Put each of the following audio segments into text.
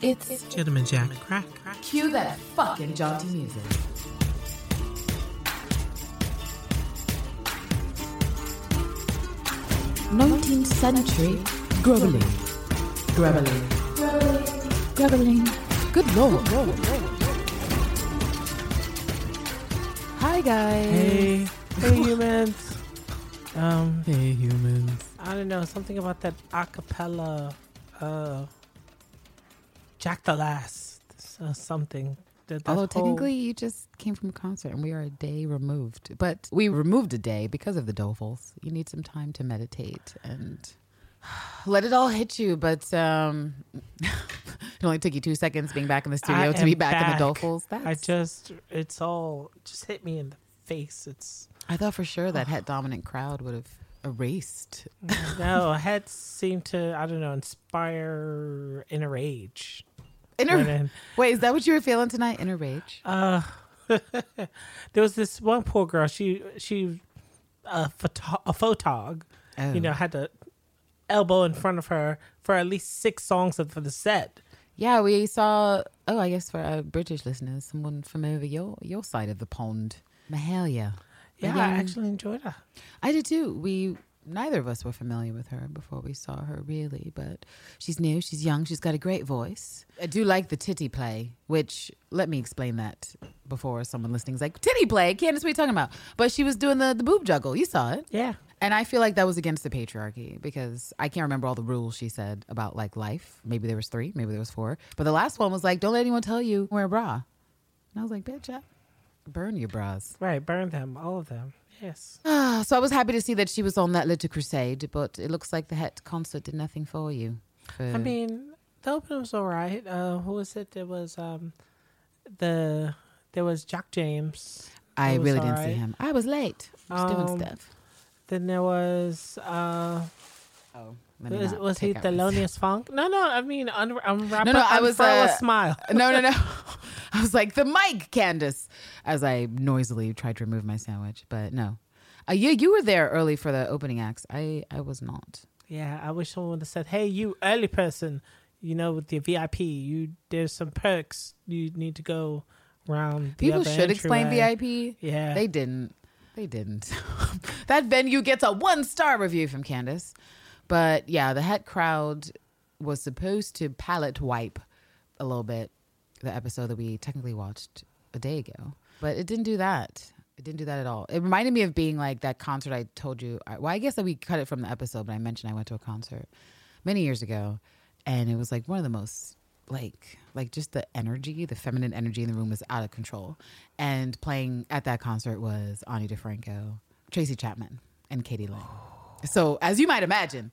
It's Gentleman Jack crack. cue that fucking jaunty music. Nineteenth century grubbling, grubbling, grubbling. Good lord. Hi guys. Hey, hey humans. Um, Hey humans. I don't know something about that acapella. Uh, Jack the Last. Uh, something. That, Although whole- technically you just came from a concert and we are a day removed. But we removed a day because of the Dovals. You need some time to meditate and let it all hit you. But um it only took you two seconds being back in the studio I to be am back, in the back. That's I just, it's all just hit me in the face. It's I thought for sure that het dominant crowd would have erased. no, heads seem to, I don't know, inspire inner rage. Inner When- Wait, is that what you were feeling tonight? Inner rage? Uh, there was this one poor girl. She she a photo, a photog, Oh. you know, had the elbow in front of her for at least six songs of for the set. Yeah, we saw. Oh, I guess for our British listeners, someone from over your your side of the pond, Mahalia. Yeah, I actually enjoyed her. I did too. We neither of us were familiar with her before we saw her really, but she's new, she's young, she's got a great voice. I do like the titty play, which let me explain that before someone listening's like, titty play, Candace, what are you talking about? But she was doing the, the boob juggle. You saw it. Yeah, And I feel like that was against the patriarchy because I can't remember all the rules she said about like life. Maybe there was three, maybe there was four. But the last one was like, don't let anyone tell you wear a bra. And I was like, bitch, I burn your bras. right. Burn them, all of them. Yes. Ah, so I was happy to see that she was on that little crusade, but it looks like the Het concert did nothing for you. For- I mean, the opening was all right. Uh, who was it? There was um, the there was Jack James. I really didn't alright. see him. I was late. I was doing Um, stuff. Then there was uh, Oh, was, was he take out my- Thelonious Funk? No, no. I mean, un- unwrap No, no, I was, unfurl a uh, smile. no, no, no. I was like the mic, Candace, as I noisily tried to remove my sandwich. But no, uh, yeah, you were there early for the opening acts. I, I was not. Yeah, I wish someone would have said, "Hey, you early person, you know, with the VIP, you there's some perks. You need to go around." People should explain entryway." VIP. Yeah, They didn't. They didn't. that venue gets a one star review from Candace. But yeah, the Het crowd was supposed to palate wipe a little bit the episode that we technically watched a day ago. But it didn't do that. It didn't do that at all. It reminded me of being like that concert I told you. Well, I guess that we cut it from the episode, but I mentioned I went to a concert many years ago. And it was like one of the most like like just the energy, the feminine energy in the room was out of control. And playing at that concert was Ani DiFranco, Tracy Chapman, and Katie Lynn. So as you might imagine,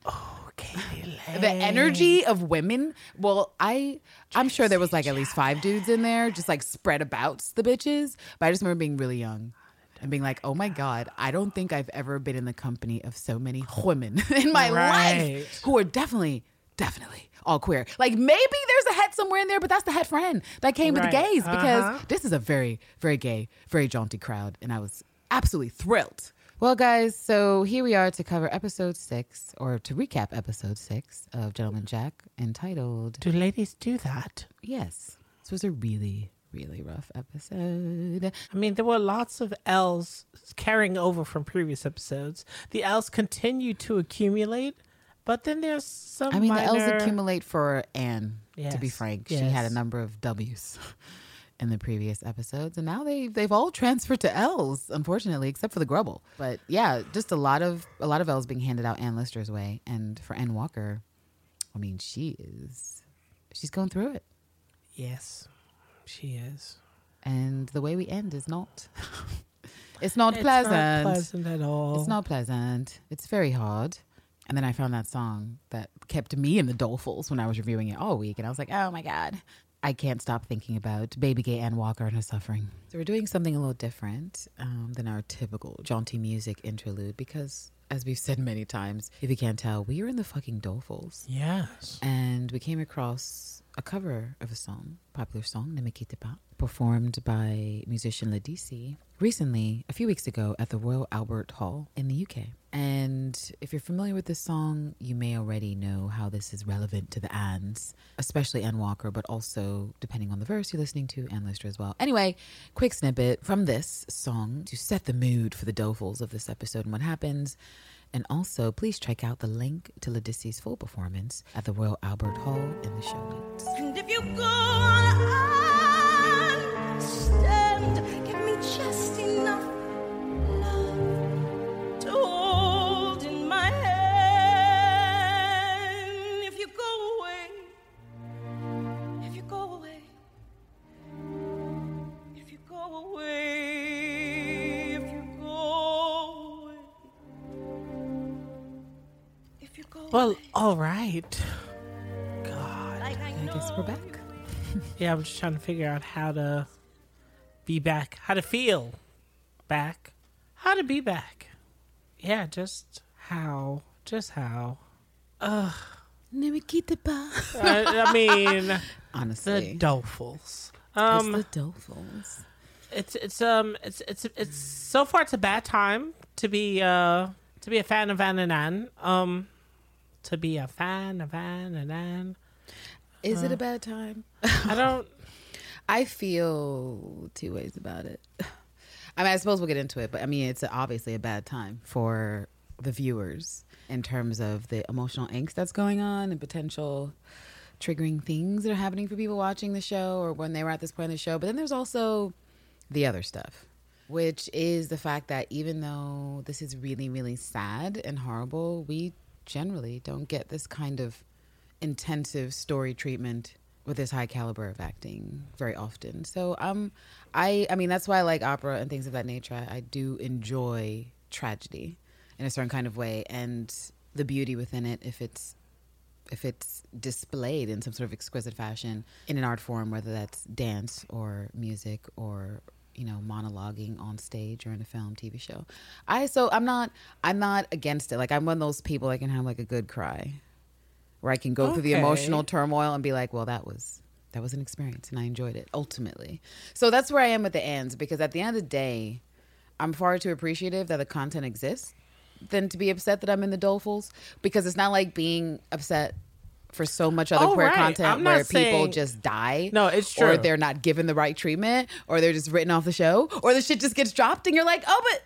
Katie the energy of women. Well, I I'm sure there was like at least five dudes in there, just like spread about the bitches. But I just remember being really young and being like, oh my god, I don't think I've ever been in the company of so many women in my Right. life who are definitely, definitely all queer. Like maybe there's a het somewhere in there, but that's the het friend that came with the gays because Uh-huh. this is a very, very gay, very jaunty crowd, and I was absolutely thrilled. Well, guys, so here we are to cover episode six, or to recap episode six of Gentleman Jack, entitled Do ladies do that? Yes. This was a really, really rough episode. I mean, there were lots of L's carrying over from previous episodes. The L's continue to accumulate, but then there's some. I mean, minor... the L's accumulate for Anne, to be Yes, frank. She had a number of W's in the previous episodes, and now they they've all transferred to L's, unfortunately, except for the Grubble. But yeah, just a lot of a lot of L's being handed out Anne Lister's way. And for Ann Walker, I mean, she is she's going through it. Yes, she is. And the way we end is not it's not It's pleasant. not pleasant at all. It's not pleasant. It's very hard. And then I found that song that kept me in the dolefuls when I was reviewing it all week. And I was like, oh my God. I can't stop thinking about baby gay Ann Walker and her suffering. So we're doing something a little different um, than our typical jaunty music interlude because, as we've said many times, if you can't tell, we are in the fucking dolefuls. Yes. And we came across a cover of a song, popular song, Ne me performed by musician Ledisi recently, a few weeks ago, at the Royal Albert Hall in the UK. And if you're familiar with this song, you may already know how this is relevant to the Anns, especially Ann Walker, but also, depending on the verse you're listening to, Anne Lister as well. Anyway, quick snippet from this song to set the mood for the dofuls of this episode and what happens. And also, please check out the link to Ledisi's full performance at the Royal Albert Hall in the show notes. And if you go on, stand, Well, all right. God. I guess we're back. Yeah, I'm just trying to figure out how to be back, how to feel back, how to be back. Yeah, just how, just how. Ugh. me quitte pas. I, I mean, the Honestly, dofuls. it's Um, the dofuls. it's it's um it's it's it's so far it's a bad time to be uh to be a fan of Van and Ann. Um, to be a fan a fan, and Ann. Is it a uh, bad time? I don't. I feel two ways about it. I mean, I suppose we'll get into it, but I mean, it's obviously a bad time for the viewers in terms of the emotional angst that's going on and potential triggering things that are happening for people watching the show or when they were at this point in the show. But then there's also the other stuff, which is the fact that even though this is really, really sad and horrible, we generally don't get this kind of intensive story treatment with this high caliber of acting very often. So um I I mean that's why I like opera and things of that nature. I, I do enjoy tragedy in a certain kind of way and the beauty within it if it's if it's displayed in some sort of exquisite fashion in an art form, whether that's dance or music or you know monologuing on stage or in a film, TV show. I so I'm not I'm not against it. Like I'm one of those people that can have like a good cry, where I can go through the emotional turmoil and be like, well, that was that was an experience and I enjoyed it ultimately. So that's where I am with the ends because at the end of the day, I'm far too appreciative that the content exists than to be upset that I'm in the dolefuls because it's not like being upset for so much other Oh, queer right. content where people just die. No, it's true. Or they're not given the right treatment or they're just written off the show or the shit just gets dropped and you're like, oh, but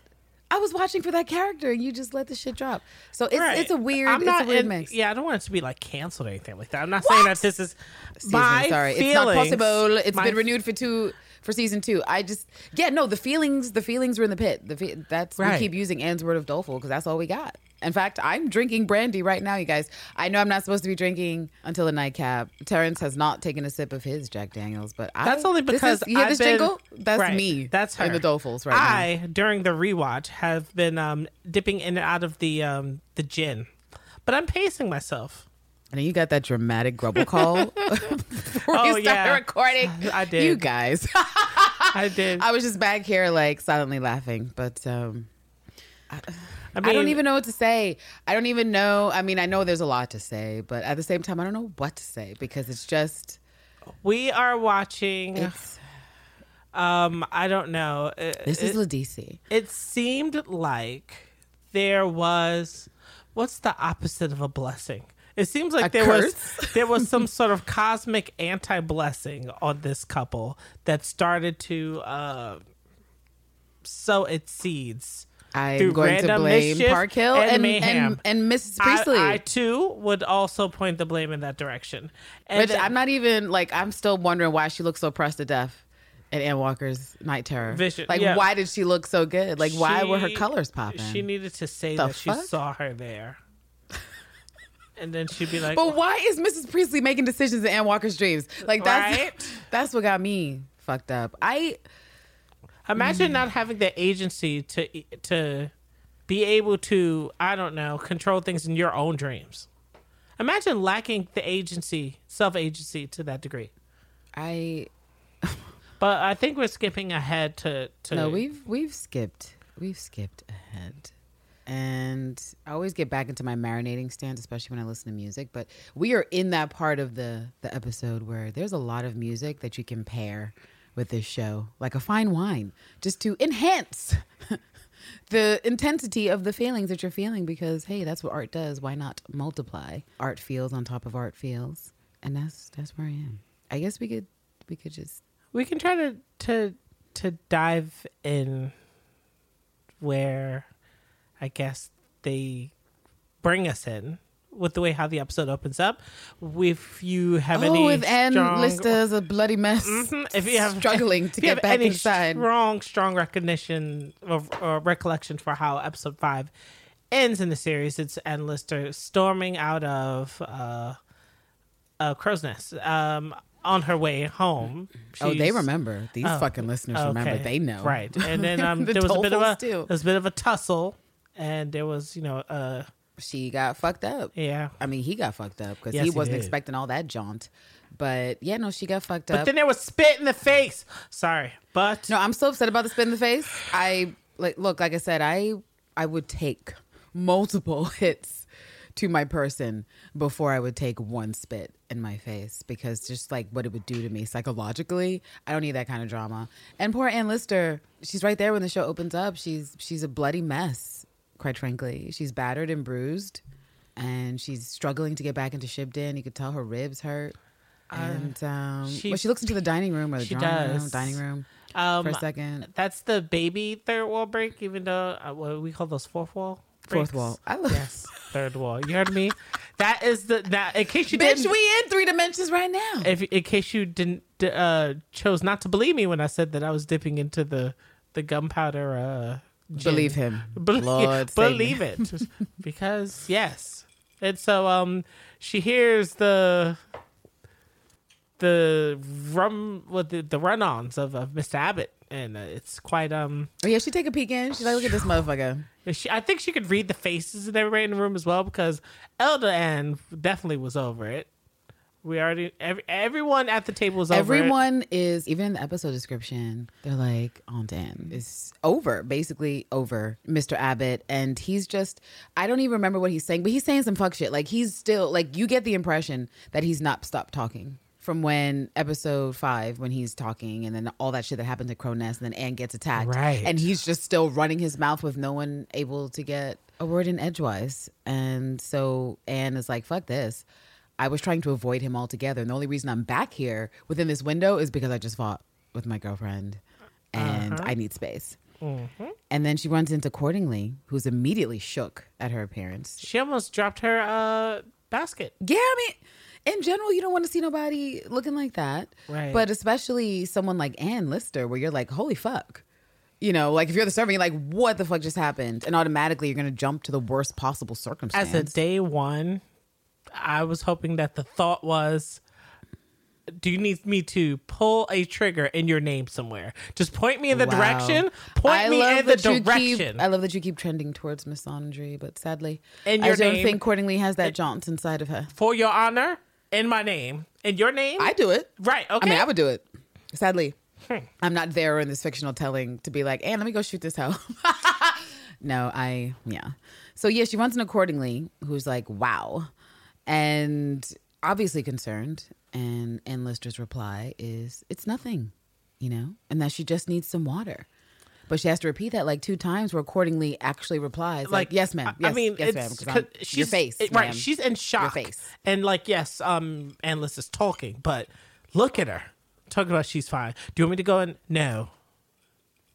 I was watching for that character and you just let the shit drop. So it's, Right. it's a weird, I'm it's not a weird mix. Yeah, I don't want it to be like canceled or anything like that. I'm not saying that this is Excuse my me, sorry. It's not possible. It's My- been renewed for two for season two. I just yeah, no, the feelings the feelings were in the pit. The fe- that's Right. we keep using Anne's word of doleful because that's all we got. In fact, I'm drinking brandy right now, you guys. I know I'm not supposed to be drinking until the nightcap. Terrence has not taken a sip of his Jack Daniels, but I, That's only this because is, you hear I've this been- jingle? That's Right. me. That's her. in the dolefuls right now. I during the rewatch have been um, dipping in and out of the um, the gin, but I'm pacing myself. And you got that dramatic grubble call before Oh, we started yeah. recording. I did. You guys. I did. I was just back here like silently laughing, but um I, I, mean, don't even know what to say. I don't even know. I mean, I know there's a lot to say, but at the same time, I don't know what to say because it's just We are watching. it's Um, I don't know. It, this is Ledisi. it seemed like there was what's the opposite of a blessing? It seems like A there curse? was there was some sort of cosmic anti-blessing on this couple that started to uh, sow its seeds. I'm going to blame Park Hill and and mayhem. and, and Mrs. Priestley. I, too would also point the blame in that direction. And which then- I'm not even like. I'm still wondering why she looks so pressed to death in Ann Walker's Night Terror. Vision, Like, yeah. why did she look so good? Like, why were her colors popping? She needed to say The that she saw her there. And then she'd be like, But why is Mrs. Priestley making decisions in Ann Walker's dreams? Like that's Right? that's what got me fucked up. I Imagine Mm. not having the agency to to be able to, I don't know, control things in your own dreams. Imagine lacking the agency, self agency to that degree. I But I think we're skipping ahead to to no, we've we've skipped we've skipped ahead. and I always get back into my marinating stance, especially when I listen to music. But we are in that part of the the episode where there's a lot of music that you can pair with this show, like a fine wine, just to enhance the intensity of the feelings that you're feeling. Because hey, that's what art does. Why not multiply? Art feels on top of art feels, and that's that's where I am. I guess we could we could just We can try to to to dive in where I guess they bring us in with the way how the episode opens up. If you have any oh, with Ann strong, Lister a bloody mess. Mhm. if you have struggling to get back any inside. strong, strong recognition or, or recollection for how episode five ends in the series, it's Anne Lister storming out of uh, uh, Crow's Nest um, on her way home. Oh, they remember. These Oh, fucking listeners remember. They know. right? And then um, The there was a bit of a too. there was a bit of a tussle, and there was you know uh She got fucked up. yeah. I mean, he got fucked up because Yes, he he wasn't did. expecting all that jaunt. But yeah, no, she got fucked up. But then there was spit in the face. Sorry, but no, I'm so upset about the spit in the face. I like look, like I said, I I would take multiple hits to my person before I would take one spit in my face because just like what it would do to me psychologically, I don't need that kind of drama. And poor Anne Lister, she's right there when the show opens up. She's she's a bloody mess, quite frankly. She's battered and bruised, and she's struggling to get back into Shibden. You could tell her ribs hurt. And um, she- well, she looks into the dining room or the she drawing room, dining room um, for a second. that's the baby third wall break. Even though uh, what we call those fourth wall. Fourth wall. I love Yes, third wall. You heard me. That is the that. In case you bitch, we in three dimensions right now. if in case you didn't uh chose not to believe me when I said that I was dipping into the the gunpowder. uh Believe him. Believe, Lord believe it because yes and so um she hears the the rum with the, the run-ons of, of mr abbott and uh, it's quite um Oh, yeah, she take a peek in. She's like, look at this motherfucker. she, i think she could read the faces of everybody in the room as well because elder ann definitely was over it we already every, everyone at the table is over. Everyone is, even in the episode description, they're like, Aunt Anne is over, basically over Mr. Abbott. And he's just, I don't even remember what he's saying, but he's saying some fuck shit. Like, he's still, like, you get the impression that he's not stopped talking from when episode five, when he's talking, and then all that shit that happened to Crow Nest, and then Anne gets attacked. Right. And he's just still running his mouth with no one able to get a word in edgewise. And so Anne is like, fuck this. I was trying to avoid him altogether. And the only reason I'm back here within this window is because I just fought with my girlfriend and I need space. And then she runs into Cordingley, who's immediately shook at her appearance. she almost dropped her uh basket Yeah, I mean, in general, you don't want to see nobody looking like that. Right. But especially someone like Anne Lister, where you're like, holy fuck. You know, like if you're the server, you're like, what the fuck just happened? And automatically you're going to jump to the worst possible circumstance. as a day one, I was hoping that the thought was, do you need me to pull a trigger in your name somewhere? Just point me in the Wow. direction. Point I me in the direction. Keep, I love that you keep trending towards misandry, but sadly, And I your don't name- think Cordingley has that jaunt inside of her. For your honor, in my name, in your name. I do it. right. Okay. I mean, I would do it. Sadly, Hmm. I'm not there in this fictional telling to be like, "And let me go shoot this hoe." no, I yeah. So yeah, she runs in accordingly. Who's like, "Wow," and obviously concerned. And and Lister's reply is, "It's nothing," you know, and that she just needs some water. But she has to repeat that like two times. Where accordingly actually replies, like, like "Yes, ma'am. I- Yes, I mean, yes, it's ma'am." I'm- your she's face, it- right? She's in shock. face. and like yes, um, and Lister's talking, but look at her talking about she's fine. Do you want me to go in? No.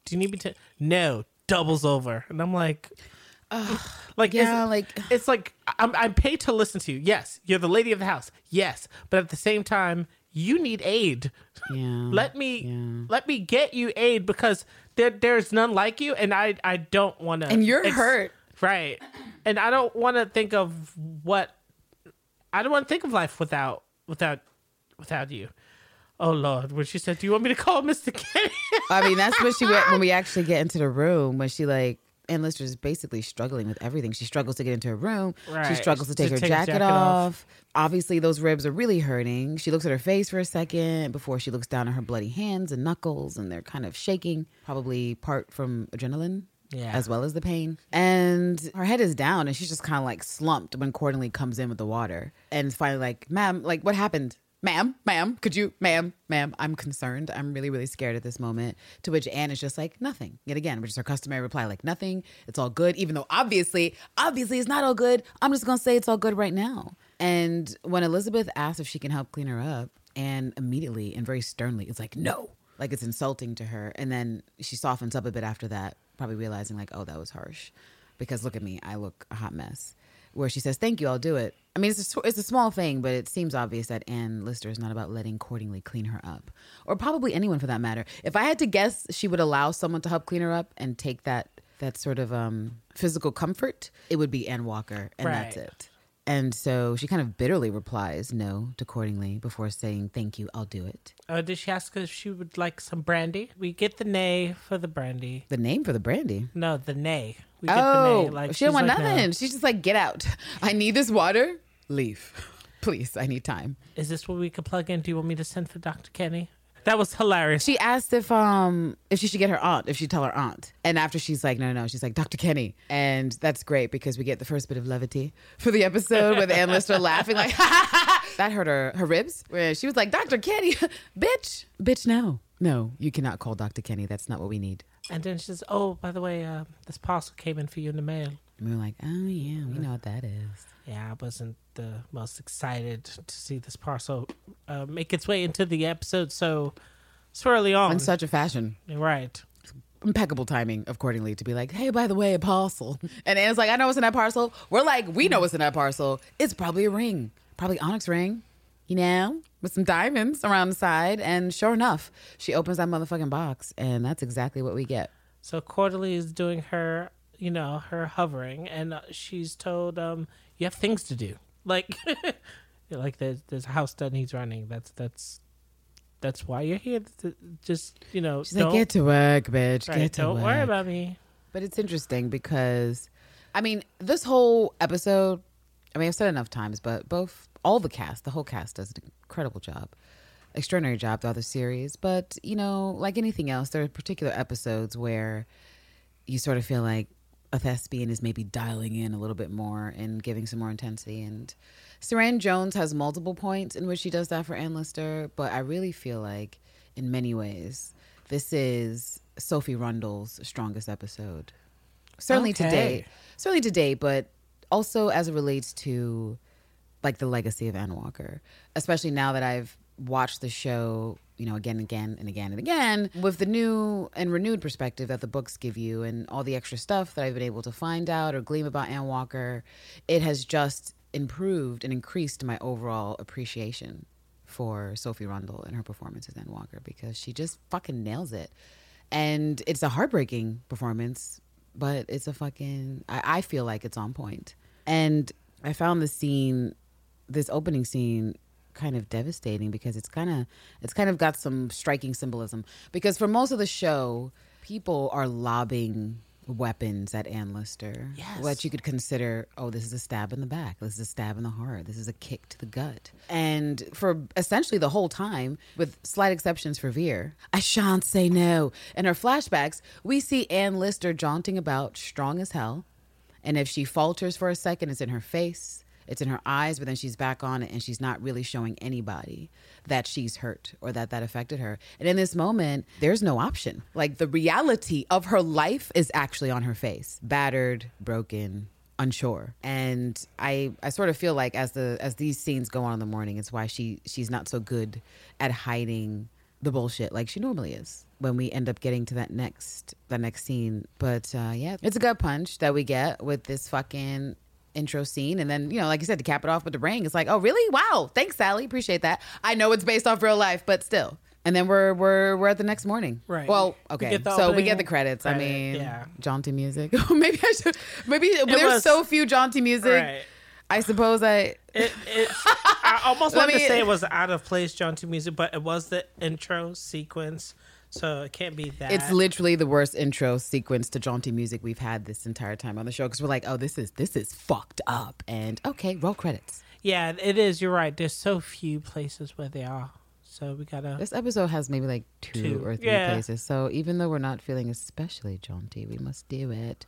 Do you need me to? No. Doubles over, and I'm like, like yeah, it's, like- it's like I'm I'm paid to listen to you. Yes, you're the lady of the house. Yes, but at the same time, you need aid. Yeah. Let me Yeah. let me get you aid because there there's none like you, and I I don't want to. And you're hurt. right? And I don't want to think of what I don't want to think of life without without without you. Oh Lord, when she said, "Do you want me to call Mister Kenny?" I mean, that's when she went when we actually get into the room when she like and Lister's basically struggling with everything. She struggles to get into her room. She struggles to take To her take her jacket, jacket off. off. Obviously, those ribs are really hurting. She looks at her face for a second before she looks down at her bloody hands and knuckles, and they're kind of shaking. Probably part from adrenaline Yeah. as well as the pain. And her head is down and she's just kind of like slumped when Quarterly comes in with the water. And finally like, ma'am, like what happened? Ma'am, ma'am, could you, ma'am, ma'am, I'm concerned. I'm really, really scared at this moment. To which Anne is just like, nothing. Yet again, which is her customary reply, like, nothing. It's all good. Even though obviously, obviously it's not all good. I'm just going to say it's all good right now. And when Elizabeth asks if she can help clean her up, Anne immediately and very sternly is like, no. Like it's insulting to her. And then she softens up a bit after that, probably realizing, like, oh, that was harsh. Because look at me, I look a hot mess. Where she says, thank you, I'll do it. I mean, it's a, it's a small thing, but it seems obvious that Anne Lister is not about letting Cordingley clean her up. Or probably anyone for that matter. If I had to guess, she would allow someone to help clean her up and take that that sort of um, physical comfort, it would be Ann Walker, and that's it. And so she kind of bitterly replies no to Cordingley before saying, thank you, I'll do it. Uh, did she ask if she would like some brandy? We get the nay for the brandy. The name for the brandy. No, the nay. We get Oh, the nay. Like she don't want like, no. nothing. She's just like, get out. I need this water. Leave. Please, I need time. Is this what we could plug in? Do you want me to send for Dr. Kenny? That was hilarious. She asked if um if she should get her aunt, if she'd tell her aunt. And after she's like, no, no, no, she's like, Dr. Kenny. And that's great because we get the first bit of levity for the episode with Anne Lister laughing like that hurt her her ribs. Where she was like, Dr. Kenny, bitch. Bitch, no. No, you cannot call Dr. Kenny. That's not what we need. And then she says, "Oh, by the way, uh, this parcel came in for you in the mail." And we were like, oh yeah, we know what that is. Yeah, I wasn't the most excited to see this parcel uh, make its way into the episode so swirly on. In such a fashion. right. impeccable timing accordingly to be like, hey, by the way, a parcel. And Anna's like, I know what's in that parcel. We're like, we know what's in that parcel. It's probably a ring, probably onyx ring, you know, with some diamonds around the side. And sure enough, she opens that motherfucking box, and that's exactly what we get. So Quarterly is doing her, you know, her hovering, and uh, she's told, um, "You have things to do." Like, like there's there's a house that needs running. That's that's that's why you're here. To just you know, She's like, get to work, bitch. right, get to work. don't work. worry about me. But it's interesting because, I mean, this whole episode, I mean, I've said it enough times, but both, all the cast, the whole cast does an incredible job. Extraordinary job throughout the series. But, you know, like anything else, there are particular episodes where you sort of feel like a thespian is maybe dialing in a little bit more and giving some more intensity. And Suranne Jones has multiple points in which she does that for Anne Lister, but I really feel like in many ways, this is Sophie Rundle's strongest episode. Certainly Okay. today. Certainly today, but also as it relates to like the legacy of Ann Walker, especially now that I've watched the show, you know, again and again and again and again, with the new and renewed perspective that the books give you and all the extra stuff that I've been able to find out or glean about Ann Walker, it has just improved and increased my overall appreciation for Sophie Rundle and her performance as Ann Walker because she just fucking nails it. And it's a heartbreaking performance, but it's a fucking, I, I feel like it's on point. And I found the scene, this opening scene, kind of devastating because it's kind of, it's kind of got some striking symbolism. Because for most of the show, people are lobbing weapons at Anne Lister. Yes. What you could consider, oh, this is a stab in the back. This is a stab in the heart. This is a kick to the gut. And for essentially the whole time, with slight exceptions for Vere, I shan't say no. In her flashbacks, we see Anne Lister jaunting about, strong as hell. And if she falters for a second, it's in her face, it's in her eyes, but then she's back on it and she's not really showing anybody that she's hurt or that that affected her. And in this moment, there's no option. Like the reality of her life is actually on her face battered, broken, unsure and i i sort of feel like as the as these scenes go on in the morning it's why she she's not so good at hiding the bullshit like she normally is when we end up getting to that next the next scene but uh yeah it's a gut punch that we get with this fucking intro scene. And then you know like you said to cap it off with the ring it's like oh really? Wow. Thanks sally. Appreciate that. I know it's based off real life but still. And then we're we're we're at the next morning. Right. well okay. the so we get the credits. I mean yeah. jaunty music. Oh, maybe i should maybe there's was- so few jaunty music. Right. i suppose i It, it, I almost wanted to say it was out of place jaunty music, but it was the intro sequence, so it can't be that. It's literally the worst intro sequence to jaunty music we've had this entire time on the show because we're like, oh, this is this is fucked up, and okay, roll credits. yeah, it is. You're right. There's so few places where they are So we gotta. This episode has maybe like two, Two, or three yeah. places. So even though we're not feeling especially jaunty, we must do it.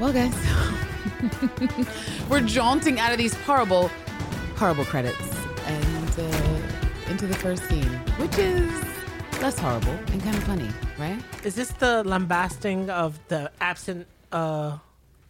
Well, guys, we're jaunting out of these horrible, horrible credits and uh, into the first scene, which is less horrible and kind of funny, right? Is this the lambasting of the absent, uh,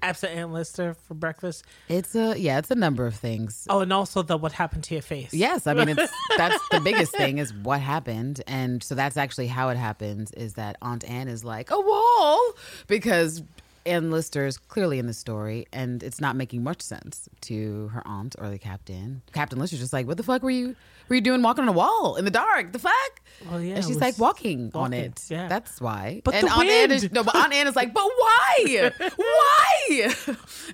absent Aunt Lister for breakfast? It's a yeah, it's a number of things. Oh, and also the what happened to your face? Yes, I mean it's that's the biggest thing is what happened, and so that's actually how it happens. Is that Aunt Anne is like a wall because Anne Lister is clearly in the story, and it's not making much sense to her aunt or the captain. Captain Lister's just like, "What the fuck were you were you doing walking on a wall in the dark? The fuck?" Well, yeah, and she's like walking, on it. yeah. that's why. But and the Aunt Anne is no, but Aunt Anne is like, "But why? why?"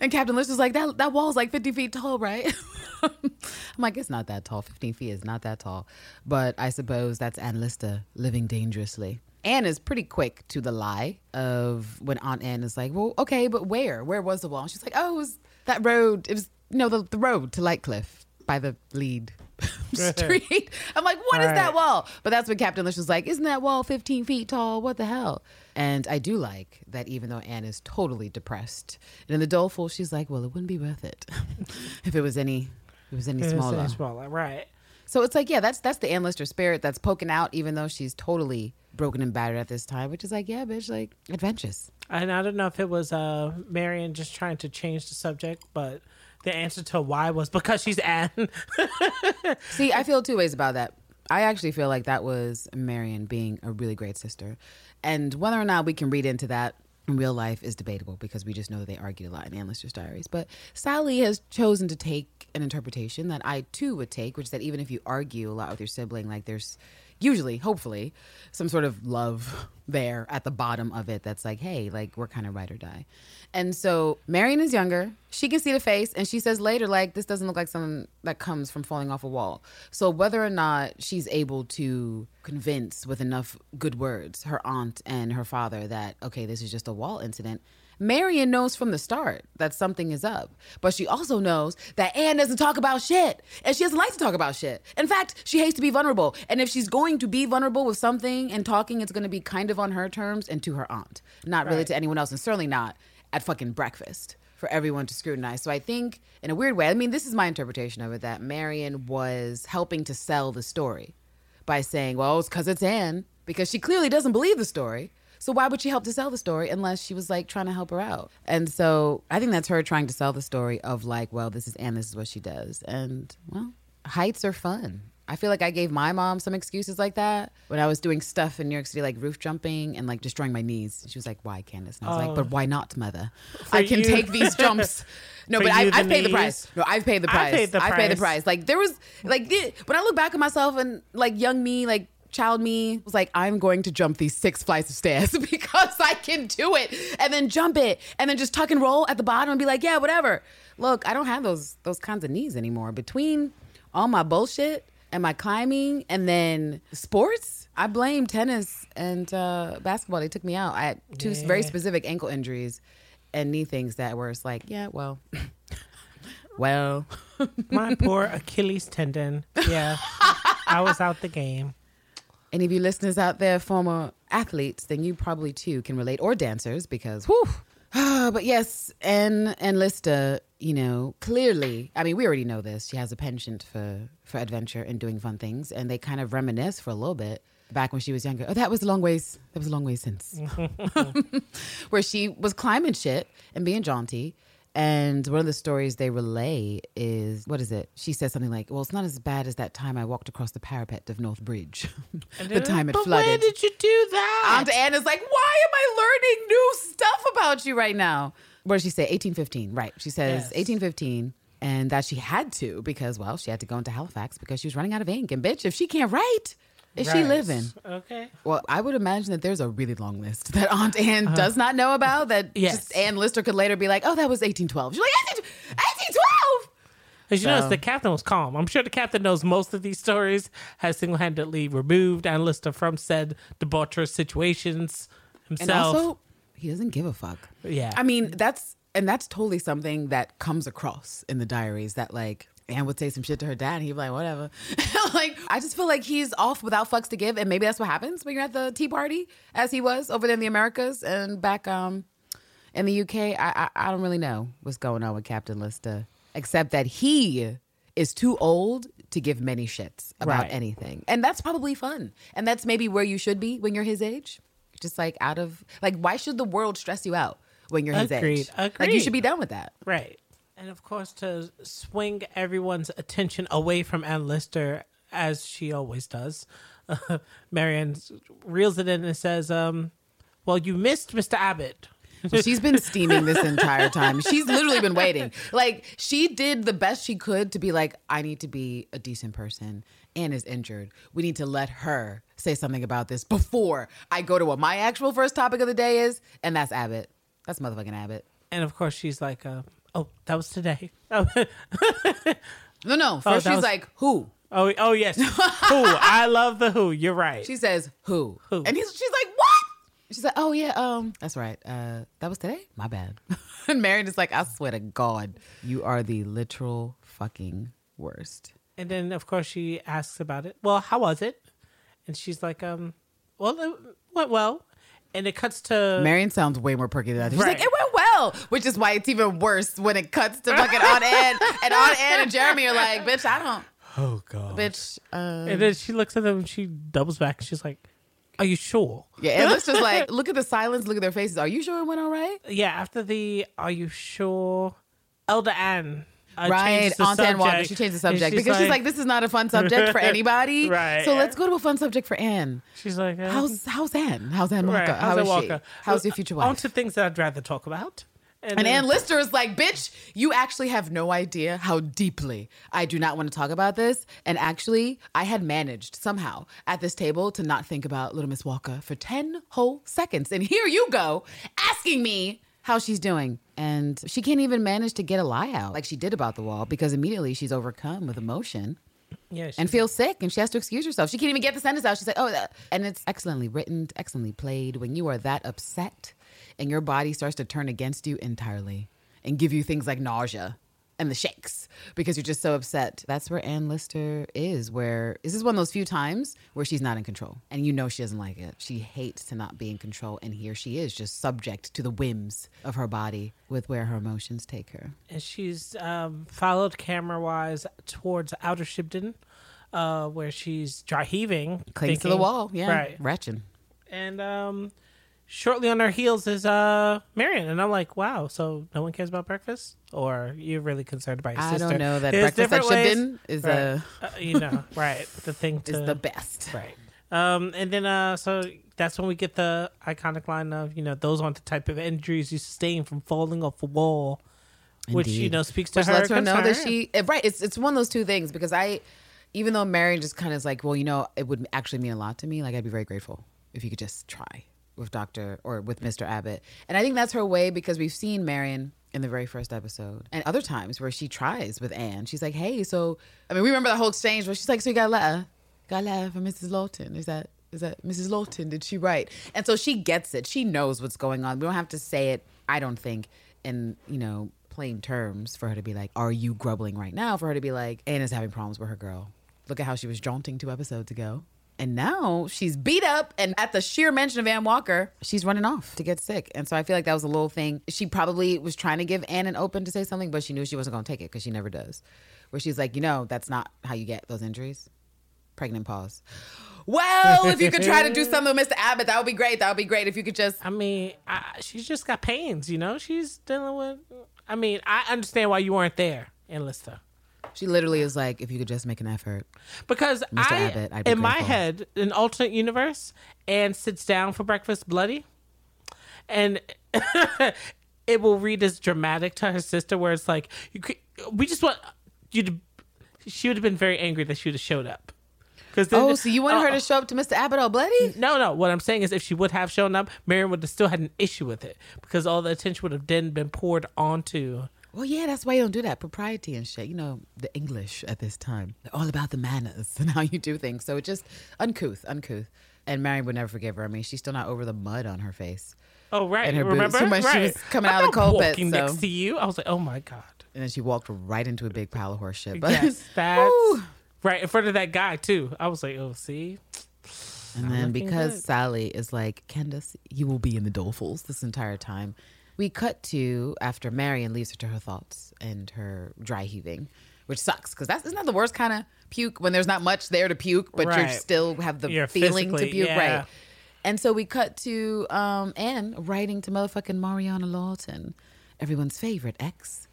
And Captain Lister's like, "That that wall's like fifty feet tall, right?" I'm like, it's not that tall. 15 feet is not that tall. But I suppose that's Anne Lister living dangerously. Anne is pretty quick to the lie of when Aunt Anne is like, well, okay, but where? Where was the wall? And she's like, oh, it was that road. It was, you know, the, the road to Lightcliffe by the lead street. I'm like, what is that Right. wall? But that's when Captain Lish was like, isn't that wall 15 feet tall? What the hell? And I do like that even though Anne is totally depressed, and in the doleful, she's like, well, it wouldn't be worth it if it was any, if it was any smaller. any smaller, right? So it's like, yeah, that's that's the Anne Lister spirit that's poking out, even though she's totally broken and battered at this time, which is like, yeah, bitch, like adventures. And I don't know if it was uh Marian just trying to change the subject, but the answer to why was because she's Anne. See, I feel two ways about that. I actually feel like that was Marian being a really great sister. And whether or not we can read into that in real life is debatable because we just know that they argued a lot in Anne Lister's diaries. But Sally has chosen to take an interpretation that I too would take, which is that even if you argue a lot with your sibling, like there's usually, hopefully, some sort of love there at the bottom of it that's like, hey, like we're kind of ride or die. And so Marian is younger. She can see the face, and she says later, like, this doesn't look like something that comes from falling off a wall. So whether or not she's able to convince with enough good words her aunt and her father that, okay, this is just a wall incident, Marian knows from the start that something is up. But she also knows that Anne doesn't talk about shit. And she doesn't like to talk about shit. In fact, she hates to be vulnerable. And if she's going to be vulnerable with something and talking, it's going to be kind of on her terms and to her aunt, not really to anyone else, and certainly not at fucking breakfast for everyone to scrutinize. So I think, in a weird way, I mean, this is my interpretation of it that Marian was helping to sell the story by saying, well, it's because it's Anne, because she clearly doesn't believe the story. So why would she help to sell the story unless she was like trying to help her out? And so I think that's her trying to sell the story of like, well, this is Anne, this is what she does. And well, heights are fun. I feel like I gave my mom some excuses like that when I was doing stuff in New York City, like roof jumping and like destroying my knees. She was like, "Why, Candace?" And I was Oh. like, "But oh. why not, mother? For I can you- take these jumps." No, For but I, I've paid the price. No, I've paid the I price. paid the I've paid the price. price. Like there was like the- when I look back at myself and like young me, like child me was like, I'm going to jump these six flights of stairs because I can do it, and then jump it, and then just tuck and roll at the bottom and be like, yeah, whatever. Look, I don't have those those kinds of knees anymore. Between all my bullshit and my climbing, and then sports, I blame tennis and uh, basketball. They took me out. I had two Yeah. very specific ankle injuries and knee things that were it's like, yeah, well, well. My poor Achilles tendon. Yeah, I was out the game. Any of you listeners out there, former athletes, then you probably too can relate, or dancers, because whew. but yes, and and Lister, you know, clearly, I mean, we already know this. She has a penchant for for adventure and doing fun things, and they kind of reminisce for a little bit back when she was younger. Oh, that was a long ways. That was a long way since, where she was climbing shit and being jaunty. And one of the stories they relay is what is it? She says something like, "Well, it's not as bad as that time I walked across the parapet of North Bridge, the time it but flooded." When did you do that? Aunt Anna's like, "Why am I learning new stuff about you right now?" What does she say? 1815, right? She says Yes. 1815, and that she had to because, well, she had to go into Halifax because she was running out of ink. And bitch, if she can't write, is she living? Okay. Well, I would imagine that there's a really long list that Aunt Anne uh-huh. does not know about. That. Yes. just Anne Lister could later be like, "Oh, that was 1812." She's like, "1812." As you notice, the captain was calm. I'm sure the captain knows most of these stories, has single handedly removed Anne Lister from said debaucherous situations And himself. also, he doesn't give a fuck. Yeah. I mean, that's and that's totally something that comes across in the diaries that like Anne would say some shit to her dad, and he'd be like, whatever. like, I just feel like he's off without fucks to give, and maybe that's what happens when you're at the Tea Party, as he was over there in the Americas and back um in the UK. I I, I don't really know what's going on with Captain Lister, except that he is too old to give many shits about Right. anything, and that's probably fun, and that's maybe where you should be when you're his age, just like out of like, why should the world stress you out when you're his Agreed. age? Like, you should be done with that. Right. And of course, to swing everyone's attention away from Anne Lister, as she always does, Marian reels it in and says, um, Well, you missed Mr. Abbott. She's been steaming this entire time. She's literally been waiting. Like she did the best she could to be like, I need to be a decent person. Anne is injured. We need to let her say something about this before I go to what my actual first topic of the day is, and that's Abbott. That's motherfucking Abbott. And of course, she's like, uh, Oh, that was today. No, no. First that she's was- like, who? oh, oh, yes. who? I love the who. You're right. She says, who? Who? And he's, she's like, what? She's like, oh yeah, um, that's right. Uh, that was today. My bad. and Marian is like, I swear to God, you are the literal fucking worst. And then, of course, she asks about it. Well, how was it? And she's like, um, well, it went well. And it cuts to Marian sounds way more perky than that. She's Right. like, it went well, which is why it's even worse when it cuts to fucking Aunt Ann. And Aunt Ann and Jeremy are like, bitch, I don't, oh god. bitch. Uh, And then she looks at them and she doubles back. And she's like, "Are you sure?" yeah, and let's just like, look at the silence, look at their faces. Are you sure it went all right? Yeah. After the "Are you sure?" Elder Ann. Right, Aunt Ann Walker. subject, She changed the and subject because she's like, this is not a fun subject for anybody. Right. So let's go to a fun subject for Anne. she's like, uh, How's how's Anne? How's Anne Walker? right, How how's is it she? Walker? How's your future wife?" On to things that I'd rather talk about. And then- Anne Lister is like, bitch, you actually have no idea how deeply I do not want to talk about this. And actually, I had managed somehow at this table to not think about Little Miss Walker for 10 whole seconds. And here you go asking me how she's doing. And she can't even manage to get a lie out like she did about the wall because immediately she's overcome with emotion yeah, and feels sick and she has to excuse herself. She can't even get the sentence out. She's like, oh, and it's excellently written, excellently played. When you are that upset and your body starts to turn against you entirely and give you things like nausea and the shakes because you're just so upset. That's where Anne Lister is, where this is one of those few times where she's not in control and you know she doesn't like it. She hates to not be in control. And here she is, just subject to the whims of her body with where her emotions take her. and she's um, followed camera wise towards Outer Shibden, uh, where she's dry heaving, Clings to the wall. Yeah. right. Retching. And um, shortly on her heels is uh Marian, and I'm like, wow, so no one cares about breakfast, or you're really concerned about your I sister? don't know that There's breakfast at Shibden is right. a Uh, you know, right? The thing to is the best. right. Um, and then uh, so that's when we get the iconic line of you know those aren't the type of injuries you sustain from falling off a wall, which you know speaks to Which her. lets her know that she eh, right. It's it's one of those two things because I, even though Marian just kind of is like, well, you know, it would actually mean a lot to me. Like I'd be very grateful if you could just try with Doctor or with Mister Abbott. And I think that's her way because we've seen Marian in the very first episode and other times where she tries with Anne. She's like, hey, so I mean, we remember the whole exchange where she's like, so you got a letter, got a letter from Mrs. Lawton. Is that is that Mrs. Lawton? Did she write? And so she gets it. She knows what's going on. We don't have to say it. I don't think in you know plain terms for her to be like, "Are you grubbling right now?" For her to be like, Anne "Anna's having problems with her girl. Look at how she was jaunting two episodes ago." And now she's beat up, and at the sheer mention of Ann Walker, she's running off to get sick. And so I feel like that was a little thing. She probably was trying to give Ann an open to say something, but she knew she wasn't going to take it because she never does. Where she's like, you know, that's not how you get those injuries. Pregnant pause. Well, if you could try to do something with Mr. Abbott, that would be great. That would be great if you could just I mean, I, she's just got pains. You know, she's dealing with. I mean, I understand why you weren't there in Lister. She literally is like, if you could just make an effort. Because Mr. I, Abbott, I'd be in my grateful. head, an alternate universe, and sits down for breakfast bloody, and it will read as dramatic to her sister, where it's like, you could, we just want you to. She would have been very angry that she would have showed up. Because Oh, so you wanted her to uh-uh. show up to Mr. Abbott all bloody? No, no. What I'm saying is, if she would have shown up, Marian would have still had an issue with it because all the attention would have then been poured onto. Well, yeah, that's why you don't do that. Propriety and shit. You know, the English at this time. They're all about the manners and how you do things. So it just uncouth, uncouth. And Marian would never forgive her. I mean, she's still not over the mud on her face. Oh, right. And her boots. Remember? Too much she was coming I'm out of the not coal pit, walking so- next to you. I was like, oh my god. And then she walked right into a big pile of horse shit. But yes, that's Woo. right in front of that guy too. I was like, oh, see, And then because good. Sally is like, Candace, you will be in the dolefuls this entire time. We cut to after Marian leaves her to her thoughts and her dry heaving, which sucks because that's isn't that the worst kind of puke when there's not much there to puke, but you still have the You're feeling to puke, yeah. right? And so we cut to um, Anne writing to motherfucking Mariana Lawton, everyone's favorite ex,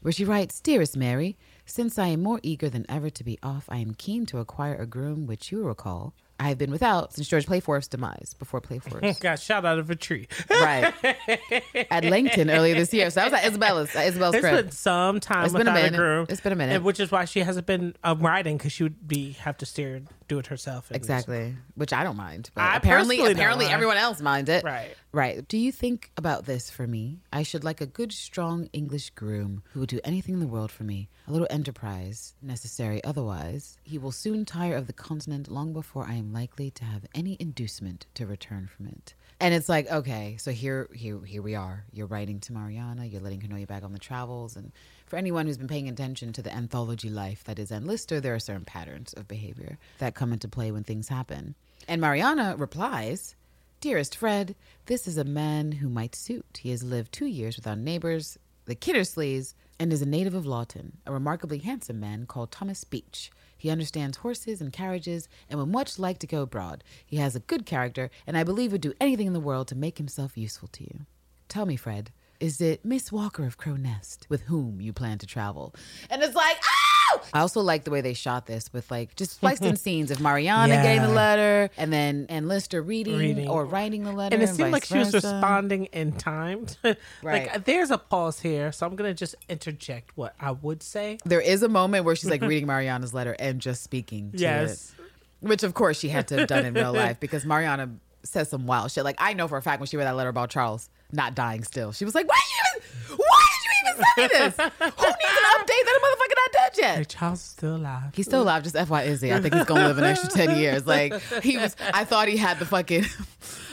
where she writes, Dearest Mary, since I am more eager than ever to be off, I am keen to acquire a groom which you recall. I have been without since George Playforth's demise, before Playforth's. got shot out of a tree. right. At Langton earlier this year. So that was at Isabella's, at Isabella's It's crib. been some time It's been a without a, minute. groom. It's been a minute. and which is why she hasn't been um, riding because she would be have to steer, do it herself. Exactly, which I don't mind. But I apparently, apparently mind. everyone else minds it. Right. right. Do you think about this for me? I should like a good, strong English groom who would do anything in the world for me. A little enterprise necessary. Otherwise, he will soon tire of the continent long before I am likely to have any inducement to return from it. And it's like, okay, so here, here, here we are. You're writing to Mariana. You're letting her know you're back on the travels. And for anyone who's been paying attention to the anthology life that is Anne Lister, there are certain patterns of behavior that come into play when things happen. And Mariana replies, Dearest Fred, this is a man who might suit. He has lived two years without neighbors, the Kittersleys, and is a native of Lawton, a remarkably handsome man called Thomas Beach. He understands horses and carriages and would much like to go abroad. He has a good character, and I believe would do anything in the world to make himself useful to you. Tell me, Fred, is it Miss Walker of Crow Nest with whom you plan to travel? And it's like, oh! I also like the way they shot this with like just spliced in scenes of Mariana Yeah. getting the letter and then Anne Lister reading, Reading. or writing the letter. And it seemed like she was responding in time. Right. Like there's a pause here, so I'm gonna just interject what I would say. There is a moment where she's like reading Mariana's letter and just speaking to Yes. it. Which of course she had to have done in real life because Mariana says some wild shit. Like I know for a fact when she read that letter about Charles not dying still, she was like, Why you even why did you even say this? Who needs an update that a motherfucker not dead Hey, yet? Charles is still alive. He's still alive, just FY Izzy. I think he's gonna live an extra ten years. Like he was I thought he had the fucking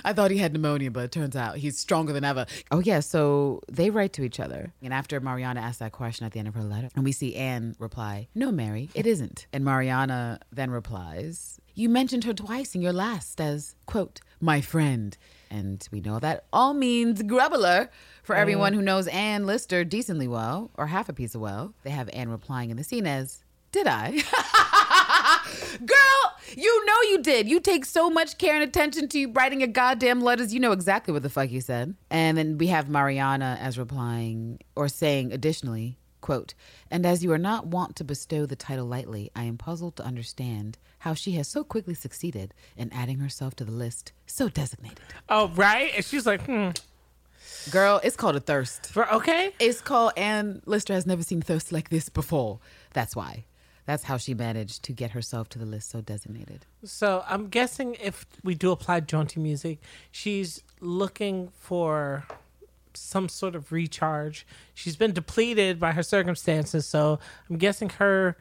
I thought he had pneumonia, but it turns out he's stronger than ever. Oh yeah, so they write to each other. And after Mariana asks that question at the end of her letter, and we see Anne reply, No, Mary, it isn't. And Mariana then replies, You mentioned her twice in your last as, quote, my friend. And we know that all means grubbler for everyone who knows Anne Lister decently well, or half a piece of well. They have Anne replying in the scene as, Did I? Girl, you know you did. You take so much care and attention to writing your goddamn letters. You know exactly what the fuck you said. And then we have Mariana as replying or saying additionally, quote, and as you are not wont to bestow the title lightly, I am puzzled to understand how she has so quickly succeeded in adding herself to the list so designated. Oh, right? And she's like, hmm. Girl, it's called a thirst. For, okay. It's called Anne Lister has never seen thirst like this before. That's why. That's how she managed to get herself to the list so designated. So I'm guessing if we do apply jaunty music, she's looking for some sort of recharge. She's been depleted by her circumstances, so I'm guessing her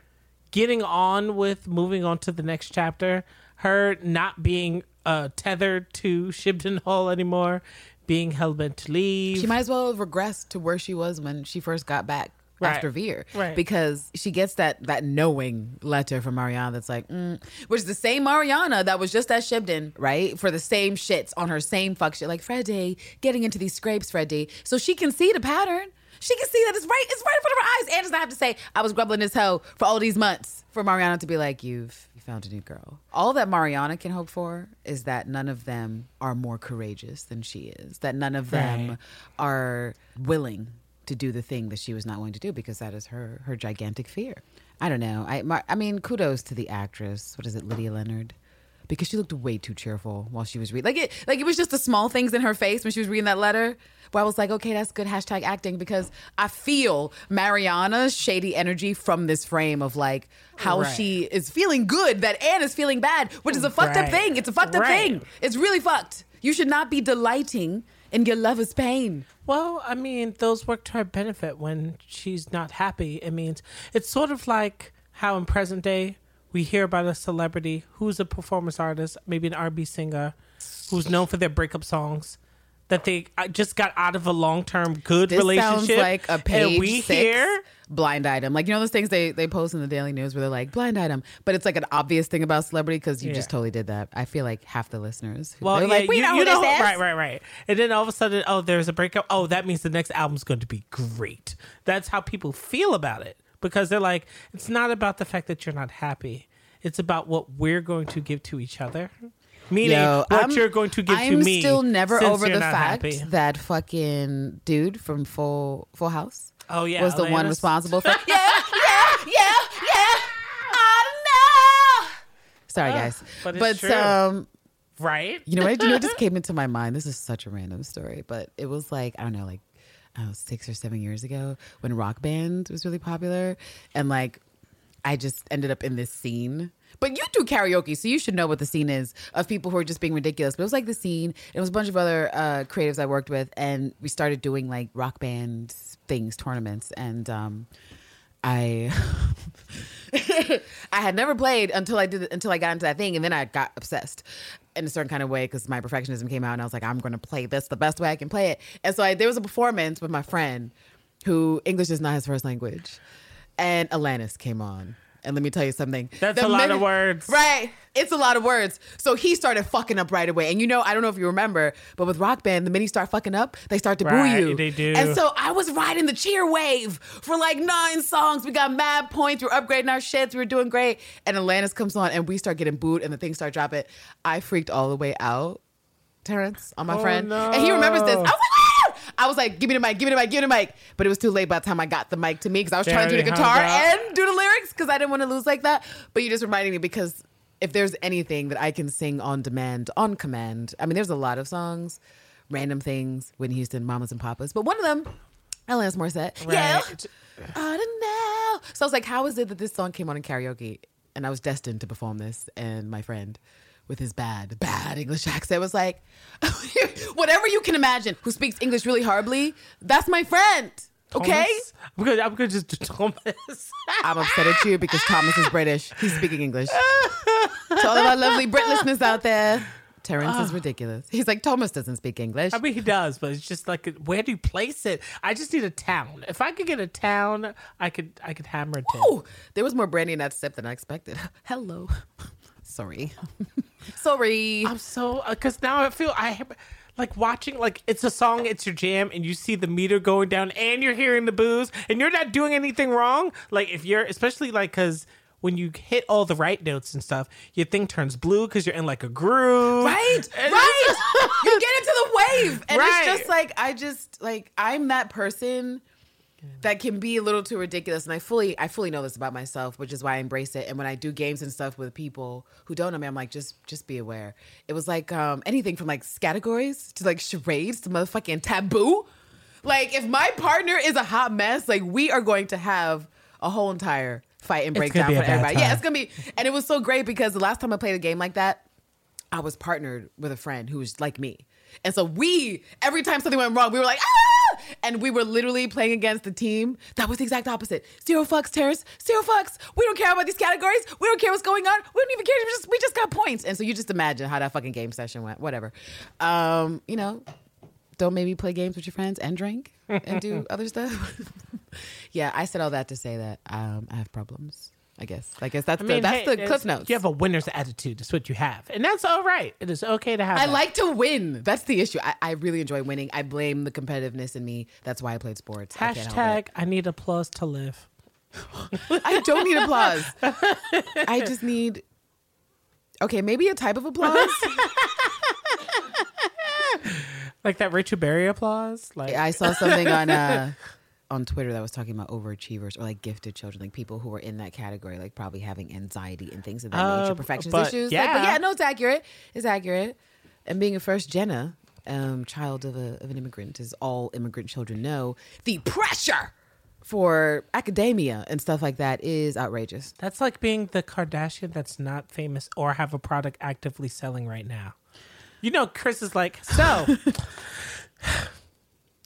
getting on with moving on to the next chapter, her not being uh, tethered to Shibden Hall anymore, being hell bent to leave. She might as well have regressed to where she was when she first got back Right. after Vere. Right. Because she gets that that knowing letter from Mariana that's like, mm, which is the same Mariana that was just at Shibden, right? For the same shits on her same fuck shit. Like, Freddie, getting into these scrapes, Freddie. So she can see the pattern. She can see that it's right, it's right in front of her eyes. And does not have to say, I was grubbling this hoe for all these months. For Mariana to be like, You've you found a new girl. All that Mariana can hope for is that none of them are more courageous than she is. That none of them Right. are willing to do the thing that she was not willing to do because that is her her gigantic fear. I don't know. I Mar- I mean, kudos to the actress. What is it, Lydia Leonard? Because she looked way too cheerful while she was reading. Like it, like it was just the small things in her face when she was reading that letter. Where I was like, okay, that's good hashtag acting because I feel Mariana's shady energy from this frame of like how Right. she is feeling good that Anne is feeling bad, which is a fucked up thing. It's a fucked up Right. thing. It's really fucked. You should not be delighting in your lover's pain. Well, I mean, those work to her benefit when she's not happy. It means it's sort of like how in present day we hear about a celebrity who's a performance artist, maybe an R&B singer, who's known for their breakup songs, that they uh, just got out of a long term good This relationship. sounds like a page and we six hear blind item. Like you know those things they they post in the Daily News where they're like blind item, but it's like an obvious thing about celebrity because you just totally did that. I feel like half the listeners. Well, yeah, like we you, know you know, right, right, right. And then all of a sudden, oh, there's a breakup. Oh, that means the next album's going to be great. That's how people feel about it because they're like, it's not about the fact that you're not happy. It's about what we're going to give to each other. Meaning, Yo, what I'm- you're going to give I'm to me. I'm still never over the fact happy. that fucking dude from Full Full House Oh yeah, was the one responsible for. yeah, yeah, yeah, yeah. I don't know. Sorry, guys, but but, true. um, right? you know what? You know what just came into my mind? This is such a random story, but it was like I don't know, like I six or seven years ago when Rock Band was really popular, and like I just ended up in this scene. But you do karaoke, so you should know what the scene is of people who are just being ridiculous. But it was like the scene. It was a bunch of other uh, creatives I worked with, and we started doing like rock band things, tournaments, and um, I I had never played until I did until I got into that thing, and then I got obsessed in a certain kind of way because my perfectionism came out, and I was like, I'm going to play this the best way I can play it. And so I, there was a performance with my friend who English is not his first language, and Alanis came on. And let me tell you something. That's The a lot of words. Right. It's a lot of words. So he started fucking up right away. And you know, I don't know if you remember, but with Rock Band, the minute you start fucking up, they start to Right, boo you. they do. And so I was riding the cheer wave for like nine songs. We got mad points. We were upgrading our shits. We were doing great. And Alanis comes on and we start getting booed and the things start dropping. I freaked all the way out, Terrence, on my Oh, friend. And he remembers this. I was like, "Ah!" I was like, give me the mic, give me the mic, give me the mic. But it was too late by the time I got the mic to me because I was trying to do the guitar and do the lyrics because I didn't want to lose like that. But you just reminded me because if there's anything that I can sing on demand, on command, I mean, there's a lot of songs, random things, Whitney Houston, Mamas and Papas, but one of them, Alanis Morissette. Yeah. Right. I don't know. So I was like, how is it that this song came on in karaoke? And I was destined to perform this. And my friend, with his bad, bad English accent, was like, whatever you can imagine, who speaks English really horribly, that's my friend. Okay? I'm gonna, I'm gonna just do Thomas. I'm upset at you because Thomas is British. He's speaking English. to all of our lovely Brit listeners out there, Terrence is ah. ridiculous. He's like, Thomas doesn't speak English. I mean, he does, but it's just like, where do you place it? I just need a town. If I could get a town, I could, I could hammer it. down. Ooh, there was more brandy in that sip than I expected. Hello. Sorry. Sorry. I'm so uh, because now I feel I have like watching like it's a song, it's your jam, and you see the meter going down, and you're hearing the booze, and you're not doing anything wrong. Like if you're especially like because when you hit all the right notes and stuff, your thing turns blue because you're in like a groove. Right, And right. you get into the wave, and Right. it's just like I just like I'm that person that can be a little too ridiculous, and I fully I fully know this about myself, which is why I embrace it. And when I do games and stuff with people who don't know me, I'm like, just just be aware. It was like um, anything from like categories to like charades to motherfucking taboo. Like if my partner is a hot mess, like we are going to have a whole entire fight and breakdown for everybody. Yeah, it's gonna be, and it was so great because the last time I played a game like that, I was partnered with a friend who was like me. And so we, every time something went wrong, we were like, ah! And we were literally playing against the team that was the exact opposite. Zero fucks, Terrace. Zero fucks. We don't care about these categories. We don't care what's going on. We don't even care. We just, we just got points. And so you just imagine how that fucking game session went. Whatever. Um, you know, don't maybe play games with your friends and drink and do other stuff. yeah, I said all that to say that um, I have problems. I guess. I guess that's I mean, the that's hey, the cliff notes. You have a winner's attitude. That's what you have, and that's all right. It is okay to have. I that. like to win. That's the issue. I, I really enjoy winning. I blame the competitiveness in me. That's why I played sports. I can't hashtag. I need applause to live. I don't need applause. I just need. Okay, maybe a type of applause. Like that Rachel Berry applause. Like I saw something on uh on Twitter that was talking about overachievers or like gifted children, like people who were in that category, like probably having anxiety and things of that Uh, nature, perfectionist issues. Like, but yeah. yeah, no, it's accurate. It's accurate. And being a first Jenna, um, child of a of an immigrant, as all immigrant children know, the pressure for academia and stuff like that is outrageous. That's like being the Kardashian that's not famous or have a product actively selling right now. You know, Kris is like, so,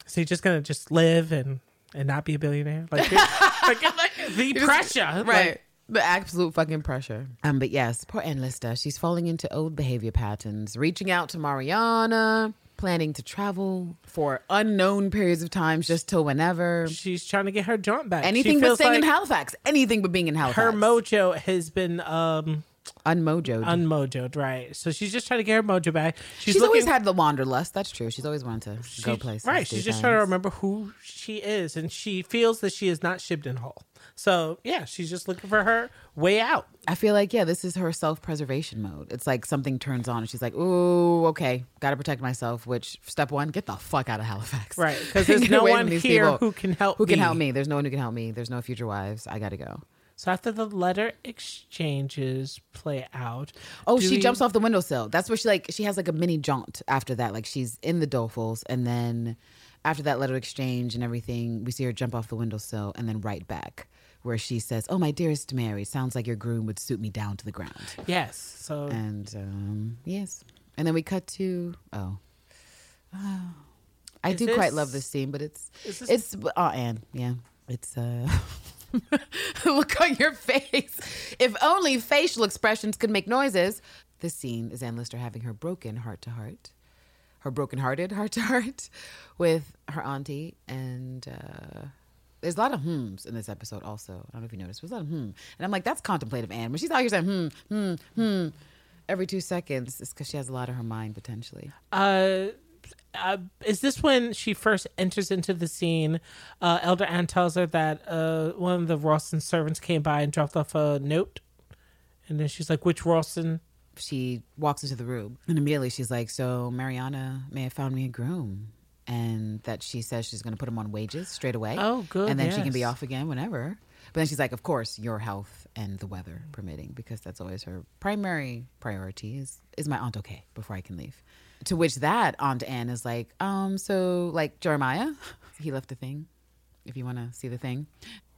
so you're just gonna just live and and not be a billionaire, like, like, like the pressure, like, the absolute fucking pressure. Um, but yes, poor Anne Lister. She's falling into old behavior patterns, reaching out to Mariana. planning to travel for unknown periods of time just till whenever. She's trying to get her jaunt back. She Anything but feels staying in Halifax. Anything but being in Halifax. Her mojo has been um unmojoed. unmojoed, right? So she's just trying to get her mojo back. She's, she's looking, always had the wanderlust. That's true. She's always wanted to go places. Right. She's just trying to remember who she is, and she feels that she is not Shibden Hall. So yeah, she's just looking for her way out. I feel like yeah, this is her self-preservation mode. It's like something turns on and she's like, "Ooh, okay, got to protect myself." Which step one, get the fuck out of Halifax, Right. Because there's no one here people. who can help Who can help me? There's no one who can help me. There's no future wives. I got to go. So after the letter exchanges play out, Oh, she we- jumps off the windowsill. That's where she like she has like a mini jaunt after that. Like she's in the Dolefuls, and then after that letter exchange and everything, we see her jump off the windowsill and then right back where she says, "Oh, my dearest Mary, sounds like your groom would suit me down to the ground." Yes. So And um, yes, and then we cut to oh, Oh. I Is do quite love this- this scene, but it's is this- it's oh Anne, yeah, it's uh. Look on your face. If only facial expressions could make noises. This scene is Anne Lister having her broken heart to heart, her broken hearted heart to heart with her auntie. And uh, there's a lot of hmms in this episode also. I don't know if you noticed. There's a lot of hmm. And I'm like, that's contemplative Ann. When she's out here saying hmm, hmm, hmm every two seconds, it's because she has a lot of her mind potentially. uh, uh, is this when she first enters into the scene? Uh, Elder Ann tells her that uh, one of the Rawson servants came by and dropped off a note, and then she's like, "Which Rawson?" she walks into the room and immediately she's like, So Mariana may have found me a groom. And that she says she's going to put him on wages straight away. Oh, good, And then she can be off again whenever. But then she's like, Of course, your health and the weather permitting, because that's always her primary priority is, is my Aunt okay before I can leave. To which that Aunt Anne is like, um, So, like Jeremiah, he left a thing, if you want to see the thing.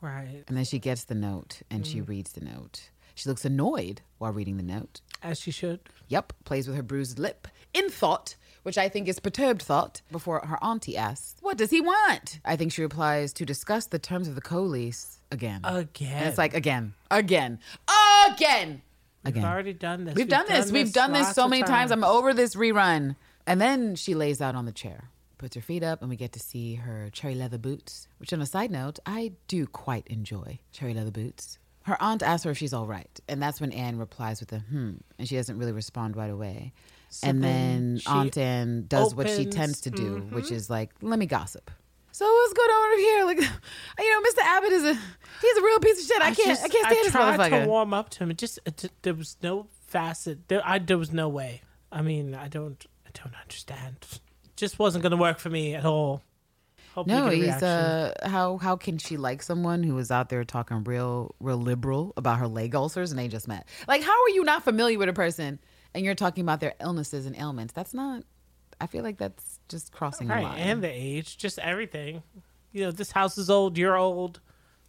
Right, And then she gets the note and Mm. she reads the note. She looks annoyed while reading the note. as she should. Yep, plays with her bruised lip in thought, which I think is perturbed thought, before her auntie asks, What does he want? I think she replies, To discuss the terms of the coal lease again. Again. And it's like, Again, again, again, We've already done this. We've done this. We've done this so many times. I'm over this rerun. And then she lays out on the chair, puts her feet up, and we get to see her cherry leather boots, which, on a side note, I do quite enjoy cherry leather boots. Her aunt asks her if she's all right. And that's when Anne replies with a hmm, and she doesn't really respond right away. So and then then Aunt Anne does what she tends to do, Mm-hmm. which is like, let me gossip. So what's going on over here? Like, you know, Mr. Abbott is a he's a real piece of shit. I, can't just- I can't stand I this tried motherfucker. to warm up to him. It just it, there was no facet. There, I there was no way. I mean, I don't I don't understand. Just wasn't gonna work for me at all. Hope No, he's uh how how can she like someone who is out there talking real real liberal about her leg ulcers and they just met? Like how are you not familiar with a person and you're talking about their illnesses and ailments? That's not I feel like that's just crossing the line. and the age, just everything. You know, this house is old. You're old.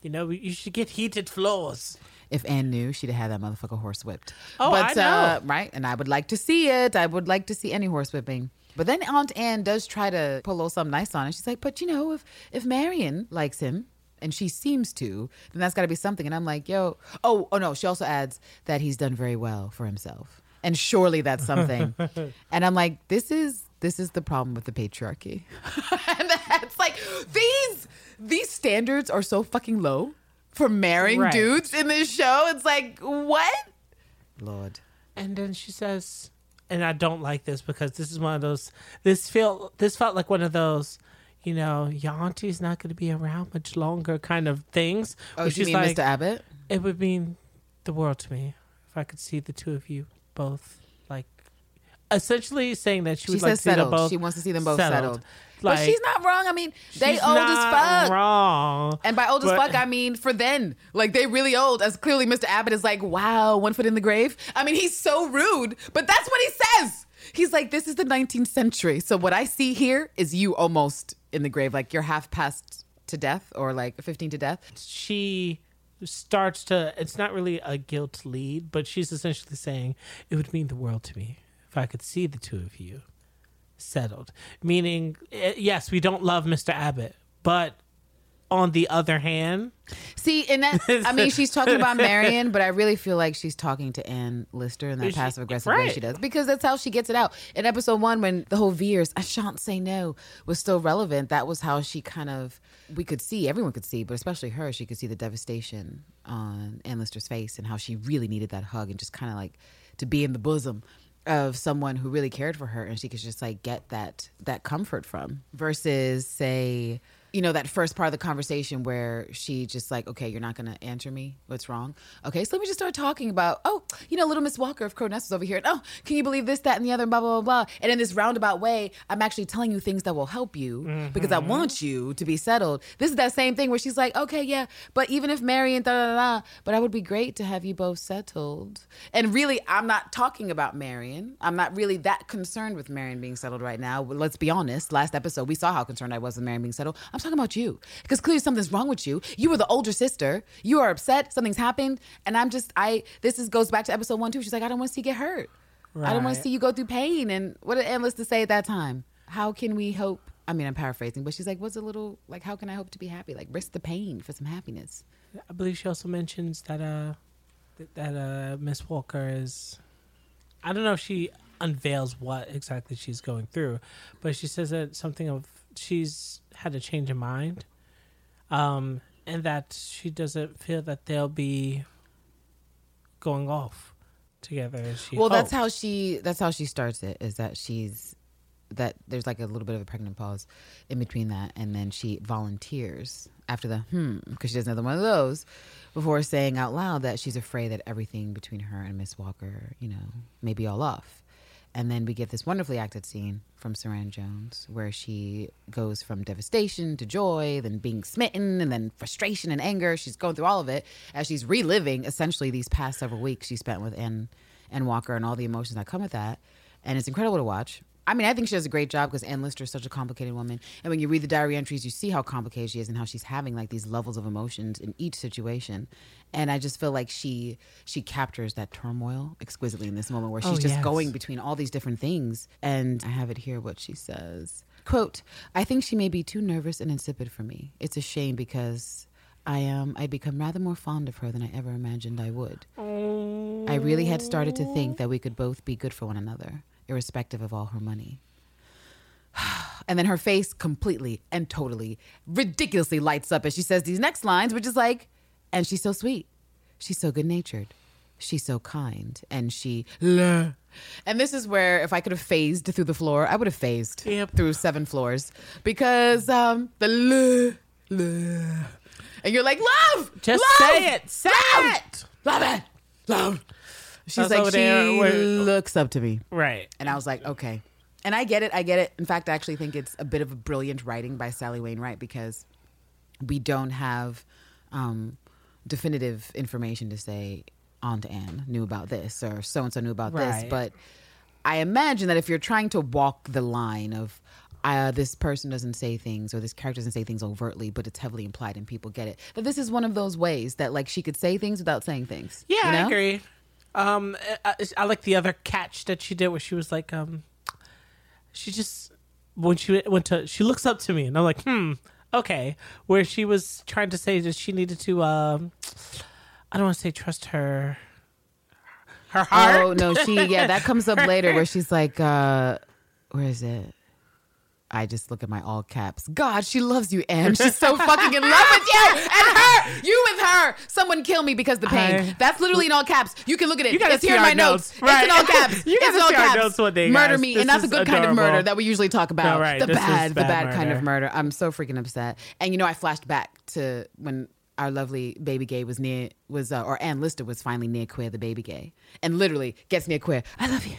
You know, you should get heated floors. if Anne knew, she'd have had that motherfucker horse whipped. Oh, but, I know. Uh, right, and I would like to see it. I would like to see any horse whipping. But then Aunt Anne does try to pull a little something nice on it. She's like, "But you know, if if Marian likes him, and she seems to, then that's got to be something." And I'm like, "Yo, oh, oh no." She also adds that he's done very well for himself, and surely that's something. and I'm like, "This is this is the problem with the patriarchy." and that's like these these standards are so fucking low for marrying Right. dudes in this show. It's like what? Lord. And then she says, and I don't like this because this is one of those. This felt this felt like one of those, you know, your auntie's not going to be around much longer kind of things. Oh, where do you she's mean like, Mr. Abbott? It would mean the world to me if I could see the two of you both like, essentially saying that she She would like to see them settled. both. She wants to see them both settled. Like, but she's not wrong. I mean, they old as fuck. Wrong. And by old as fuck, I mean for then. Like they really old. As clearly Mr. Abbott is like, wow, one foot in the grave. I mean, he's so rude, but that's what he says. He's like, this is the 19th century. So what I see here is you almost in the grave. Like you're half past to death or like 15 to death. she starts to it's not really a guilt lead but she's essentially saying it would mean the world to me if i could see the two of you settled meaning eh, yes we don't love mr abbott but on the other hand. See, and that I mean, she's talking about Marian, but I really feel like she's talking to Anne Lister in that passive aggressive way she does because that's how she gets it out. In episode one, when the whole Vere's, I shan't say no, was still relevant, that was how she kind of we could see, everyone could see, but especially her, she could see the devastation on Anne Lister's face and how she really needed that hug and just kind of like to be in the bosom of someone who really cared for her and she could just like get that that comfort from versus say you know that first part of the conversation where she just like okay you're not gonna answer me? What's wrong? Okay so let me just start talking about oh you know little miss walker of crow nest is over here. And, oh can you believe this that and the other and blah blah blah blah. And in this roundabout way i'm actually telling you things that will help you mm-hmm. because i want you to be settled. This is that same thing where she's like okay yeah but even if marian da da da da, but i would be great to have you both settled. And really i'm not talking about marian. I'm not really that concerned with marian being settled right now. Let's be honest. Last episode we saw how concerned i was with marian being settled. I'm talking about you. Because clearly something's wrong with you. You were the older sister. You are upset. Something's happened. And i'm just i this is goes back to episode one too. She's like i don't want to see you get hurt. I don't want to see you go through pain. And what Anne Lister to say at that time? How can we hope i mean i'm paraphrasing but she's like what's a little like how can i hope to be happy? Like risk the pain for some happiness. I believe she also mentions that uh that, that uh Miss Walker is I don't know if she unveils what exactly she's going through, but she says that something of she's had a change of mind. Um and that she doesn't feel that they'll be going off together as she well that's how she that's how she starts it is that she's that there's like a little bit of a pregnant pause in between that and then she volunteers after the hmm because she doesn't have one of those before saying out loud that she's afraid that everything between her and miss walker you know may be all off and then we get this wonderfully acted scene from Suranne Jones where she goes from devastation to joy, then being smitten, and then frustration and anger. She's going through all of it as she's reliving essentially these past several weeks she spent with Ann, Ann Walker and all the emotions that come with that. And it's incredible to watch. I mean, I think she does a great job because Anne Lister is such a complicated woman. And when you read the diary entries, you see how complicated she is and how she's having like these levels of emotions in each situation. And I just feel like she she captures that turmoil exquisitely in this moment where oh, she's Oh, just yes. going between all these different things. And I have it here what she says. Quote, I think she may be too nervous and insipid for me. It's a shame because I am I become rather more fond of her than I ever imagined I would. I really had started to think that we could both be good for one another, irrespective of all her money. And then her face completely and totally, ridiculously lights up as she says these next lines, which is like, and she's so sweet. She's so good natured. She's so kind. And she, and this is where if I could have phased through the floor, I would have phased Yep. through seven floors because um, the. And you're like, love! Just love, say it. Say love, it. Love it. Love. She's like, she there looks up to me. Right. And I was like, okay. And I get it. I get it. In fact, I actually think it's a bit of a brilliant writing by Sally Wainwright because we don't have um, definitive information to say Aunt Anne knew about this or so and so knew about this. But I imagine that if you're trying to walk the line of uh, this person doesn't say things or this character doesn't say things overtly, but it's heavily implied and people get it, that this is one of those ways that like she could say things without saying things. Yeah, you know? I agree. Um, I, I like the other catch that she did where she was like, um, she just when she went to she looks up to me and I'm like, hmm, okay. Where she was trying to say that she needed to, um, I don't want to say trust her, her heart. Oh no, she yeah, that comes up later where she's like, uh where is it? I just look at my all caps. God, she loves you, Anne. She's so fucking in love with you and her. You with her. Someone kill me because the pain. I- That's literally in all caps. You can look at it. You gotta it's here in my notes. notes. It's Right. in all caps. You it's gotta in all caps. notes one day, Murder guys. me, This and the is good kind of murder that we usually talk about. No, right. The is bad, the bad bad kind of murder. murder. I'm so freaking upset. And you know, I flashed back to when our lovely baby gay was near was uh, or Anne Lister was finally near queer the baby gay and literally gets near queer. I love you.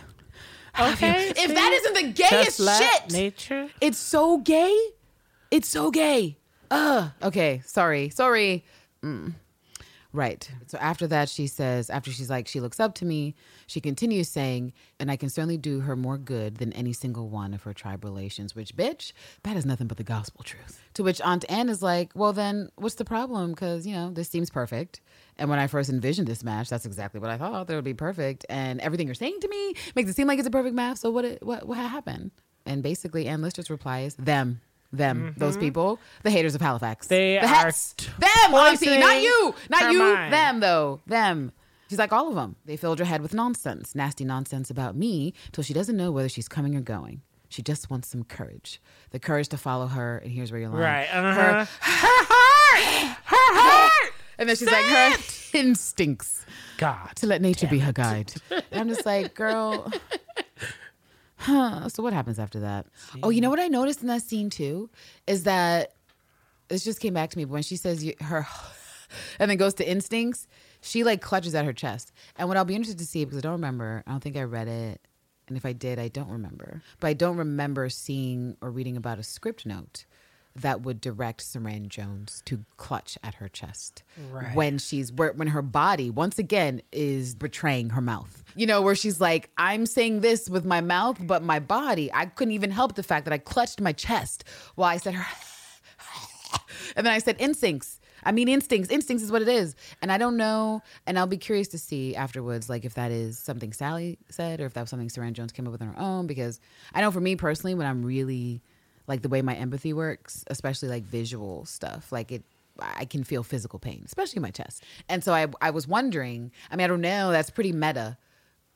I love you. Okay, If that isn't the gayest shit, nature. it's so gay. It's so gay. Ugh. Okay. Sorry. Sorry. Mm. Right. So after that, she says, after she's like, she looks up to me, she continues saying, and I can certainly do her more good than any single one of her tribe relations, which, bitch, that is nothing but the gospel truth. To which Aunt Anne is like, well, then what's the problem? Because, you know, this seems perfect. And when I first envisioned this match, that's exactly what I thought. That would be perfect. And everything you're saying to me makes it seem like it's a perfect match. So what, what, what happened? And basically, Anne Lister's reply is, them. them, those people, the haters of Halifax. Mm-hmm. They the are hets. t- them, Auntie, not you, not you, mind. them though, them. She's like all of them. They filled her head with nonsense, nasty nonsense about me, till she doesn't know whether she's coming or going. She just wants some courage, the courage to follow her. And here's where you're lying. Right. Uh-huh. Her, her heart, her heart. And then she's like her instincts God. to let nature be her guide. And I'm just like, girl. Huh. So what happens after that? Oh, you know what I noticed in that scene too is that this just came back to me. But when she says you, her, and then goes to instincts, she like clutches at her chest. And what I'll be interested to see because I don't remember. I don't think I read it, and if I did, I don't remember. But I don't remember seeing or reading about a script note that would direct Suranne Jones to clutch at her chest Right. when she's where, when her body once again is betraying her mouth. You know, where she's like, "I'm saying this with my mouth, but my body, I couldn't even help the fact that I clutched my chest while I said her." and then I said instincts. I mean instincts. Instincts is what it is. And I don't know. And I'll be curious to see afterwards, like if that is something Sally said or if that was something Suranne Jones came up with on her own. Because I know for me personally, when I'm really like the way my empathy works, especially like visual stuff, like it I can feel physical pain, especially in my chest. And so I I was wondering, I mean, I don't know, that's pretty meta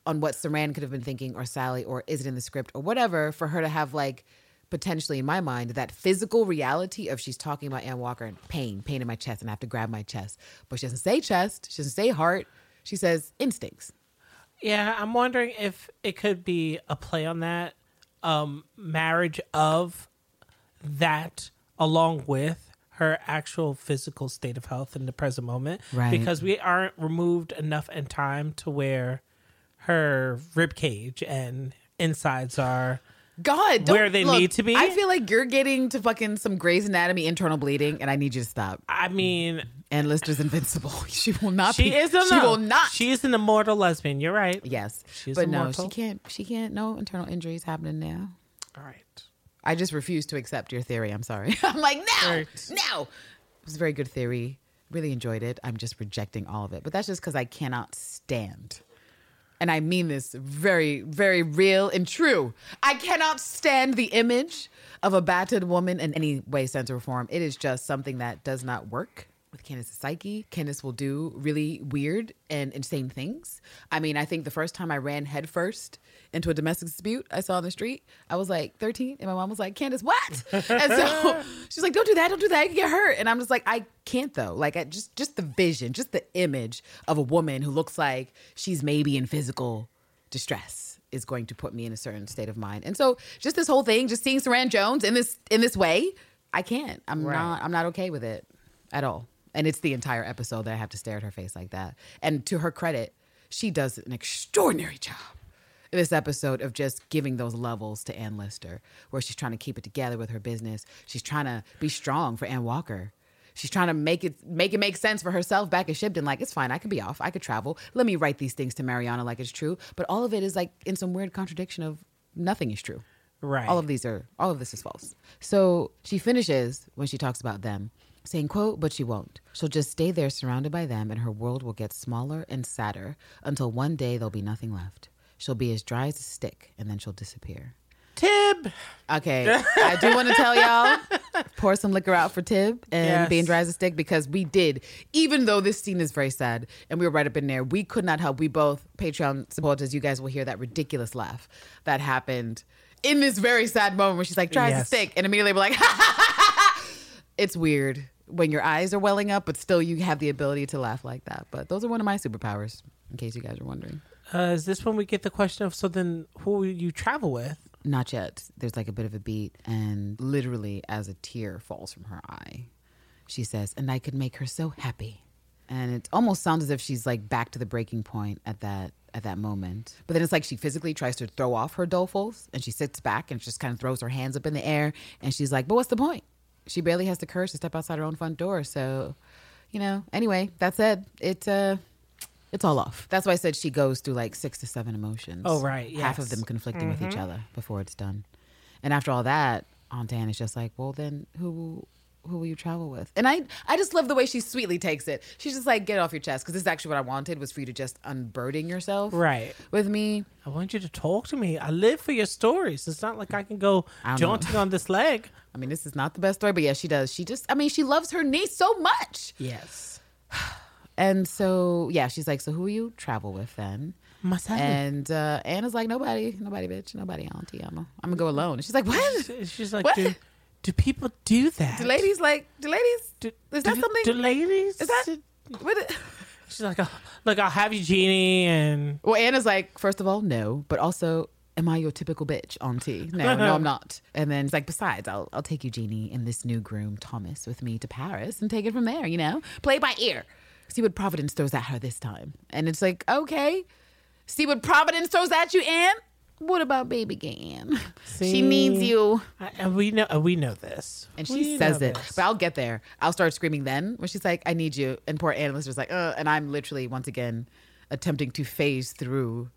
on what Suranne could have been thinking or Sally or is it in the script or whatever for her to have like potentially in my mind that physical reality of she's talking about Ann Walker and pain, pain in my chest and I have to grab my chest. But she doesn't say chest, she doesn't say heart. She says instincts. Yeah, I'm wondering if it could be a play on that um, marriage of that along with her actual physical state of health in the present moment. Right. Because we aren't removed enough in time to where her rib cage and insides are. God, don't, Where they look, need to be? I feel like you're getting to fucking some Grey's Anatomy internal bleeding, and I need you to stop. I mean, Anne Lister's invincible. She will not she be. is she no. will not. She is an immortal lesbian. You're right. yes, She's but no, she can't. She can't. No internal injuries happening now. All right. I just refuse to accept your theory. I'm sorry. I'm like, no, Right. no. It was a very good theory. Really enjoyed it. I'm just rejecting all of it. But that's just because I cannot stand. And I mean this very, very real and true. I cannot stand the image of a battered woman in any way, sense, or form. It is just something that does not work with Candace's psyche. Candace will do really weird and insane things. I mean, I think the first time I ran headfirst into a domestic dispute I saw on the street, I was like 13, and my mom was like, Candace, what? and so she's like, don't do that, don't do that, you can get hurt. And I'm just like, I can't though. Like, I just just the vision, just the image of a woman who looks like she's maybe in physical distress is going to put me in a certain state of mind. And so just this whole thing, just seeing Suranne Jones in this in this way, I can't. I'm Right. not I'm not okay with it at all. And it's the entire episode that I have to stare at her face like that. And to her credit, she does an extraordinary job in this episode of just giving those levels to Anne Lister, where she's trying to keep it together with her business. She's trying to be strong for Ann Walker. She's trying to make it make it make sense for herself back at Shibden. Like it's fine, I could be off, I could travel. Let me write these things to Mariana like it's true. But all of it is like in some weird contradiction of nothing is true. Right. All of these are all of this is false. So she finishes when she talks about them, saying, quote, but she won't. She'll just stay there surrounded by them and her world will get smaller and sadder until one day there'll be nothing left. She'll be as dry as a stick and then she'll disappear. Tib. Okay. I do want to tell y'all, pour some liquor out for Tib and Yes. being dry as a stick because we did, even though this scene is very sad and we were right up in there, we could not help. We both, Patreon supporters, you guys will hear that ridiculous laugh that happened in this very sad moment where she's like, dry as a stick. And immediately we're like, it's weird when your eyes are welling up, but still you have the ability to laugh like that. But those are one of my superpowers, in case you guys are wondering. Uh, is this when we get the question of so then who you travel with? Not yet. There's like a bit of a beat, and literally, as a tear falls from her eye, she says, And I could make her so happy. And it almost sounds as if she's like back to the breaking point at that at that moment. But then it's like she physically tries to throw off her dolefuls and she sits back and just kind of throws her hands up in the air and she's like, But what's the point? She barely has the courage to step outside her own front door. So, you know, anyway, that said, it uh it's all off. That's why I said she goes through like six to seven emotions. Oh, right, Half of yes. Mm-hmm. them conflicting with each other before it's done. And after all that, Aunt Anne is just like, well, then who who will you travel with? And I, I just love the way she sweetly takes it. She's just like, get off your chest, because this is actually what I wanted was for you to just unburden yourself, Right. with me. I want you to talk to me. I live for your stories. It's not like I can go I know. jaunting on this leg. I mean, this is not the best story, but yeah, she does. She just, I mean, she loves her niece so much. Yes. And so, yeah, she's like, so who will you travel with then? Myself. And uh, Anna's like, nobody, nobody, bitch, nobody, auntie. I'm gonna, I'm gonna go alone. And she's like, what? She's like, What? do, do people do that? Do ladies like? Do ladies? Do, is that do- something? Do ladies? Is that? What it- She's like, oh, look, I'll have you, Jeannie, and Well, Anna's like, first of all, no, but also, am I your typical bitch, auntie? No, no, I'm not. And then it's like, besides, I'll, I'll take you, Jeannie, and this new groom, Thomas, with me to Paris and take it from there. You know, play by ear. See what Providence throws at her this time. And it's like, okay, see what Providence throws at you, Anne. What about baby Anne? She needs you. I- and we know we know this, And she know says it, this. but I'll get there. I'll start screaming then when she's like, "I need you," and poor Anne Lister is like, "Uh," and I'm literally once again attempting to phase through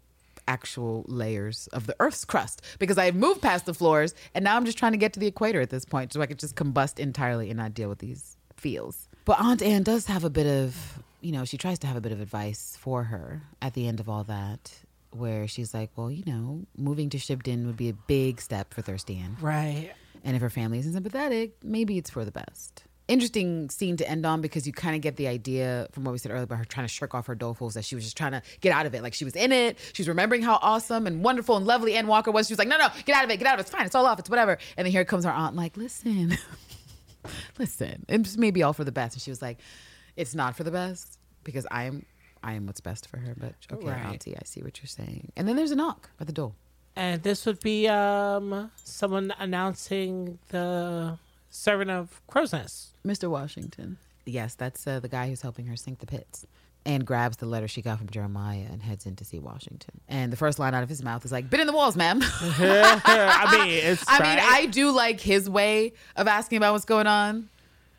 actual layers of the Earth's crust because I've moved past the floors, and now I'm just trying to get to the equator at this point, so I could just combust entirely and not deal with these feels. But Aunt Anne does have a bit of, you know, she tries to have a bit of advice for her at the end of all that. Where she's like, well, you know, moving to Shibden would be a big step for Thirsty Anne. right. And if her family isn't sympathetic, maybe it's for the best. Interesting scene to end on because you kind of get the idea from what we said earlier about her trying to shirk off her dolefuls that she was just trying to get out of it. Like she was in it. She was remembering how awesome and wonderful and lovely Ann Walker was. She was like, no, no, get out of it. Get out of it. It's fine. It's all off. It's whatever. And then here comes her aunt, like, listen, listen. It's maybe all for the best. And she was like, it's not for the best because I am. I am what's best for her, but okay, Right. Auntie, I see what you're saying. And then there's a knock at the door. And this would be um someone announcing the servant of Crow's Nest. Mr. Washington. Yes, that's uh, the guy who's helping her sink the pits. And grabs the letter she got from Jeremiah and heads in to see Washington. And the first line out of his mouth is like, "Been in the walls, ma'am." I mean, it's I mean. I do like his way of asking about what's going on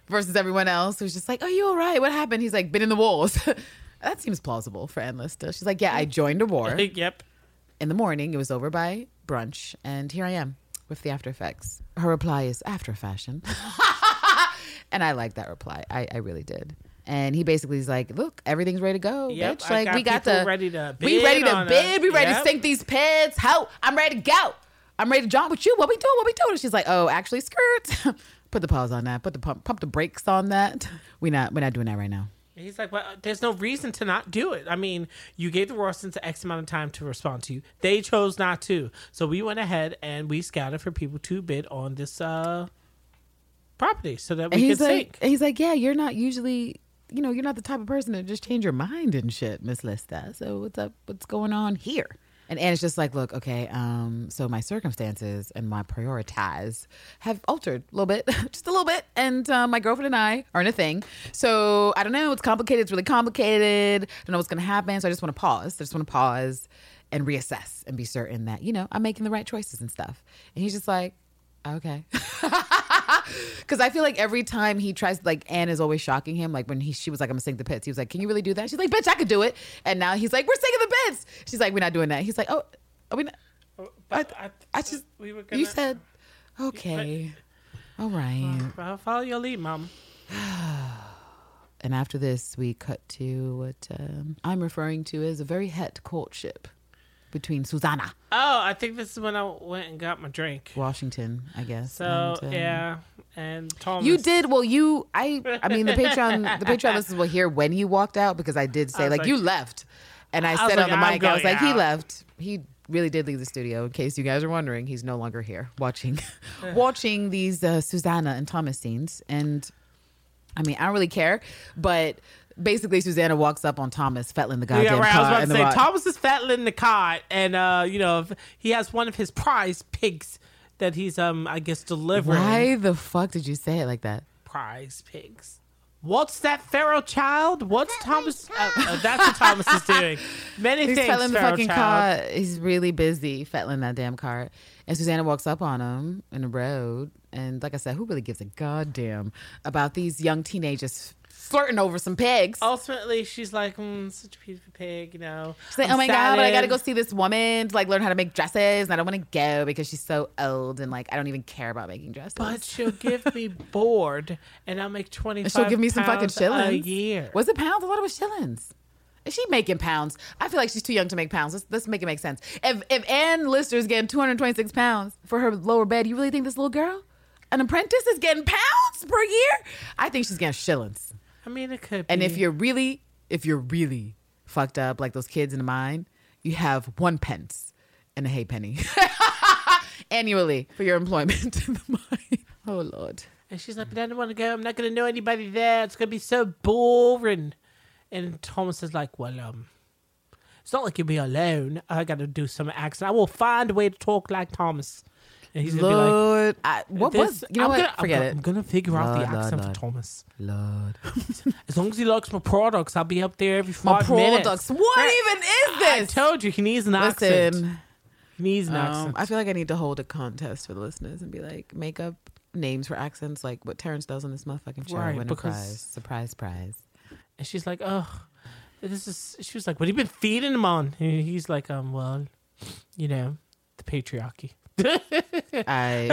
versus everyone else who's just like, "Are you all right? What happened?" He's like, "Been in the walls." that seems plausible for Anne Lister. She's like, "Yeah, I joined a war yep. in the morning. It was over by brunch, and here I am with the after effects." Her reply is after fashion. And I like that reply. I, I really did. And he basically is like, "Look, everything's ready to go, Yep, bitch. I Like got we got people the ready to we bid ready to on bid. it. We ready Yep. to sink these pits. How I'm ready to go. I'm ready to jump with you. What we doing? What we doing?" And she's like, "Oh, actually, skirt. Put the pause on that. Put the pump, pump the brakes on that. We not we're not doing that right now. He's like, well, there's no reason to not do it. I mean, you gave the Rawsons X amount of time to respond to you. They chose not to. So we went ahead and we scouted for people to bid on this uh property so that we could like, sink. and he's like, yeah, you're not usually, you know, you're not the type of person to just change your mind and shit, Miss Lister. So what's up? What's going on here? And Anna's just like, look, okay, um, so my circumstances and my prioritize have altered a little bit, just a little bit. And uh, my girlfriend and I are in a thing. So I don't know. It's complicated. It's really complicated. I don't know what's going to happen. So I just want to pause. I just want to pause and reassess and be certain that, you know, I'm making the right choices and stuff. And he's just like, okay. Because I feel like every time he tries, like Anne is always shocking him. Like when he, she was like, "I'm gonna sink the pits." He was like, "Can you really do that?" She's like, "Bitch, I could do it." And now he's like, "We're singing the pits." She's like, "We're not doing that." He's like, "Oh, are we not?" But I, I, I just, we were you gonna- said, okay, all right. I'll follow your lead, mom. And after this, we cut to what um, I'm referring to as a very het courtship between Susanna Oh, I think this is when I went and got my drink. Washington, I guess. So and, um, yeah, and Thomas. You did well. You, I, I mean, the Patreon, the Patreon listeners will hear when you walked out because I did say was like, like- you left, and I, I said on the I'm mic, I was like, he left. He really did leave the studio. In case you guys are wondering, he's no longer here watching, watching these uh, Susanna and Thomas scenes. And I mean, I don't really care, but basically, Susanna walks up on Thomas, fettling the goddamn Yeah, right. I was about to say rock. Thomas is fettling the cart, and uh, you know he has one of his prize pigs that he's um I guess delivering. Why the fuck did you say it like that? Prize pigs. What's that feral child? What's Thomas? Uh, uh, that's what Thomas is doing. Many He's things, fettling the fucking child. car. He's really busy fettling that damn cart. And Susanna walks up on him in the road. And like I said, who really gives a goddamn about these young teenagers flirting over some pigs. Ultimately, she's like, mm, such a beautiful pig, you know. She's like, I'm oh my god, but I gotta go see this woman to like learn how to make dresses, and I don't want to go because she's so old and like I don't even care about making dresses. But she'll give me board, and I'll make twenty. She'll give me some fucking shillings a year. Was it pounds? I thought it was shillings. Is she making pounds? I feel like she's too young to make pounds. Let's, let's make it make sense. If if Anne Lister's getting 226 pounds for her lower bed, you really think this little girl, an apprentice, is getting pounds per year? I think she's getting shillings. I mean, it could. And be. if you're really, if you're really fucked up like those kids in the mine, you have one pence and a hay penny annually for your employment in the mine. Oh Lord. And she's like, but I don't want to go. I'm not going to know anybody there. It's going to be so boring. And Thomas is like, well, um, it's not like you'll be alone. I got to do some accent. I will find a way to talk like Thomas. And he's going to be like, Lord, I, what this- was? You know I'm what? Gonna, Forget I'm it. I'm to figure out the Lord, Lord, accent Lord. for Thomas. Lord. As long as he likes my products, I'll be up there every My minutes. products. What even is this? I told you, he needs an accent. Listen, He needs an um, accent. I feel like I need to hold a contest for the listeners and be like, make up names for accents like what Terrence does on this motherfucking show. Right, Win a prize. Surprise, prize. And she's like, oh, this is. She was like, what have you been feeding him on? And he's like, um, well, you know, the patriarchy. I,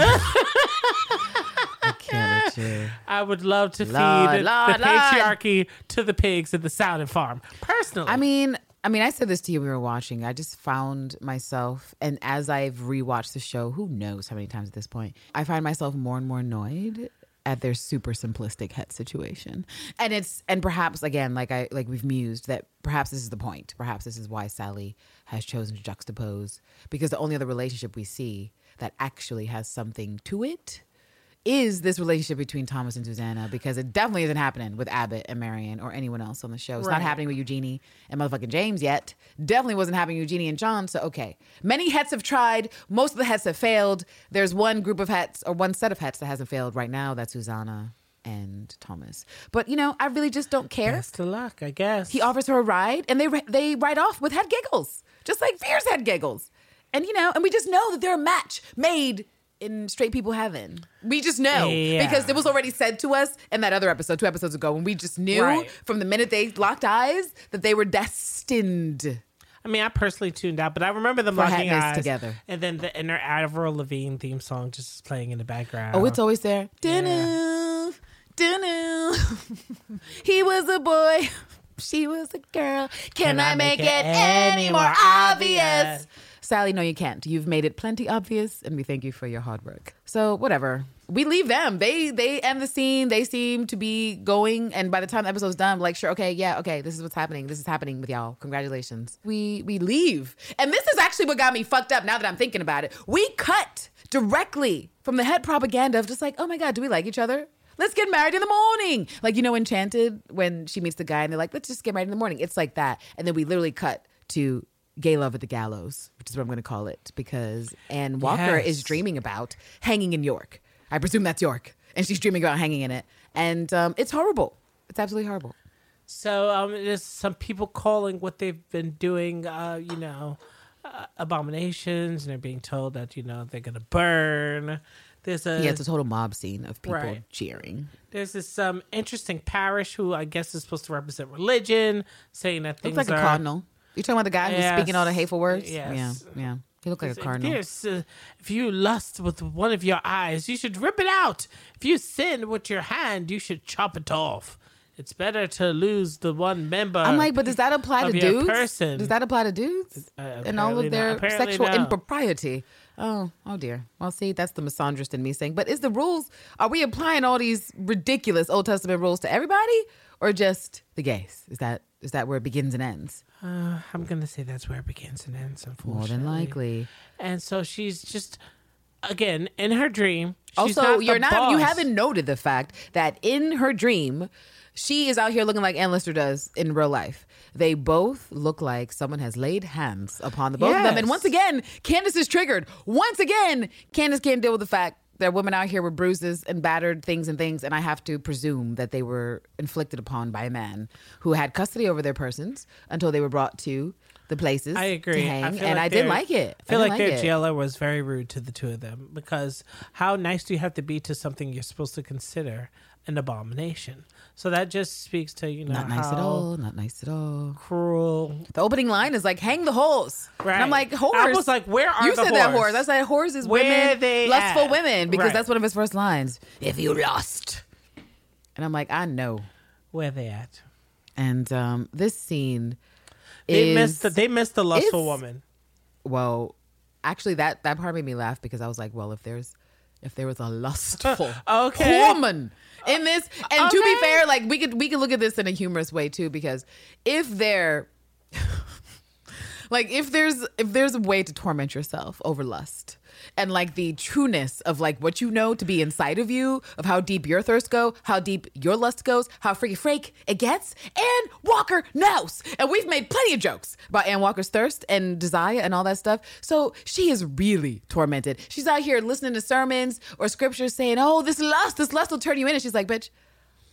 I can't with you. I would love to Lord, feed Lord, the Lord. patriarchy to the pigs at the Southern Farm. Personally, I mean, I mean, I said this to you when we were watching. I just found myself, and as I've rewatched the show, who knows how many times at this point, I find myself more and more annoyed at their super simplistic het situation. And it's and perhaps again, like I like we've mused that perhaps this is the point. Perhaps this is why Sally has chosen to juxtapose because the only other relationship we see that actually has something to it is this relationship between Thomas and Susanna because it definitely isn't happening with Abbott and Marian or anyone else on the show. It's Right. not happening with Eugenie and motherfucking James yet. Definitely wasn't happening with Eugenie and John. So okay, many hets have tried. Most of the hets have failed. There's one group of hets or one set of hets that hasn't failed right now. That's Susanna and Thomas. But you know, I really just don't care. best of luck, I guess. He offers her a ride, and they they ride off with het giggles, just like Fierce had giggles. And you know, and we just know that they're a match made in straight people heaven. We just know Yeah. because it was already said to us in that other episode, two episodes ago, when we just knew Right. from the minute they locked eyes that they were destined. I mean, I personally tuned out, but I remember them For locking eyes together. and then the inner Avril Lavigne theme song just playing in the background. Oh, it's always there. Dun-dun, dun-dun. he was a boy. She was a girl. Can, I, make, it any more obvious? Sally, no, you can't. You've made it plenty obvious, and we thank you for your hard work. So, whatever. We leave them. They they end the scene. They seem to be going, and by the time the episode's done, like, sure, okay, yeah, okay, this is what's happening. This is happening with y'all. Congratulations. We we leave, and this is actually what got me fucked up. Now that I'm thinking about it, we cut directly from the het propaganda of just like, oh my god, do we like each other? Let's get married in the morning. Like, you know, Enchanted, when she meets the guy and they're like, let's just get married in the morning. It's like that. And then we literally cut to gay love at the gallows, which is what I'm going to call it, because Ann Walker is dreaming about hanging in York. I presume that's York. And she's dreaming about hanging in it. And um, it's horrible. It's absolutely horrible. So um, there's some people calling what they've been doing, uh, you know, uh, abominations, and they're being told that you know they're gonna burn. There's a yeah, it's a total mob scene of people Right. cheering. there's this um interesting parish who I guess is supposed to represent religion, saying that things Looks like a are cardinal. You talking about the guy who's speaking all the hateful words? Yes. Yeah, yeah. He looked like a cardinal. uh, if you lust with one of your eyes, you should rip it out. If you sin with your hand, you should chop it off. It's better to lose the one member. I'm like, but does that apply to dudes? person? person. Does that apply to dudes Uh, and all of their not. Sexual no. impropriety? Oh, oh dear. Well, see, that's the misandrist in me saying, but is the rules? Are we applying all these ridiculous Old Testament rules to everybody, or just the gays? Is that is that where it begins and ends? Uh, I'm gonna say that's where it begins and ends. Unfortunately, More than likely. And so she's just again in her dream. She's Also, not you're not. You haven't noted the fact that in her dream, she is out here looking like Anne Lister does in real life. They both look like someone has laid hands upon the both of them. And once again, Candace is triggered. Once again, Candace can't deal with the fact that women out here with bruises and battered things and things, and I have to presume that they were inflicted upon by a man who had custody over their persons until they were brought to the places. I agree. To hang, I and like I didn't like it. I feel didn't like, their it. jailer was very rude to the two of them because how nice do you have to be to something you're supposed to consider an abomination. So that just speaks to you know Not nice at all. Not nice at all. cruel. The opening line is like, "Hang the whores." And I'm like, "Whores." I was like, where are you the said that whores? whores? I said whores is Where women, they lustful at? women, because Right. that's one of his first lines. If you lost, and I'm like, I know. Where they at? And um, this scene They is missed. The, they missed the lustful woman. well, actually, that that part made me laugh because I was like, well, if there's if there was a lustful uh, Okay. woman in this, and to be fair, like we could we could look at this in a humorous way too, because if there, like if there's if there's a way to torment yourself over lust. And like the trueness of like what you know to be inside of you, of how deep your thirst go, how deep your lust goes, how freaky freak it gets, Ann Walker knows. And we've made plenty of jokes about Ann Walker's thirst and desire and all that stuff. So she is really tormented. She's out here listening to sermons or scriptures saying, "Oh, this lust, this lust will turn you in." And she's like, "Bitch,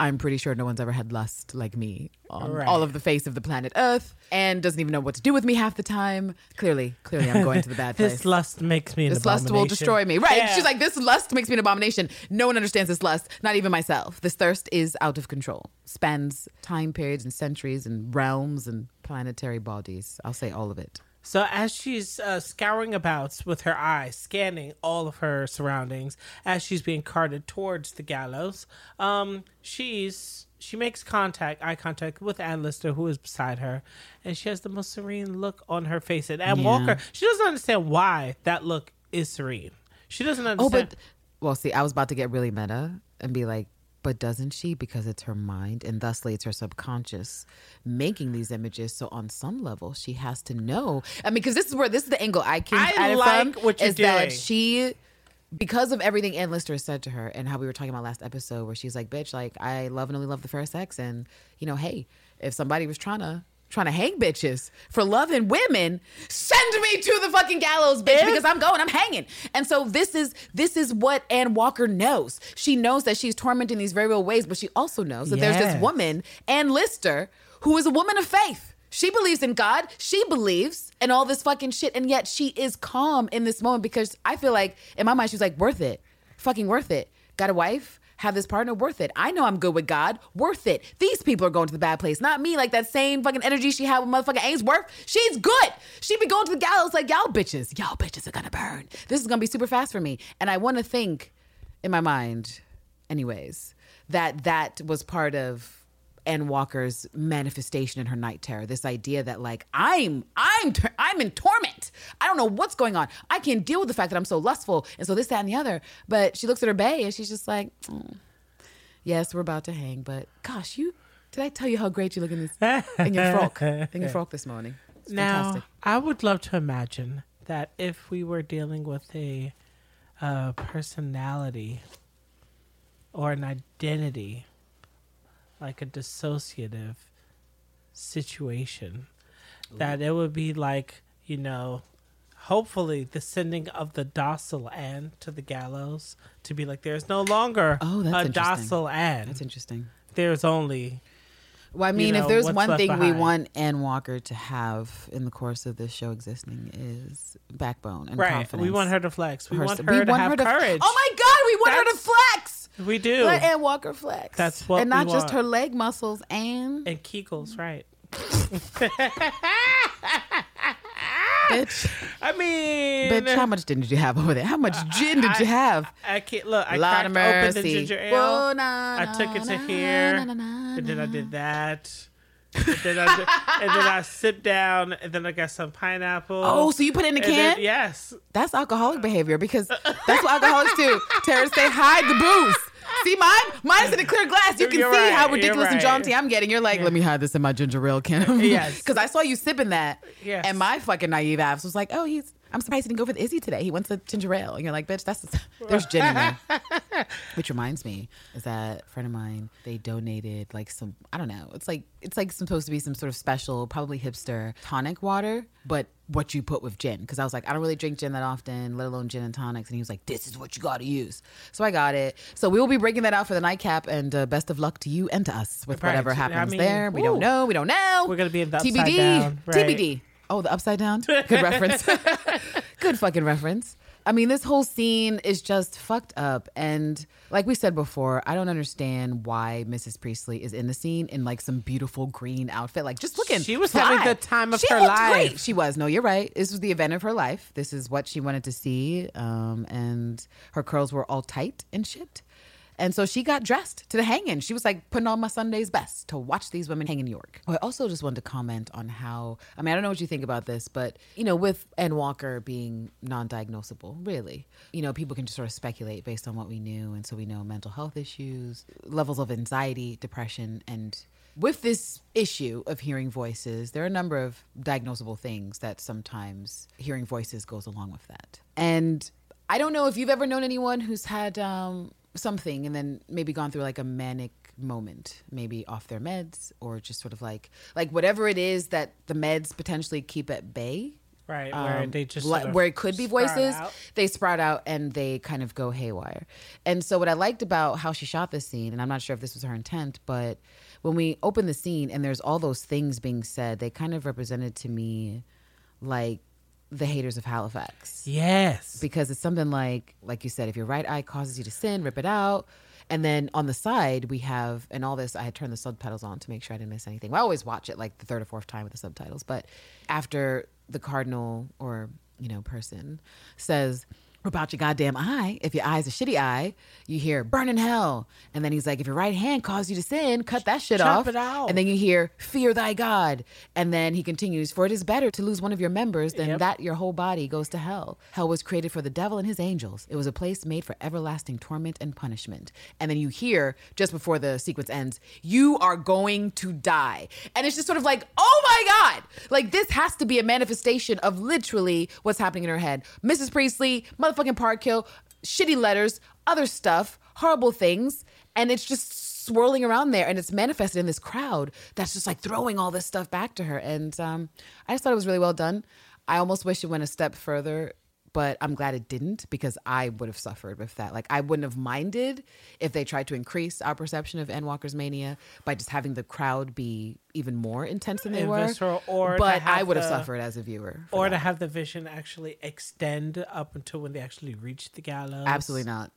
I'm pretty sure no one's ever had lust like me on Right. all of the face of the planet Earth, and doesn't even know what to do with me half the time. Clearly, clearly, I'm going to the bad place. This lust makes me an This lust will destroy me. Right. Yeah. She's like, this lust makes me an abomination. No one understands this lust, not even myself. This thirst is out of control, spans time periods and centuries and realms and planetary bodies. I'll say all of it. So as she's uh, scouring about with her eyes, scanning all of her surroundings, as she's being carted towards the gallows, um, she's she makes contact, eye contact with Anne Lister, who is beside her, and she has the most serene look on her face. And Ann Yeah. Walker, she doesn't understand why that look is serene. She doesn't understand. Oh, but well, see, I was about to get really meta and be like, but doesn't she? Because it's her mind, and thusly it's her subconscious making these images. So on some level, she has to know. I mean, because this is where this is the angle I came I at it like from. what you're is that she, because of everything Anne Lister said to her, and how we were talking about last episode, where she's like, "Bitch, like I love and only love the first sex, and you know, hey, if somebody was trying to." Trying to hang bitches for loving women, send me to the fucking gallows, bitch, If- because I'm going, I'm hanging. And so this is this is what Ann Walker knows. She knows that she's tormented in these very real ways, but she also knows that there's this woman, Anne Lister, who is a woman of faith. She believes in God. She believes in all this fucking shit, and yet she is calm in this moment because I feel like in my mind she's like worth it, fucking worth it. Got a wife. Have this partner worth it. I know I'm good with God. Worth it. These people are going to the bad place, not me. Like that same fucking energy she had with motherfucking Ainsworth. She's good. She be going to the gallows like y'all bitches. Y'all bitches are gonna burn. This is gonna be super fast for me. And I want to think in my mind, anyways, that that was part of Ann Walker's manifestation in her night terror. This idea that like I'm I'm I'm in torment. I don't know what's going on. I can't deal with the fact that I'm so lustful and so this that and the other. But she looks at her bay and she's just like, "Mm, yes, we're about to hang. But gosh, you did I tell you how great you look in this in your frock in your frock this morning? It's Now, fantastic. I would love to imagine that if we were dealing with a uh, personality or an identity, like a dissociative situation, that it would be like, you know, hopefully the sending of the docile Anne to the gallows to be like, there's no longer Oh, a docile Anne. That's interesting. there's only Well, I mean, know, if there's one thing we want Ann Walker to have in the course of this show existing is backbone and right. confidence. We want her to flex. We Her- want her to have courage. Oh my God, we want her to flex. We do. Let Ann Walker flex. That's what and not just want. her leg muscles and and Kegels, right? bitch. I mean, bitch, how much did you have over there? How much gin did you have? I can't look. I of cracked open the ginger ale. Whoa, na, I na, took it to na, here, and then I did that. And then, I and then I sit down, and then I got some pineapple. Oh, so you put it in the And then- can? yes. That's alcoholic behavior because that's what alcoholics do. Terrorists say hide the booze. See mine? Mine's in a clear glass. You can You're see right, how ridiculous and jaunty I'm getting. You're like, let me hide this in my ginger ale can. Yes. Because I saw you sipping that. Yes. And my fucking naive ass was like, oh, he's. I'm surprised he didn't go for the Izzy today. He went to ginger ale. And you're like, bitch, that's there's gin in there. Which reminds me, is that a friend of mine, they donated like some, I don't know, it's like it's like supposed to be some sort of special, probably hipster tonic water, but what you put with gin. Because I was like, I don't really drink gin that often, let alone gin and tonics. And he was like, this is what you got to use. So I got it. So we will be breaking that out for the nightcap, and uh, best of luck to you and to us with Right. whatever I happens mean, there. We don't know. We don't know. We're gonna be in the TBD. down, right. TBD. Oh, the upside down. Good reference. Good fucking reference. I mean, this whole scene is just fucked up. And like we said before, I don't understand why Mrs. Priestley is in the scene in like some beautiful green outfit. Like, just looking. She was fly. having the time of She her life. Great. She was. No, you're right. This was the event of her life. This is what she wanted to see. Um, and her curls were all tight and shit. And so she got dressed to the hanging. She was like putting on my Sunday's best to watch these women hang in New York. I also just wanted to comment on how, I mean, I don't know what you think about this, but, you know, with Ann Walker being non diagnosable, really, you know, people can just sort of speculate based on what we knew. And so we know mental health issues, levels of anxiety, depression, and with this issue of hearing voices, there are a number of diagnosable things that sometimes hearing voices goes along with that. And I don't know if you've ever known anyone who's had um, something and then maybe gone through like a manic moment, maybe off their meds or just sort of like like whatever it is that the meds potentially keep at bay. Right, where um, they just sort of where it could be voices, out. they sprout out and they kind of go haywire. And so what I liked about how she shot this scene, and I'm not sure if this was her intent, but when we open the scene and there's all those things being said, they kind of represented to me like the haters of Halifax. Yes. because it's something like like you said if your right eye causes you to sin rip it out. And then on the side we have and all this i had turned the subtitles on to make sure i didn't miss anything. Well, i always watch it like the third or fourth time with the subtitles. But after the cardinal or you know person says about your goddamn eye. If your eye's a shitty eye, you hear burn in hell. And then he's like, if your right hand caused you to sin, cut that shit Chop off. it out. And then you hear fear thy God. And then he continues, for it is better to lose one of your members than Yep. that your whole body goes to hell. Hell was created for the devil and his angels. It was a place made for everlasting torment and punishment. And then you hear just before the sequence ends, you are going to die. And it's just sort of like, oh my God. Like this has to be a manifestation of literally what's happening in her head. Mrs. Priestley, motherfucking park kill, shitty letters, other stuff, horrible things. And it's just swirling around there and it's manifested in this crowd that's just like throwing all this stuff back to her. And um, I just thought it was really well done. I almost wish it went a step further, but I'm glad it didn't because I would have suffered with that. Like I wouldn't have minded if they tried to increase our perception of Ann Walker's mania by just having the crowd be even more intense than they were. or but I would have the- suffered as a viewer. or to have the vision actually extend up until when they actually reach the gallows. Absolutely not.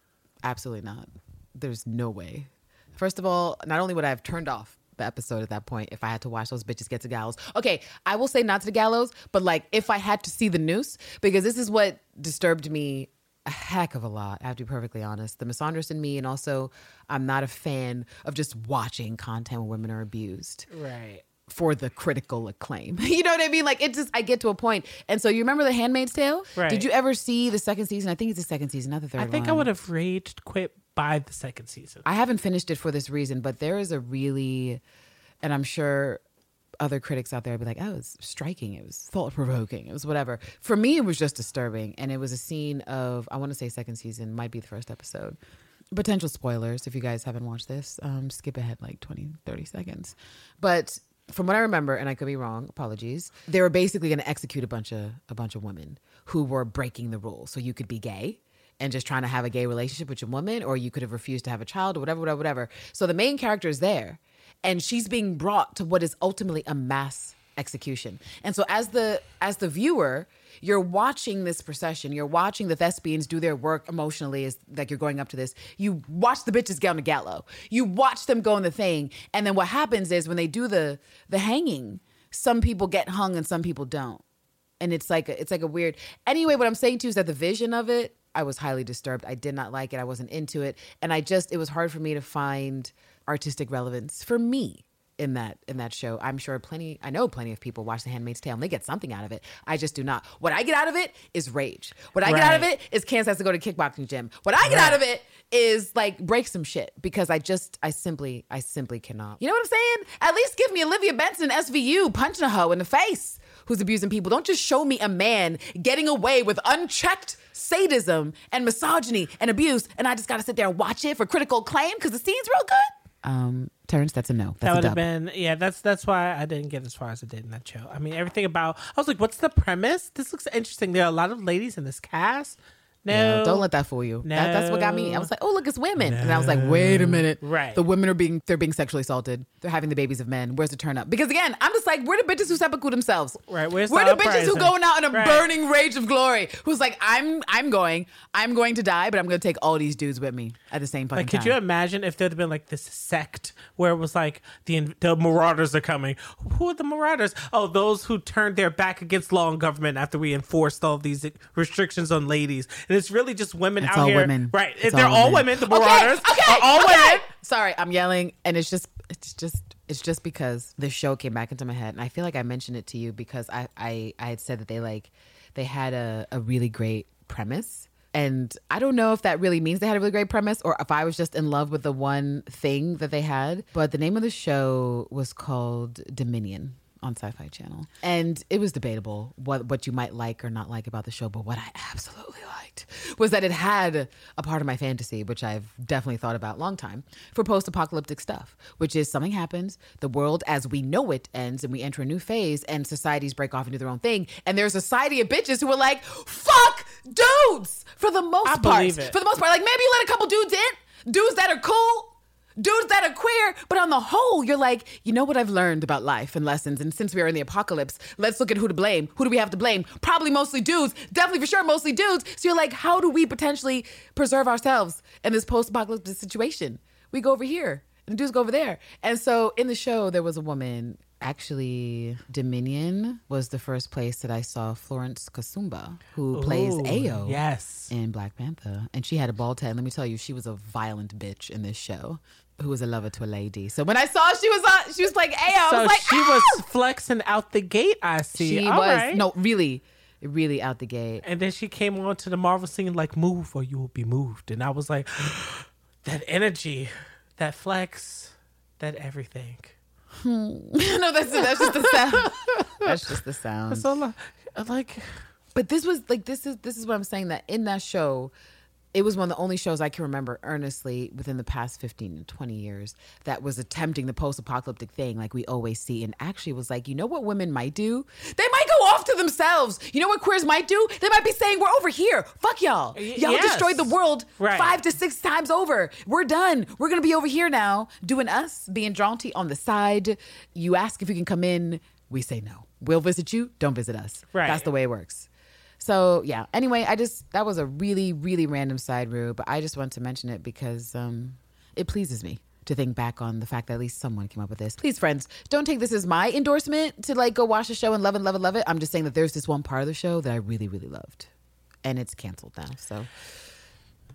Absolutely not. There's no way. First of all, not only would I have turned off episode at that point if I had to watch those bitches get to gallows. Okay, I will say not to the gallows, but like if I had to see the noose, because this is what disturbed me a heck of a lot. I have to be perfectly honest. The misandrist in me, and also I'm not a fan of just watching content where women are abused Right. for the critical acclaim. you know what I mean? Like it just I get to a point. And so you remember The Handmaid's Tale? Right. Did you ever see the second season? I think it's the second season, not the third I think I would have raged quit by the second season. I haven't finished it for this reason, but there is a really, and I'm sure other critics out there would be like, oh, it was striking. It was thought provoking. It was whatever. For me, it was just disturbing. And it was a scene of, I want to say second season, might be the first episode. Potential spoilers if you guys haven't watched this. Um, skip ahead like 20, 30 seconds. But from what I remember, and I could be wrong, apologies. They were basically going to execute a bunch of a bunch of women who were breaking the rules. So you could be gay and just trying to have a gay relationship with your woman, or you could have refused to have a child, or whatever, whatever, whatever. So the main character is there, and she's being brought to what is ultimately a mass execution. And so as the as the viewer, you're watching this procession. You're watching the thespians do their work emotionally is like you're going up to this. You watch the bitches get on the gallows. You watch them go in the thing. And then what happens is when they do the the hanging, some people get hung and some people don't. And it's like a, it's like a weird. Anyway, what I'm saying to you is that the vision of it, I was highly disturbed. I did not like it. I wasn't into it, and I just it was hard for me to find artistic relevance for me in that in that show. I'm sure plenty. I know plenty of people watch The Handmaid's Tale and they get something out of it. I just do not. What I get out of it is rage. What I get out of it is Candace has to go to kickboxing gym. What I get out of it is like break some shit because I just I simply I simply cannot. You know what I'm saying? At least give me Olivia Benson SVU punching a hoe in the face who's abusing people. Don't just show me a man getting away with unchecked sadism and misogyny and abuse, and I just got to sit there and watch it for critical acclaim because the scene's real good. Um, Terrance, that's a no. That's that a would have been yeah. That's that's why I didn't get as far as I did in that show. I mean, everything about I was like, what's the premise? This looks interesting. There are a lot of ladies in this cast. No. Don't let that fool you. That, that's what got me. I was like, oh look, it's women, and I was like, wait a minute, Right. The women are being they're being sexually assaulted. They're having the babies of men. Where's the turn up? Because again, I'm just like, where the bitches who seppuku themselves? Right, where's where the the bitches who going out in a Right. burning rage of glory? Who's like, I'm I'm going, I'm going to die, but I'm going to take all these dudes with me at the same fucking Like, could you imagine if there'd have been like this sect where it was like the the marauders are coming? Who are the marauders? Oh, those who turned their back against law and government after we enforced all these restrictions on ladies, and it's really just women It's out all here, women. right? It's They're all all women. women. The marauders are all okay. women. Sorry, I'm yelling, and it's just, it's just, it's just because the show came back into my head, and I feel like I mentioned it to you because I, I, I had said that they like, they had a, a really great premise. And I don't know if that really means they had a really great premise or if I was just in love with the one thing that they had. But the name of the show was called Dominion on Sci-Fi Channel. And it was debatable what what you might like or not like about the show, but what I absolutely liked was that it had a part of my fantasy, which I've definitely thought about a long time, for post-apocalyptic stuff, which is something happens, the world as we know it ends, and we enter a new phase, and societies break off and do their own thing. And there's a society of bitches who are like, fuck dudes for the most I part. For the most part. Like maybe you let a couple dudes in, dudes that are cool dudes that are queer, but on the whole, you're like, you know what I've learned about life and lessons. And since we are in the apocalypse, let's look at who to blame. Who do we have to blame? Probably mostly dudes. Definitely for sure, mostly dudes. So you're like, how do we potentially preserve ourselves in this post apocalyptic situation? We go over here and dudes go over there. And so in the show, there was a woman. Actually, Dominion was the first place that I saw Florence Kasumba, who plays Ooh, Ayo Yes. in Black Panther, and she had a bald head. Let me tell you, she was a violent bitch in this show, who was a lover to a lady. So when I saw she was on, she was like, "Hey, I So was like, she "Ah!" was flexing out the gate. I see. She All was right. no, really, really out the gate. And then she came on to the Marvel scene like "Move or you will be moved," and I was like, that energy, that flex, that everything. no, that's that's just the sound. That's just the sound. So li- like, But this was like this is this is what I'm saying that in that show, it was one of the only shows I can remember earnestly within the past 15 to 20 years that was attempting the post-apocalyptic thing like we always see and actually was like, you know what women might do? They might go off to themselves. You know what queers might do? They might be saying, We're over here. Fuck y'all. Y'all yes. destroyed the world Right. five to six times over. We're done. We're gonna be over here now, doing us, being jaunty on the side. You ask if you can come in, we say no. We'll visit you, don't visit us. Right. That's the way it works. So yeah. Anyway, I just that was a really really random side route, but I just wanted to mention it because um, it pleases me to think back on the fact that at least someone came up with this. Please, friends, don't take this as my endorsement to like go watch the show and love and love it, love it. I'm just saying that there's this one part of the show that I really really loved, and it's canceled now. So.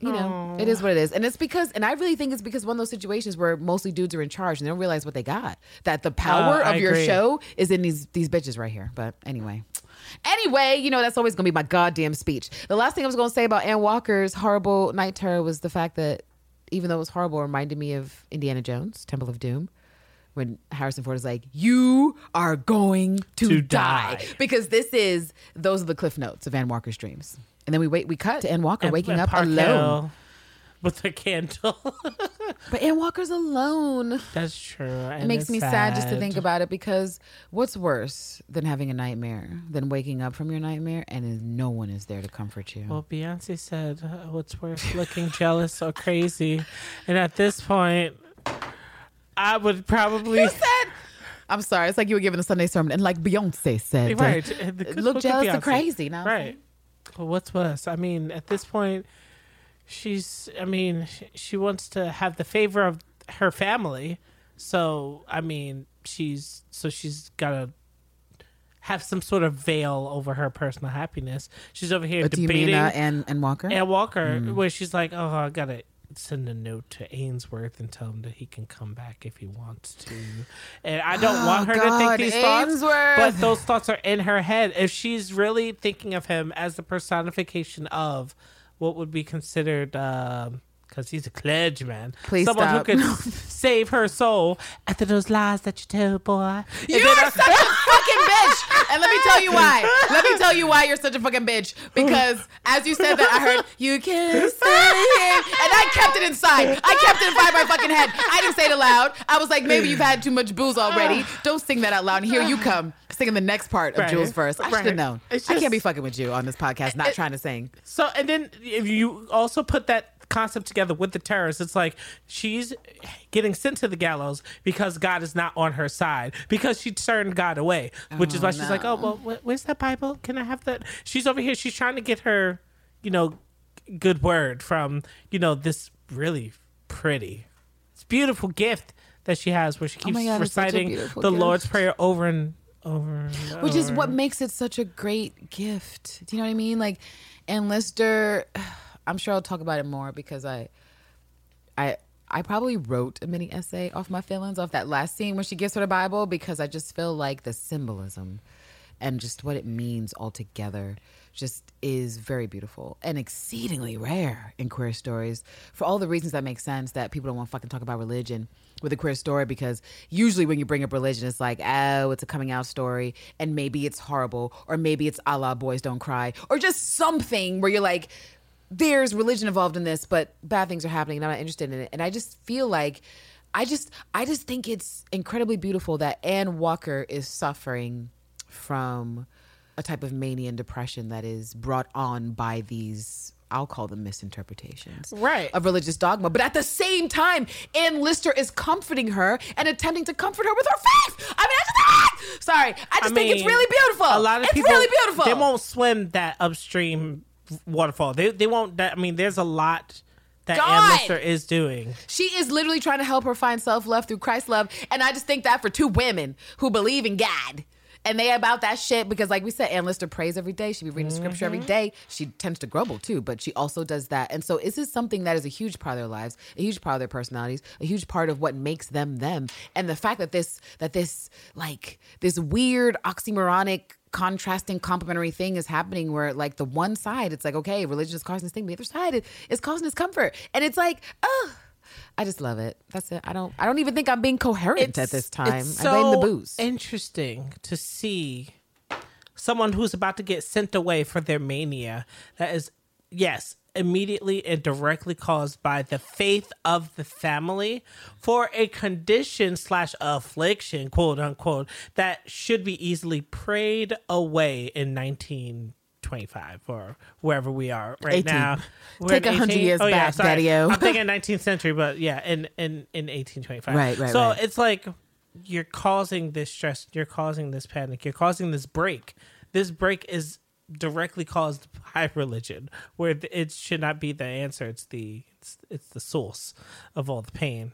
You know, it is what it is. And it's because, and I really think it's because one of those situations where mostly dudes are in charge and they don't realize what they got. That the power Uh, I of your agree. show is in these these bitches right here. But anyway. Anyway, you know, that's always gonna be my goddamn speech. The last thing I was gonna say about Ann Walker's horrible night terror was the fact that even though it was horrible, it reminded me of Indiana Jones, Temple of Doom. When Harrison Ford is like, You are going to, To die. die. Because this is those are the cliff notes of Ann Walker's dreams. And then we wait we cut to Ann Walker and- waking and up Park alone. Hill with a candle. But Ann Walker's alone. That's true. It makes me sad. just to think about it because what's worse than having a nightmare than waking up from your nightmare and no one is there to comfort you? Well, Beyonce said, uh, "What's worse, looking jealous or crazy?" And at this point, I would probably I'm sorry, it's like you were giving a Sunday sermon and like Beyonce said, right. look jealous or crazy now. right? Well, what's worse? I mean, at this point, she's. I mean, she wants to have the favor of her family. So, I mean, she's so she's gotta have some sort of veil over her personal happiness. She's over here debating. and uh, Ann Walker? and Walker, Mm. where she's like, "Oh, I gotta send a note to Ainsworth and tell him that he can come back if he wants to." And I don't want her to Oh, think these thoughts, but those thoughts are in her head. If she's really thinking of him as the personification of what would be considered. Um, because he's a clergyman, Please someone stop. who could save her soul after those lies that you told, boy. You are such a fucking bitch. And let me tell you why. Let me tell you why you're such a fucking bitch. Because as you said that, I heard, you can stay here. And I kept it inside. I kept it inside my fucking head. I didn't say it aloud. I was like, maybe you've had too much booze already. Don't sing that out loud. And here you come. Singing the next part of Right. Jules' verse. I should Right. have known. It's I can't be fucking with you on this podcast, not it- trying to sing. So and then if you also put that concept together with the terrorists, it's like she's getting sent to the gallows because God is not on her side because she turned God away, which is oh, why she's like, oh well, wh- where's that Bible? Can I have that? She's over here. She's trying to get her, you know, good word from you know this really pretty, it's beautiful gift that she has where she oh keeps Oh God, it's such a reciting the Lord's prayer over and over. Which is what makes it such a great gift. Do you know what I mean? Like, and Lister, I'm sure I'll talk about it more because I, I, I probably wrote a mini essay off my feelings off that last scene when she gives her the Bible because I just feel like the symbolism and just what it means altogether just is very beautiful and exceedingly rare in queer stories for all the reasons that make sense that people don't want to fucking talk about religion with a queer story because usually when you bring up religion it's like oh it's a coming out story and maybe it's horrible or maybe it's a la boys don't cry or just something where you're like there's religion involved in this, but bad things are happening and I'm not interested in it. And I just feel like I just I just think it's incredibly beautiful that Ann Walker is suffering from a type of mania and depression that is brought on by these I'll call them misinterpretations Right. of religious dogma. But at the same time, Anne Lister is comforting her and attempting to comfort her with her faith. I mean, I just ah! sorry. I just think it's really beautiful. A lot of it's people really beautiful. They won't swim that upstream waterfall. They they won't. That, I mean, there's a lot that Anne Lister is doing. She is literally trying to help her find self love through Christ love. And I just think that for two women who believe in God and they about that shit because, like we said, Anne Lister prays every day. She be reading scripture every mm-hmm. day. She tends to grumble too, but she also does that. And so, this is this something that is a huge part of their lives, a huge part of their personalities, a huge part of what makes them them? And the fact that this, that this, like, this weird oxymoronic contrasting complementary thing is happening where like the one side it's like okay religion is causing this thing the other side is- is causing discomfort and it's like oh I just love it. That's it. I don't. I don't even think I'm being coherent at this time. It's I blame the booze. Interesting to see someone who's about to get sent away for their mania. That is, yes, immediately and directly caused by the faith of the family for a condition slash affliction, quote unquote, that should be easily prayed away in nineteen. 25 or wherever we are right 18. now. We're Take in 100 18? years oh, back, sorry. Daddy-o. I'm thinking 19th century, but yeah, in in in 1825. Right, right, So right. it's like you're causing this stress, you're causing this panic, you're causing this break. This break is directly caused by religion, where it should not be the answer. It's the it's, it's the source of all the pain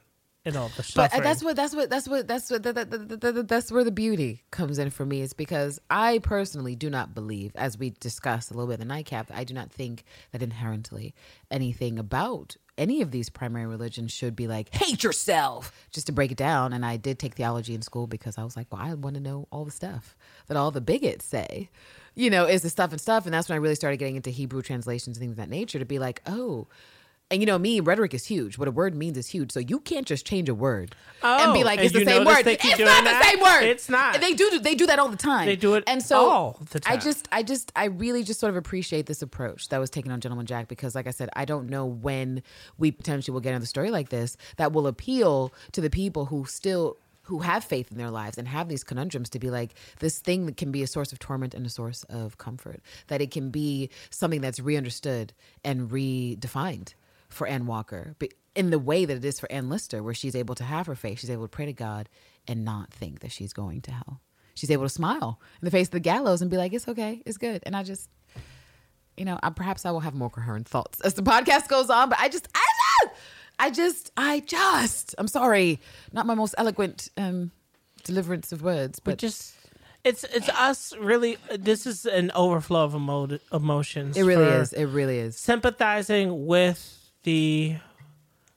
and all the but suffering. uh, that's what that's what that's what that's what that, that, that- that's where the beauty comes in for me is because I personally do not believe, as we discussed a little bit in the nightcap, I do not think that inherently anything about any of these primary religions should be like hate yourself just to break it down and i did take theology in school because i was like well i want to know all the stuff that all the bigots say you know is the stuff and stuff and that's when i really started getting into hebrew translations and things of that nature to be like oh and you know me, rhetoric is huge. What a word means is huge. So you can't just change a word and be Oh, like, it's the same word. It's not doing the same word. It's not. And they do. They do that all the time. They do it And so all the I just, I just, I really just sort of appreciate this approach that was taken on Gentleman Jack because, like I said, I don't know when we potentially will get another story like this that will appeal to the people who still who have faith in their lives and have these conundrums to be like this thing that can be a source of torment and a source of comfort that it can be something that's re-understood and redefined for Ann Walker but in the way that it is for Anne Lister where she's able to have her faith she's able to pray to God and not think that she's going to hell she's able to smile in the face of the gallows and be like it's okay it's good and I just you know, I, perhaps I will have more coherent thoughts as the podcast goes on. But I just, I just, I just, I just, I'm sorry, not my most eloquent um, deliverance of words, but but just it's it's us really. This is an overflow of emo- emotions. it really is. It really is. sympathizing with the.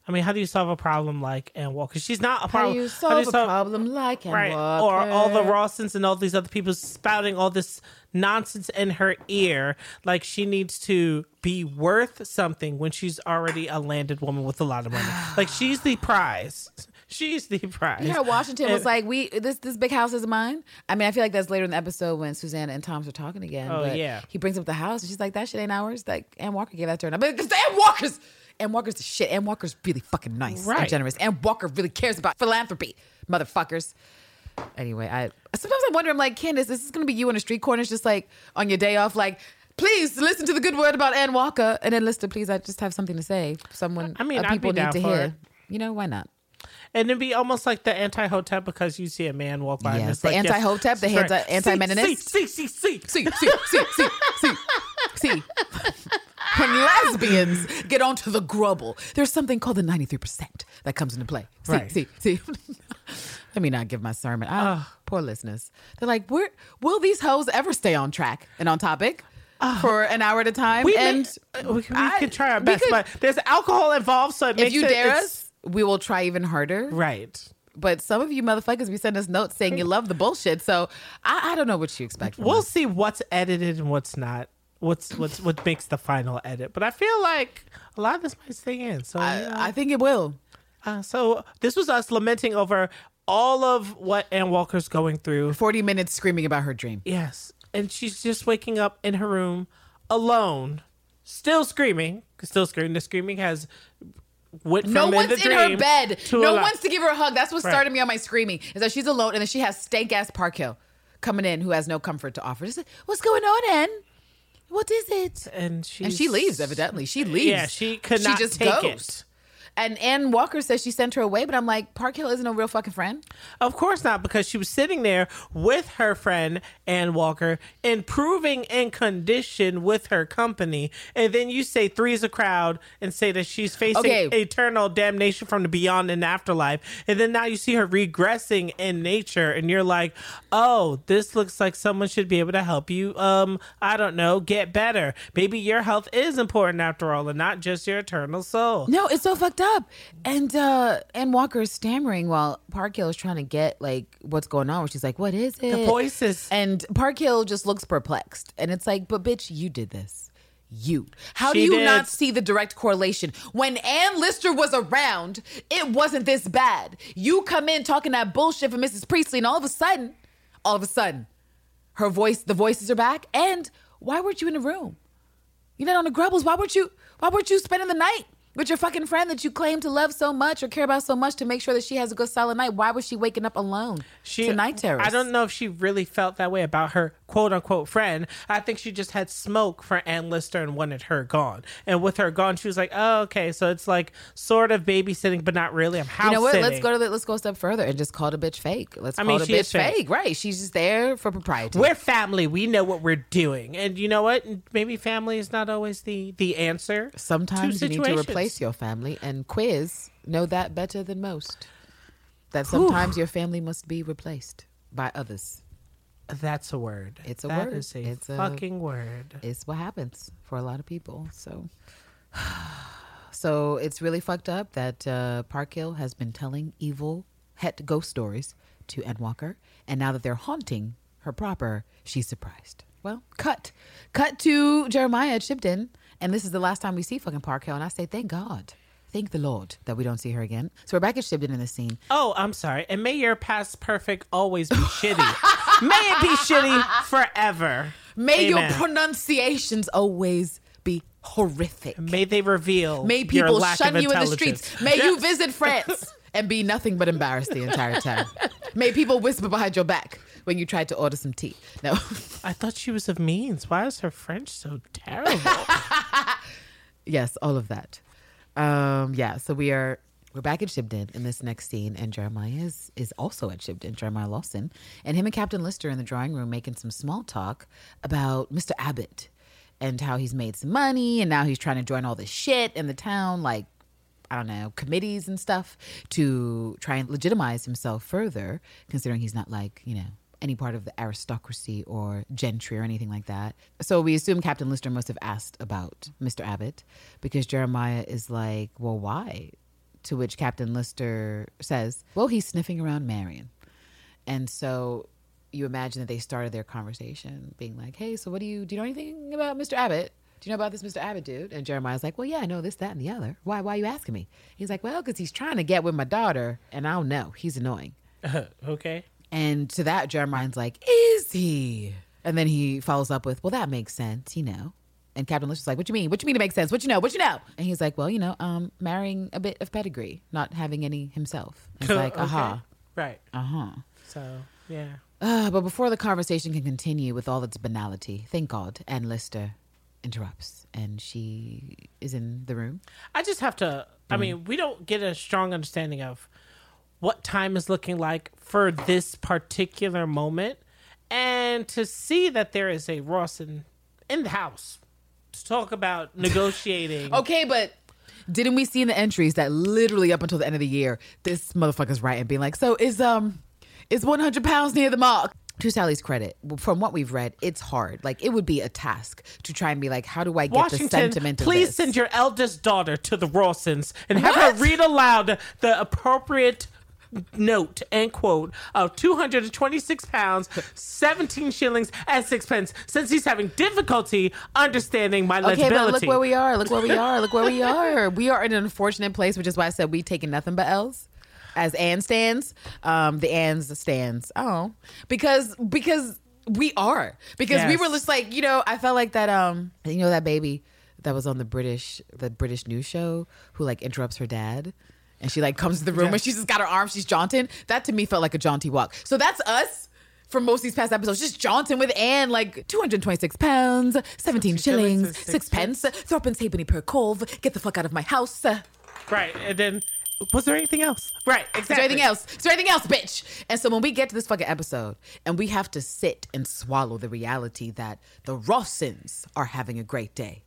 I mean, how do you solve a problem like Ann Walker? She's not a problem. How problem. do you solve a problem like Ann right? Walker? Or all the Rawsons and all these other people spouting all this nonsense in her ear, like she needs to be worth something when she's already a landed woman with a lot of money. like she's the prize. She's the prize. Yeah, Washington was like, "We this this big house is mine." I mean, I feel like that's later in the episode when Susanna and Tom's are talking again. Oh, but yeah. he brings up the house, and she's like, "That shit ain't ours." Like Ann Walker gave that to her. And I'm like, "Cause Ann Walker's Ann Walker's the shit. Ann Walker's really fucking nice and Right. generous. Ann Walker really cares about philanthropy, motherfuckers." Anyway, I sometimes I wonder. I'm like, Candace, this is gonna be you on a street corners, just like on your day off, like. Please listen to the good word about Ann Walker, and then listen. Please, I just have something to say. Someone, I mean, uh, people need to hear. it. You know, why not? And it'd be almost like the anti-hotep because you see a man walk by. and Yes, the like, yes, anti-hotep, the sorry. anti- see, see, see. See, see, see, see, see, see. When lesbians get onto the grubble, there's something called the 93% that comes into play. See, Right. see, see. Let me not give my sermon. Ah, poor listeners. They're like, Where, will these hoes ever stay on track and on topic for an hour at a time? We and may, we, we I- could try our best, could- but there's alcohol involved, so it if makes you it, dare us, we will try even harder. right. But some of you motherfuckers be sending us notes saying you love the bullshit. So I, I don't know what you expect from We'll us. see what's edited and what's not. What's what's what makes the final edit? But I feel like a lot of this might stay in. So you know. I, I think it will. Uh, so this was us lamenting over all of what Ann Walker's going through. 40 minutes screaming about her dream. Yes, and she's just waking up in her room alone, still screaming. Still screaming. The screaming has went No one's in, her bed. No one's to give her a hug. That's what Right. started me on my screaming. Is that she's alone, and then she has stank ass Park Hill coming in who has no comfort to offer. Just like, What's going on, Ann? What is it? and she And she leaves. Evidently, she leaves. Yeah, she could not She just take goes. it. And Ann Walker says she sent her away, but I'm like, Park Hill isn't a real fucking friend. Of course not, because she was sitting there with her friend Ann Walker, improving in condition with her company, and then you say three's a crowd and say that she's facing Okay. eternal damnation from the beyond and afterlife, and then now you see her regressing in nature, and you're like, oh, this looks like someone should be able to help you. Um, I don't know, get better. Maybe your health is important after all, and not just your eternal soul. No, it's so fucked up. And uh Ann Walker is stammering while Park Hill is trying to get like what's going on. Where she's like, "What is it?" The voices. And Park Hill just looks perplexed, and it's like, "But bitch, you did this." You. How She do you did. not see the direct correlation? When Anne Lister was around, it wasn't this bad. You come in talking that bullshit for Mrs. Priestley, and all of a sudden, all of a sudden, her voice, the voices are back. And why weren't you in the room? You're not on the grubbles. Why weren't you? Why weren't you spending the night with your fucking friend that you claim to love so much or care about so much to make sure that she has a good solid night? Why was she waking up alone She, to night terrors? I don't know if she really felt that way about her quote unquote friend. I think she just had smoke for Anne Lister and wanted her gone. And with her gone, she was like, "Oh, okay, so it's like sort of babysitting, but not really. I'm house You know what? sitting." Let's go to the, let's go a step further and just call the bitch fake. Let's I call mean, the she bitch fake. fake. Right? She's just there for propriety. We're family. We know what we're doing, and you know what? Maybe family is not always the the answer. Sometimes you need to replace your family, and Quiz know that better than most. That sometimes your family must be replaced by others. That's a word. It's a That word. is a It's a- fucking word. It's what happens for a lot of people. So, so it's really fucked up that uh, Park Hill has been telling evil het ghost stories to Ed Walker, and now that they're haunting her proper, she's surprised. Well, cut, cut to Jeremiah at Shibden, and this is the last time we see fucking Park Hill, and I say thank God. Thank the Lord that we don't see her again. So we're back at Shibden in the scene. Oh, I'm sorry. And may your past perfect always be shitty. may it be shitty forever. May Amen. your pronunciations always be horrific. May they reveal May people shun you in the streets. May you visit France and be nothing but embarrassed the entire time. May people whisper behind your back when you tried to order some tea. No. I thought she was of means. Why is her French so terrible? yes, all of that. Um, yeah, so we are we're back at Shibden in this next scene, and Jeremiah is, is also at Shibden, Jeremiah Rawson, and him and Captain Lister in the drawing room making some small talk about Mr. Abbott and how he's made some money, and now he's trying to join all this shit in the town, like I don't know, committees and stuff to try and legitimize himself further, considering he's not like, you know, any part of the aristocracy or gentry or anything like that. So we assume Captain Lister must have asked about Mr. Abbott because Jeremiah is like, well, why? To which Captain Lister says, well, he's sniffing around Marian. And so you imagine that they started their conversation being like, hey, so what do you, do you know anything about Mr. Abbott? Do you know about this Mr. Abbott dude? And Jeremiah's like, well, yeah, I know this, that, and the other. Why, why are you asking me? He's like, well, because he's trying to get with my daughter, and I don't know. He's annoying. okay. And to that, Jeremiah's like, is he? And then he follows up with, well, that makes sense, you know. And Captain Lister's like, what you mean? What you mean it makes sense? What you know? What you know? And he's like, well, you know, um, marrying a bit of pedigree, not having any himself. He's like, Okay. aha, Right. uh-huh. So Yeah. Uh, but before the conversation can continue with all its banality, thank God, Anne Lister interrupts and she is in the room. I just have to. I mean, we don't get a strong understanding of what time is looking like for this particular moment, and to see that there is a Rawson in the house to talk about negotiating. Okay, but didn't we see in the entries that literally up until the end of the year, this motherfucker's writing, being like, "So is um, is one hundred pounds near the mark?" To Sally's credit, from what we've read, it's hard. Like it would be a task to try and be like, "How do I get the Washington, sentiment?" Of please send your eldest daughter to the Rawsons and have What? her read aloud the appropriate note and quote of 226 pounds 17 shillings and sixpence since he's having difficulty understanding my Okay, legibility but look where we are. Look where we are. Look where we are. We are in an unfortunate place, which is why I said we taking nothing but L's. As Ann stands, um, the Ann's stands. Oh, because because we are because we were just like you know I felt like that um you know that baby that was on the British the British news show who like interrupts her dad. And she like comes to the room and she's just got her arms, she's jaunting. That to me felt like a jaunty walk. So that's us for most of these past episodes, just jaunting with Anne, like 226 pounds, 17 shillings, shillings and six pence, threepence halfpenny per cove, get the fuck out of my house. Right and then was there anything else right exactly there anything else? Is there anything else, bitch? And so when we get to this fucking episode and we have to sit and swallow the reality that the Rawsons are having a great day,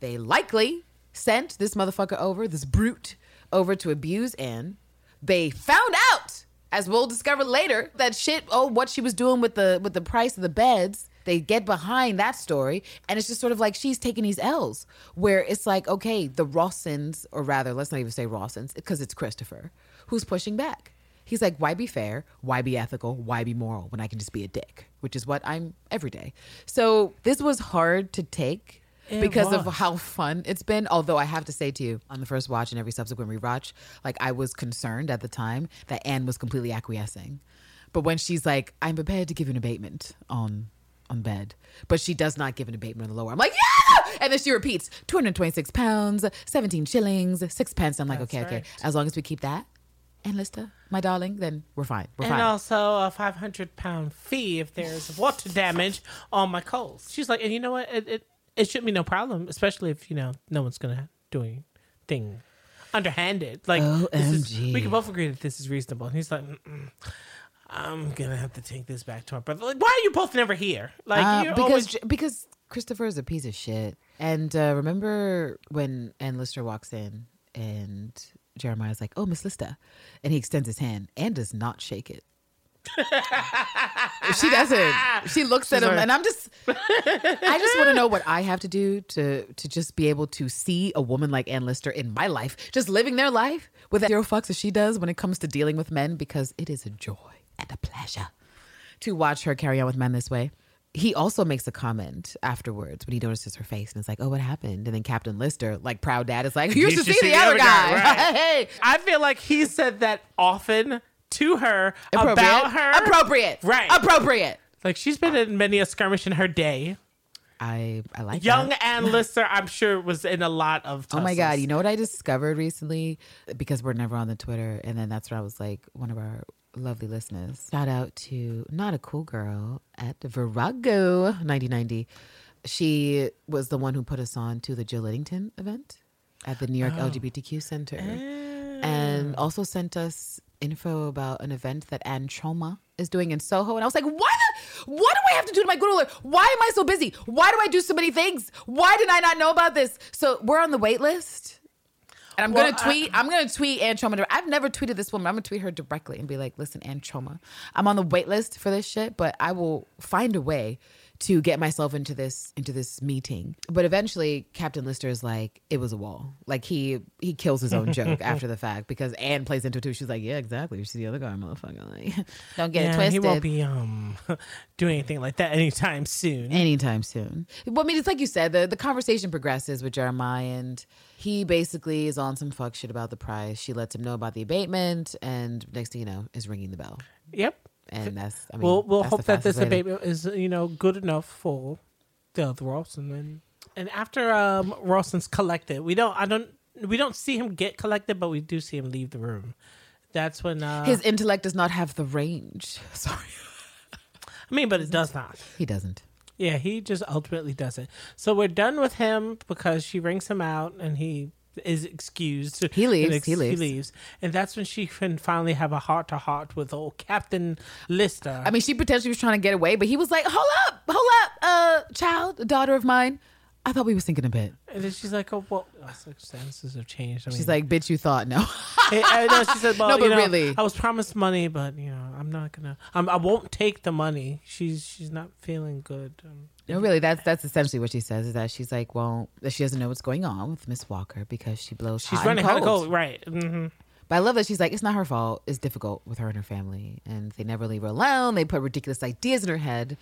they likely sent this motherfucker over, this brute, over to abuse Anne. They found out, as we'll discover later, that shit. Oh, what she was doing with the with the price of the beds. They get behind that story, and it's just sort of like she's taking these L's, where it's like, okay, the Rawsons, or rather, let's not even say Rawsons, because it's Christopher, who's pushing back. He's like, why be fair? Why be ethical? Why be moral when I can just be a dick? Which is what I'm every day. So this was hard to take It because of how fun it's been. Although I have to say to you, on the first watch and every subsequent rewatch, like I was concerned at the time that Anne was completely acquiescing. But when she's like, I'm prepared to give an abatement on on bed, but she does not give an abatement on the lower. I'm like, yeah! And then she repeats, 226 pounds, 17 shillings, six pence. I'm like, That's okay, okay. As long as we keep that, and Lister, my darling, then we're fine. We're and fine. also a 500 pound fee if there's water damage on my coals she's like and you know what it, it, it shouldn't be no problem especially if you know no one's gonna do anything underhanded like this is, we can both agree that this is reasonable and he's like Mm-mm, i'm gonna have to take this back to her brother like why are you both never here like Uh, you're because always because Christopher is a piece of shit. And uh, remember when Anne Lister walks in and Jeremiah's like, "Oh, Miss Lister," and he extends his hand. and does not shake it. She doesn't. She looks at him, and I'm just. I just want to know what I have to do to to just be able to see a woman like Anne Lister in my life, just living their life with zero fucks as she does when it comes to dealing with men, because it is a joy and a pleasure to watch her carry on with men this way. He also makes a comment afterwards when he notices her face and it's like, "Oh, what happened?" And then Captain Lister, like proud dad, is like, "You should see, the, other guy." right. hey, i feel like he said that often to her appropriate, about her appropriate, Right. Appropriate. like she's been in many a skirmish in her day I I like Young that. Anne Lister, I'm sure, was in a lot of. Oh my god! You know what I discovered recently because we're never on the Twitter, and then that's where I was like, one of our lovely listeners. Shout out to not a cool girl at Virago 9090. She was the one who put us on to the Jill Liddington event at the New York oh. LGBTQ Center, oh. and also sent us info about an event that Anne Choma is doing in Soho. And I was like, why the, what do I have to do to my good Lord? Why am I so busy? Why do I do so many things? Why did I not know about this? So we're on the wait list. And I'm Well, gonna tweet. I, am gonna tweet Anne Choma. I've never tweeted this woman. I'm gonna tweet her directly and be like, "Listen, Anne Choma, I'm on the wait list for this shit, but I will find a way to get myself into this into this meeting." But eventually, Captain Lister is like, "It was a wall." Like he he kills his own joke after the fact because Anne plays into it too. She's like, "Yeah, exactly. You see the other guy, motherfucker. Like, don't get it twisted." he won't be um doing anything like that anytime soon. anytime soon. Well, I mean, it's like you said, the, the conversation progresses with Jeremiah, and he basically is on some fuck shit about the price. She lets him know about the abatement, and next thing you know, is ringing the bell. Yep. And that's, I mean, We'll we'll that's hope the that this fastest to- abatement is you know good enough for the other Rawson and and after um Rawson's collected, we don't I don't we don't see him get collected, but we do see him leave the room. That's when uh His intellect does not have the range. Sorry. I mean, but it does not. He doesn't. Yeah, he just ultimately does it. So we're done with him because she rings him out and he is excused. He leaves, And he leaves. He leaves. And that's when she can finally have a heart to heart with old Captain Lister. I mean, she potentially was trying to get away, but he was like, "Hold up, hold up, uh, child, daughter of mine. I thought we was thinking a bit." and then she's like, oh, well, circumstances have changed. I mean, She's like, "Bitch, you thought no." Hey, I know, she said, well, No, you but know, really. I was promised money, but, you know, I'm not going to, I won't take the money. She's she's not feeling good. Um, no, really, that's that's essentially what she says. Is that she's like, well, that she doesn't know what's going on with Miss Walker because she blows. she's running hot and cold. cold. Right. hmm But I love that she's like, it's not her fault. It's difficult with her and her family, and they never leave her alone. They put ridiculous ideas in her head.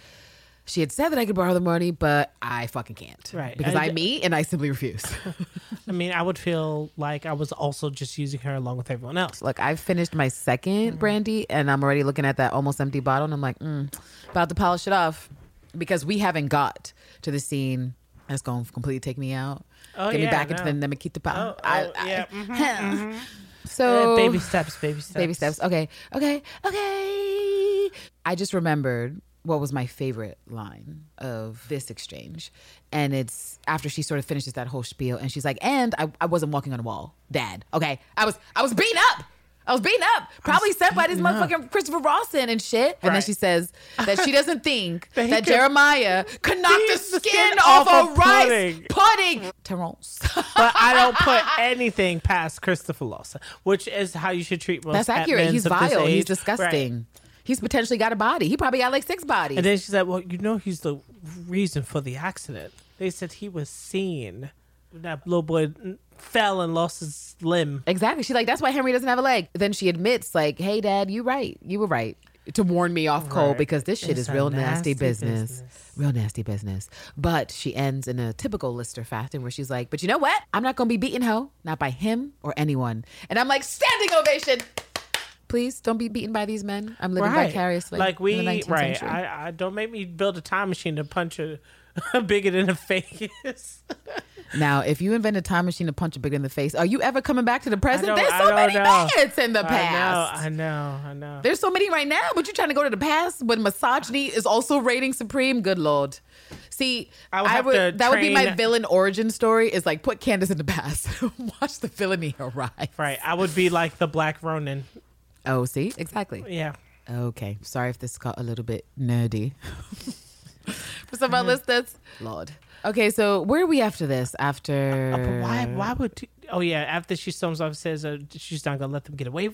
She had said that I could borrow the money, but I fucking can't. Right. Because And- I'm me and I simply refuse. I mean, I would feel like I was also just using her along with everyone else. Look, I've finished my 2nd brandy and I'm already looking at that almost empty bottle and I'm like, mm, about to polish it off because we haven't got to the scene that's going to completely take me out. Oh, Get yeah, me back into the Ne Me Quitte Oh, I- oh, I- yeah, mhm, So Uh, baby steps, baby steps. baby steps. Okay, okay, okay. I just remembered what was my favorite line of this exchange. And it's after she sort of finishes that whole spiel and she's like, and I, I wasn't walking on a wall, dad. Okay. I was I was beaten up. I was beaten up. Probably sent by this beaten up. motherfucking Christopher Rawson and shit. And then she says that she doesn't think That that, Jeremiah could knock the skin, the skin off, off a rice pudding. pudding. Terrence. But I don't put anything past Christopher Rawson, which is how you should treat most That's accurate. He's vile. He's disgusting. Right. He's potentially got a body. He probably got like six bodies. And then she said, "Well, you know, he's the reason for the accident." They said he was seen. That little boy fell and lost his limb. Exactly. She's like, that's why Henry doesn't have a leg. Then she admits, like, hey, dad, you right. You were right to warn me off cold because this shit It's is real nasty, nasty business. business. Real nasty business. But she ends in a typical Lister fashion where she's like, but you know what? I'm not going to be beaten, ho. Not by him or anyone. And I'm like, standing ovation. Please don't be beaten by these men. I'm living vicariously. Like in the we, 19th right? century. I, I don't make me build a time machine to punch a, a bigot in the face. Now, if you invent a time machine to punch a big in the face, are you ever coming back to the present? There's so many know. bigots in the past. I know, I know, I know. There's so many right now, but you're trying to go to the past when misogyny is also reigning supreme. Good lord. See, I I would would, have to that would be my villain origin story is like put Candace in the past. Watch the villainy arrive. Right, I would be like the Black Ronin. Oh, see? Exactly. Yeah, Okay. Sorry if this got a little bit nerdy. For some of our listeners. Lord. Okay, so where are we after this? After Uh, but why? Why would? Oh yeah, after she storms off, says uh, she's not gonna let them get away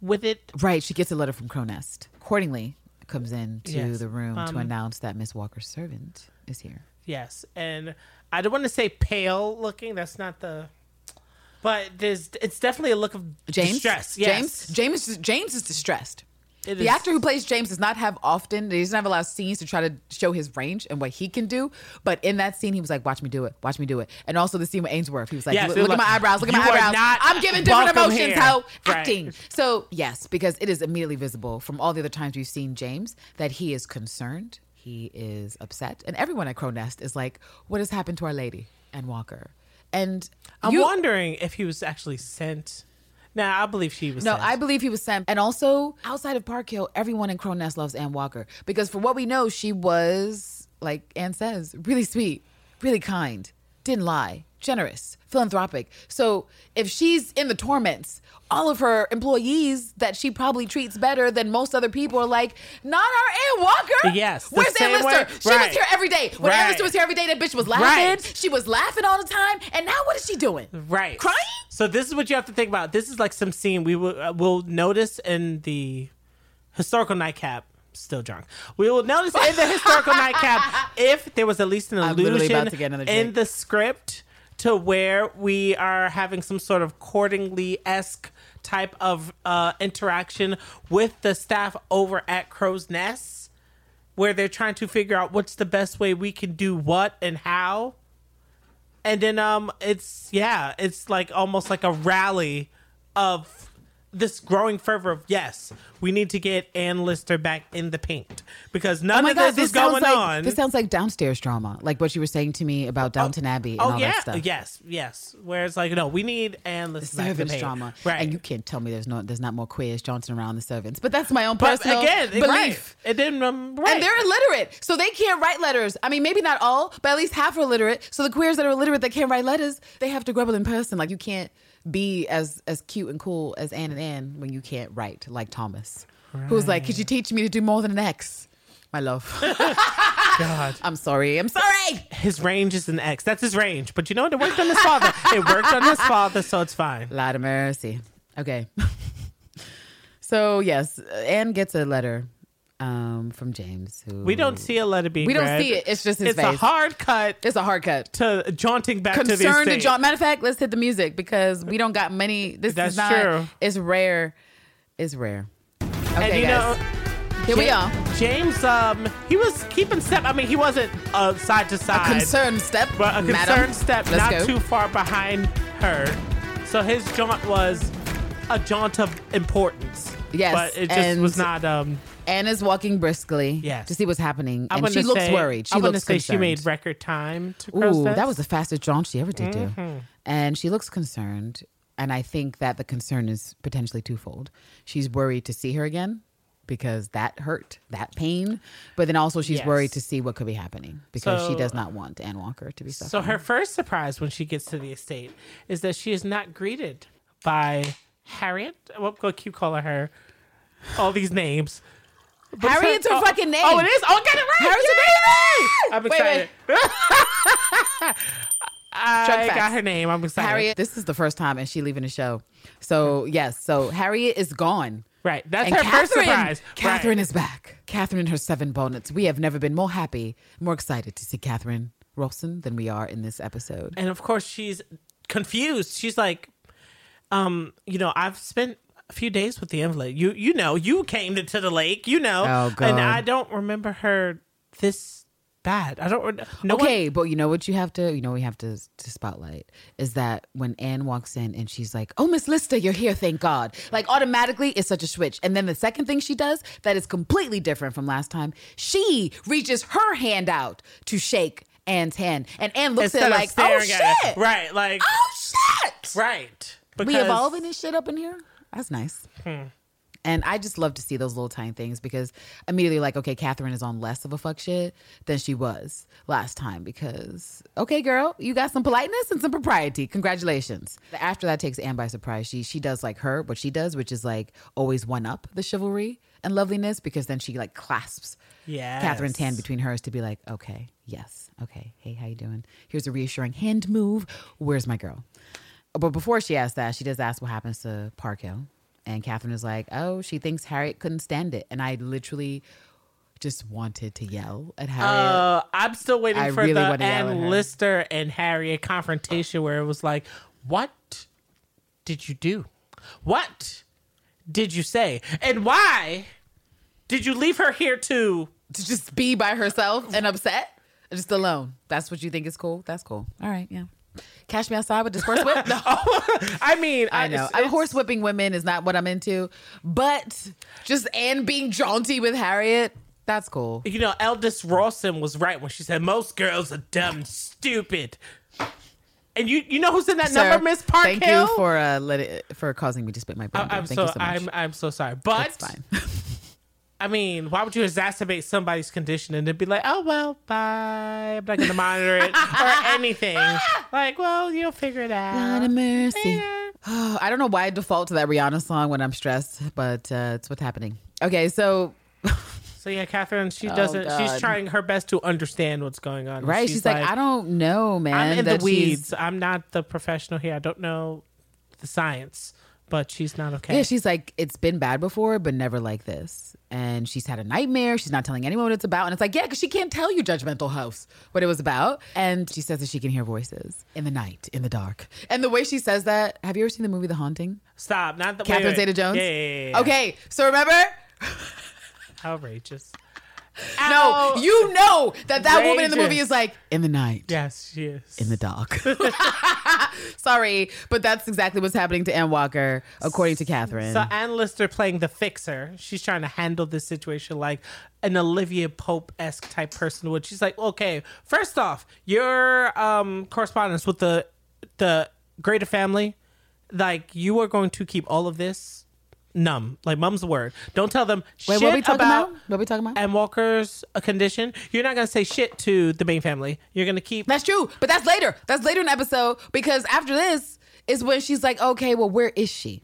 with it. Right, she gets a letter from Cronest. Cordingley, comes into Yes. the room to Um, announce that Miss Walker's servant is here. Yes, and I don't want to say pale looking. That's not the. But there's, it's definitely a look of James. distress. James. Yes. James. is- James is distressed. It The is- actor who plays James does not have often. He doesn't have a lot of scenes to try to show his range and what he can do. But in that scene, he was like, "Watch me do it. Watch me do it." And also the scene with Ainsworth, he was like, Yes, "Look, look at my eyebrows. Look at my eyebrows. I'm giving different emotions. here." How Right. acting." So yes, because it is immediately visible from all the other times we've seen James that he is concerned, he is upset, and everyone at Crow Nest is like, "What has happened to our lady and Walker?" And I'm you- wondering if he was actually sent. Now I believe she was. No, sent. I believe he was sent. And also, outside of Park Hill, everyone in Crow Nest loves Ann Walker. Because for what we know, she was, like Ann says, really sweet, really kind, didn't lie, generous, philanthropic. So if she's in the torments, all of her employees that she probably treats better than most other people are like, not our Ann Walker. Yes, Where's Anne Lister? way- She was here every day. When Anne Lister was here every day, that bitch was laughing. Right. She was laughing all the time. And now what is she doing? right Crying? So this is what you have to think about. This is like some scene we will uh, will notice in the historical nightcap. Still drunk. We will notice in the historical nightcap if there was at least an I'm literally allusion about to get another in the script to where we are having some sort of Cordingley esque type of uh, interaction with the staff over at Crow's Nest, where they're trying to figure out what's the best way we can do what and how. And then um it's yeah it's like almost like a rally of this growing fervor of yes, we need to get Anne Lister back in the paint because none Oh of god, this is going like on. this sounds like downstairs drama, like what you were saying to me about Downton Abbey and oh all yeah, that stuff. yes, yes. Where it's like no, we need Anne Lister back in the paint. drama, right? And you can't tell me there's no, there's not more queers Johnson around the servants. But that's my own but personal again, belief. right. It didn't. Um, right. And they're illiterate, so they can't write letters. I mean, maybe not all, but at least half are illiterate. So the queers that are illiterate that can't write letters, they have to grumble in person. Like you can't be as as cute and cool as Anne and Anne when you can't write like Thomas, who's like, "Could you teach me to do more than an X?" My love. God. I'm sorry. I'm sorry. His range is an X. That's his range. But you know what? It worked on his father. It worked on his father, so it's fine. Lot of mercy. Okay. so yes, Anne gets a letter um, from James. Who We don't see a letter being We don't read. see it. It's just his It's a hard cut It's a hard cut. to jaunting back to the Concerned to estate. John. Matter of fact, let's hit the music because we don't got many. This That's is not. true. It's rare. It's rare. Okay, and you guys. know, Here we are. James, um, he was keeping step. I mean, he wasn't uh, side to side, Concerned step. but a madam. concerned step, Let's not go. too far behind her. So his jaunt was a jaunt of importance. Yes, but it just and- was not. Um, Anne is walking briskly. Yes. To see what's happening, I and she looks say, worried. She I looks say concerned. she made record time to Ooh, that was the fastest jaunt she ever did Mm-hmm. do. And she looks concerned. And I think that the concern is potentially twofold. She's worried to see her again because that hurt, that pain. But then also she's Yes. worried to see what could be happening because she does not want Ann Walker to be suffering. So her first surprise when she gets to the estate is that she is not greeted by Harriet. What what keep calling her all these names? But it's Harriet's her oh, fucking name. Oh, it is. Oh, I got it right. Harriet's her Yay! I'm Wait, excited. I Chug got facts. her name. I'm excited. Harriet, this is the first time and she leaving the show. So yes, so Harriet is gone. Right. That's And her first Catherine, surprise. Catherine Right. is back. Catherine and her seven bonnets. We have never been more happy, more excited to see Catherine Rawson than we are in this episode. and of course she's confused. She's like, um, you know, I've spent a few days with the invalid. You you know, you came to, to the lake, you know. Oh, God. And I don't remember her this bad. I don't no one- okay, but you know what you have to, you know, we have to to spotlight is that when Anne walks in and she's like, "Oh, Miss Lister, you're here, thank God!" Like automatically, it's such a switch. And then the second thing she does that is completely different from last time, she reaches her hand out to shake Anne's hand, and Anne looks instead at it of like, "Oh staring at shit, it. Right, like oh shit." right. we Because- evolving this shit up in here. That's nice. Hmm. And I just love to see those little tiny things because immediately, like, okay, Catherine is on less of a fuck shit than she was last time. Because, okay, girl, you got some politeness and some propriety. Congratulations. After that takes Anne by surprise. She she does like her what she does, which is like always one up the chivalry and loveliness. Because then she like clasps Yes. Catherine's hand between hers to be like, okay, yes, okay, hey, how you doing? Here's a reassuring hand move. Where's my girl? But before she asks that, she does ask what happens to Parko. And Catherine is like, oh, she thinks Harriet couldn't stand it. And I literally just wanted to yell at Harriet. Uh, I'm still waiting I for really the wanna yell at her. Anne Lister and Harriet confrontation where it was like, "What did you do? What did you say? And why did you leave her here to?" to just be by herself and upset, just alone. That's what you think is cool? That's cool. All right, yeah. Cash me outside with this horse whip? No. I mean, I know. it's- I'm it's- horse whipping women is not what I'm into, but just Anne being jaunty with Harriet, that's cool. You know, Eldest Rawson was right when she said most girls are dumb, and stupid. And you, you know who's in that Sir, number, Miss Park Thank you for uh, let it, for causing me to spit my I, blender. I'm Thank so, you so much. I'm I'm so sorry, but. I mean, why would you exacerbate somebody's condition and then be like, oh, well, bye. I'm not going to monitor it or anything. like, well, you'll figure it out. Lot of mercy. Yeah. I don't know why I default to that Rihanna song when I'm stressed, but uh, it's what's happening. Okay, so So, yeah, Catherine, she doesn't, she's Oh, God. trying her best to understand what's going on. right, she's, like, I don't know, man. I'm in the that she's- weeds. I'm not the professional here. I don't know the science, but she's not okay. Yeah, she's like, it's been bad before, but never like this. And she's had a nightmare. She's not telling anyone what it's about. And it's like, yeah, because she can't tell you, judgmental house, what it was about. And she says that she can hear voices in the night, in the dark. And the way she says that, have you ever seen the movie The Haunting? Stop. Not the Catherine. Zeta Jones? Yeah, yeah, yeah, yeah. Okay, so remember? Outrageous. No, you know that that woman in the movie is like in the night. Yes, she is. In the dark. Sorry, but that's exactly what's happening to Ann Walker, according to Catherine. So Anne Lister playing the fixer, she's trying to handle this situation like an Olivia Pope esque type person would. She's like, okay, first off, your um, correspondence with the the greater family, like you are going to keep all of this numb. Like mum's word. Don't tell them Wait, shit what are we talking about, about? What are we talking about? Ann Walker's uh, condition. You're not gonna say shit to the main family. You're gonna keep That's true, but that's later. That's later in the episode because after this is when she's like, okay, well, where is she?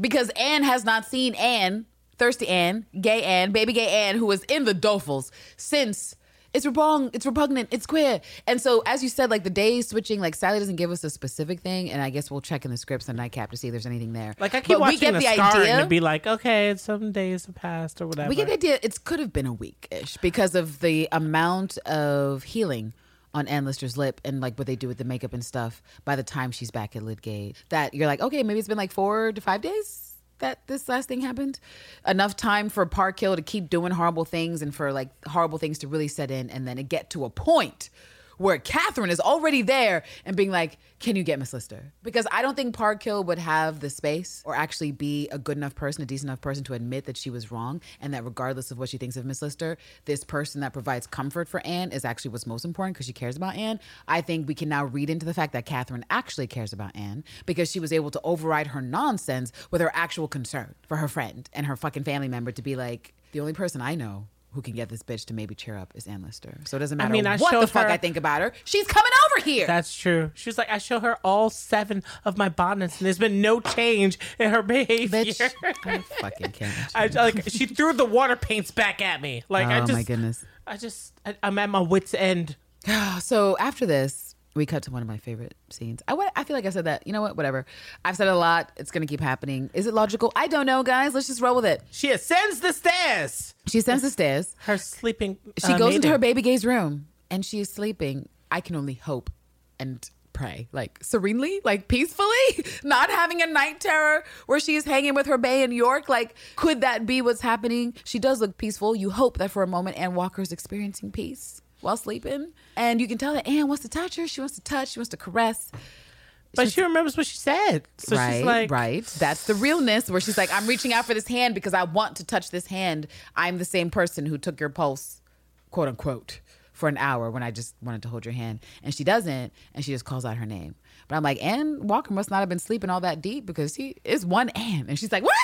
Because Anne has not seen Anne, thirsty Anne, gay Anne, baby gay Anne, who was in the dolefuls since. It's wrong. It's repugnant. It's queer. And so, as you said, like the days switching, like Sally doesn't give us a specific thing, and I guess we'll check in the scripts on Nightcap to see if there's anything there. like I keep But watching the, scar and it'd be like, okay, some days have passed or whatever. We get the idea it could have been a week ish because of the amount of healing on Anne Lister's lip and like what they do with the makeup and stuff by the time she's back at Lidgate. That you're like, okay, maybe it's been like four to five days that this last thing happened. Enough time for Park Hill to keep doing horrible things and for like horrible things to really set in and then it get to a point where Catherine is already there and being like, Can you get Miss Lister? Because I don't think Park Hill would have the space or actually be a good enough person, a decent enough person to admit that she was wrong and that regardless of what she thinks of Miss Lister, this person that provides comfort for Anne is actually what's most important because she cares about Anne. I think we can now read into the fact that Catherine actually cares about Anne because she was able to override her nonsense with her actual concern for her friend and her fucking family member to be like, the only person I know who can get this bitch to maybe cheer up is Anne Lister. So it doesn't matter I mean, I what the showed fuck her- I think about her. She's coming over here. That's true. She was like, I show her all seven of my bonnets, and there's been no change in her behavior. bitch, I fucking can't. I like she threw the water paints back at me. Like I oh just, my goodness. I just, I, I'm at my wits end. So after this, we cut to one of my favorite scenes. I, I feel like I said that. You know what? Whatever. I've said it a lot. It's going to keep happening. Is it logical? I don't know, guys. Let's just roll with it. She ascends the stairs. She ascends the stairs. Her sleeping. She uh, goes into her baby gay's room and she is sleeping. I can only hope and pray, like serenely, like peacefully, not having a night terror where she is hanging with her bay in York. Like, could that be what's happening? She does look peaceful. You hope that for a moment Ann Walker is experiencing peace while sleeping. And you can tell that Ann wants to touch her. She wants to touch. She wants to caress. But she remembers what she said. So right, she's like, right. That's the realness where she's like, I'm reaching out for this hand because I want to touch this hand. I'm the same person who took your pulse, quote unquote, for an hour when I just wanted to hold your hand. And she doesn't, and she just calls out her name. But I'm like, Ann Walker must not have been sleeping all that deep because he is one Ann. And she's like, what?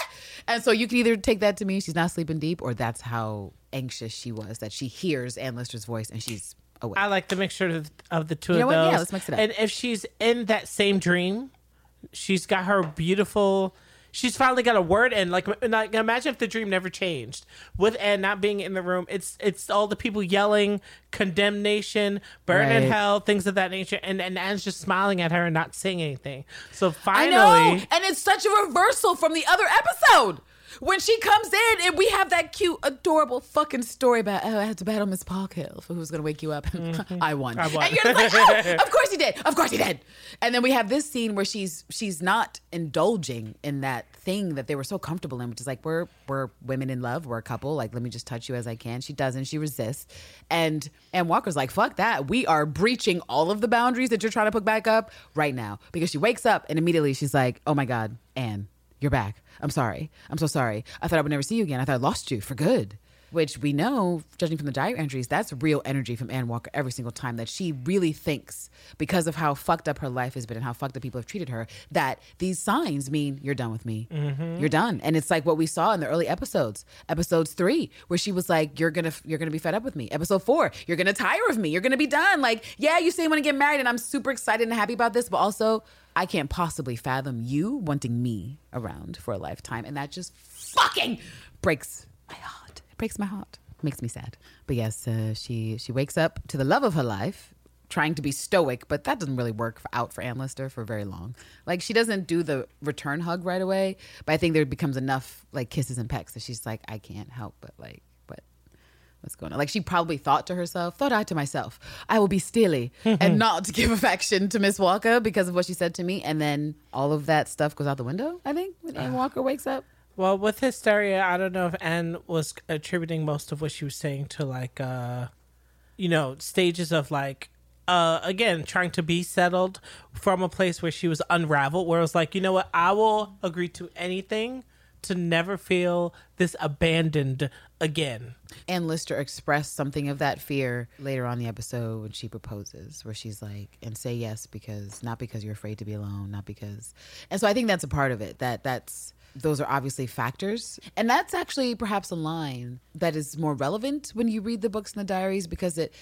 And so you can either take that to mean she's not sleeping deep, or that's how anxious she was that she hears Anne Lister's voice and she's awake. I like the mixture of, of the two You know of what? those. Yeah, let's mix it up. And if she's in that same dream, she's got her beautiful. She's finally got a word in. Like, like imagine if the dream never changed with Anne not being in the room. It's it's all the people yelling condemnation, burn in hell, things of that nature, and and Anne's just smiling at her and not saying anything. So I finally, know. And it's such a reversal from the other episode. When she comes in and we have that cute, adorable fucking story about, oh, I had to battle Miss Parkhill for who's going to wake you up. Mm-hmm. I won. I won. And you're like, oh, of course he did. Of course he did. And then we have this scene where she's she's not indulging in that thing that they were so comfortable in, which is like, we're, we're women in love. We're a couple. Like, let me just touch you as I can. She doesn't. She resists. And, and Walker's like, fuck that. We are breaching all of the boundaries that you're trying to put back up right now. Because she wakes up and immediately she's like, oh my God, Anne, you're back. I'm sorry. I'm so sorry. I thought I would never see you again. I thought I lost you for good. Which we know, judging from the diary entries, that's real energy from Ann Walker every single time that she really thinks, because of how fucked up her life has been and how fucked up people have treated her, that these signs mean you're done with me. Mm-hmm. You're done. And it's like what we saw in the early episodes. Episodes three, where she was like, You're gonna you're gonna be fed up with me. Episode four, you're gonna tire of me. You're gonna be done. Like, yeah, you say you want to get married, and I'm super excited and happy about this, but also I can't possibly fathom you wanting me around for a lifetime. And that just fucking breaks my heart. It breaks my heart. It Makes me sad. But yes, uh, she she wakes up to the love of her life, trying to be stoic, but that doesn't really work for, out for Anne Lister for very long. Like she doesn't do the return hug right away, but I think there becomes enough like kisses and pecks that she's like, I can't help but like, what's going on? Like she probably thought to herself, thought I to myself, I will be steely and not give affection to Miss Walker because of what she said to me. And then all of that stuff goes out the window, I think, when Ann Walker wakes up. Well, with hysteria, I don't know if Anne was attributing most of what she was saying to like, uh, you know, stages of like, uh, again, trying to be settled from a place where she was unraveled, where it was like, you know what, I will agree to anything to never feel this abandoned again. And Lister expressed something of that fear later on the episode when she proposes, where she's like, and say yes because not because you're afraid to be alone, not because. And so I think that's a part of it. That that's those are obviously factors, and that's actually perhaps a line that is more relevant when you read the books and the diaries because it,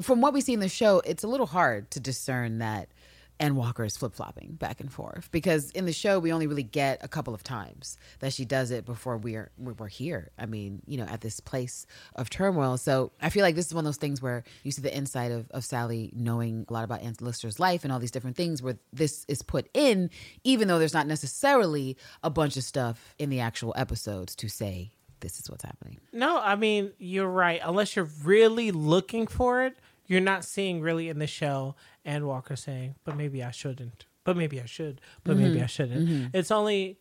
from what we see in the show, it's a little hard to discern that. Ann Walker is flip flopping back and forth because in the show we only really get a couple of times that she does it before we're we're here. I mean, you know, at this place of turmoil. So I feel like this is one of those things where you see the insight of, of Sally knowing a lot about Anne Lister's life and all these different things where this is put in, even though there's not necessarily a bunch of stuff in the actual episodes to say this is what's happening. No, I mean, you're right. Unless you're really looking for it, you're not seeing really in the show Ann Walker saying, but maybe I shouldn't. But maybe I should. But mm-hmm. maybe I shouldn't. Mm-hmm. It's only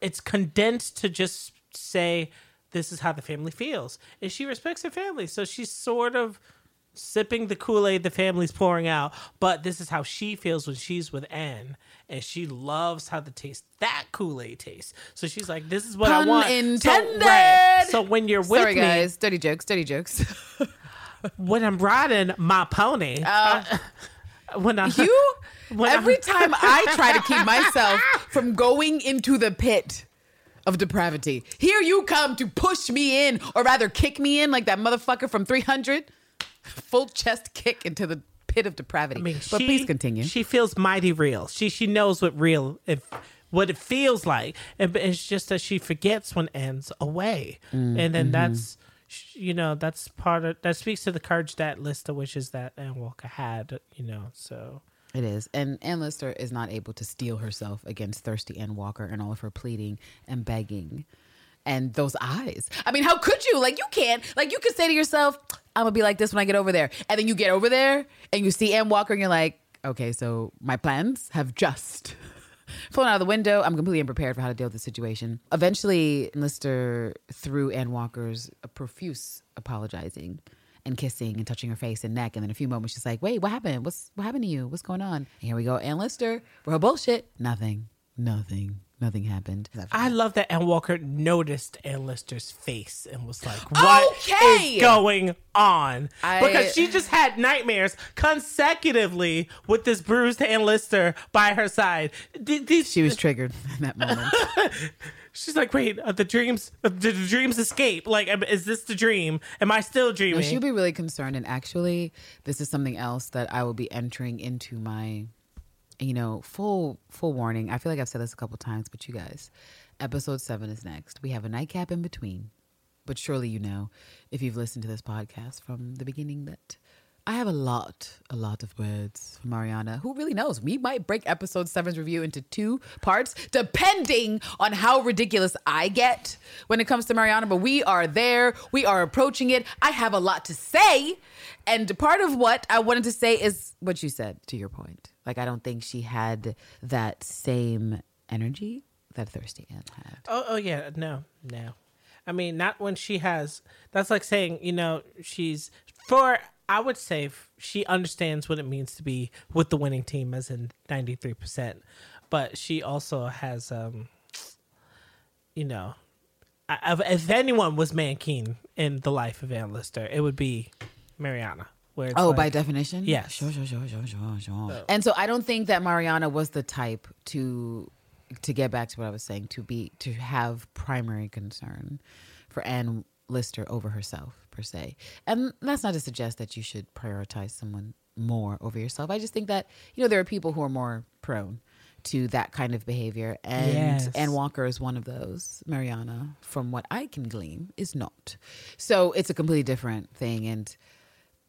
it's condensed to just say this is how the family feels. And she respects her family. So she's sort of sipping the Kool-Aid the family's pouring out, but this is how she feels when she's with Anne. And she loves how the taste that Kool-Aid tastes. So she's like, This is what I Pun want. So, intended. right. So when you're with Sorry, me, guys. Dirty jokes. Dirty jokes. when I'm riding my pony, oh. I- when I You When every I'm- time I try to keep myself from going into the pit of depravity, here you come to push me in, or rather kick me in like that motherfucker from 300. Full chest kick into the pit of depravity. I mean, but she- please continue. She feels mighty real. She she knows what real if what it feels like, and it's just that she forgets when ends away, Mm, and then mm-hmm. that's you know that's part of that speaks to the courage that Lister wishes that Ann Walker had. You know, so It is. And Anne Lister is not able to steel herself against thirsty Ann Walker and all of her pleading and begging. And those eyes. I mean, how could you? Like, you can't. Like, you could say to yourself, I'm to be like this when I get over there. And then you get over there and you see Ann Walker and you're like, okay, so my plans have just flown out of the window. I'm completely unprepared for how to deal with the situation. Eventually, Lister, through Ann Walker's profuse apologizing and kissing and touching her face and neck, and then a few moments, she's like, "Wait, what happened? What's what happened to you? What's going on?" And here we go, Anne Lister for her bullshit. Nothing, nothing, nothing happened. I love that Ann Walker noticed Anne Lister's face and was like, "What is Okay. going on?" I- because she just had nightmares consecutively with this bruised Anne Lister by her side. Th- These, she was triggered in that moment. she's like, "Wait, uh, the dreams, uh, did the dreams escape? Like, am- is this the dream? Am I still No, dreaming?" she'll be really concerned. And actually, this is something else that I will be entering into my, you know, full full warning. I feel like I've said this a couple times, but you guys, episode seven is next. We have a nightcap in between, but surely you know, if you've listened to this podcast from the beginning, that. I have a lot, a lot of words for Mariana. Who really knows? We might break episode seven's review into two parts, depending on how ridiculous I get when it comes to Mariana. But we are there. We are approaching it. I have a lot to say. And part of what I wanted to say is what you said, to your point. Like, I don't think she had that same energy that Thirsty Ann had. Oh, oh yeah, no, no. I mean, not when she has. That's like saying, you know, she's for. I would say she understands what it means to be with the winning team, as in ninety three percent. But she also has, um you know, I, if- anyone was Mankeen in the life of Anne Lister, it would be Mariana. Where it's Oh, like- by definition? Yes. Sure, sure, sure, sure, sure, sure. Oh. And so I don't think that Mariana was the type to to get back to what I was saying, to be to have primary concern for Anne Lister over herself per se. And that's not to suggest that you should prioritize someone more over yourself. I just think that, you know, there are people who are more prone to that kind of behavior. And Yes. Ann Walker is one of those. Mariana, from what I can glean, is not. So it's a completely different thing. And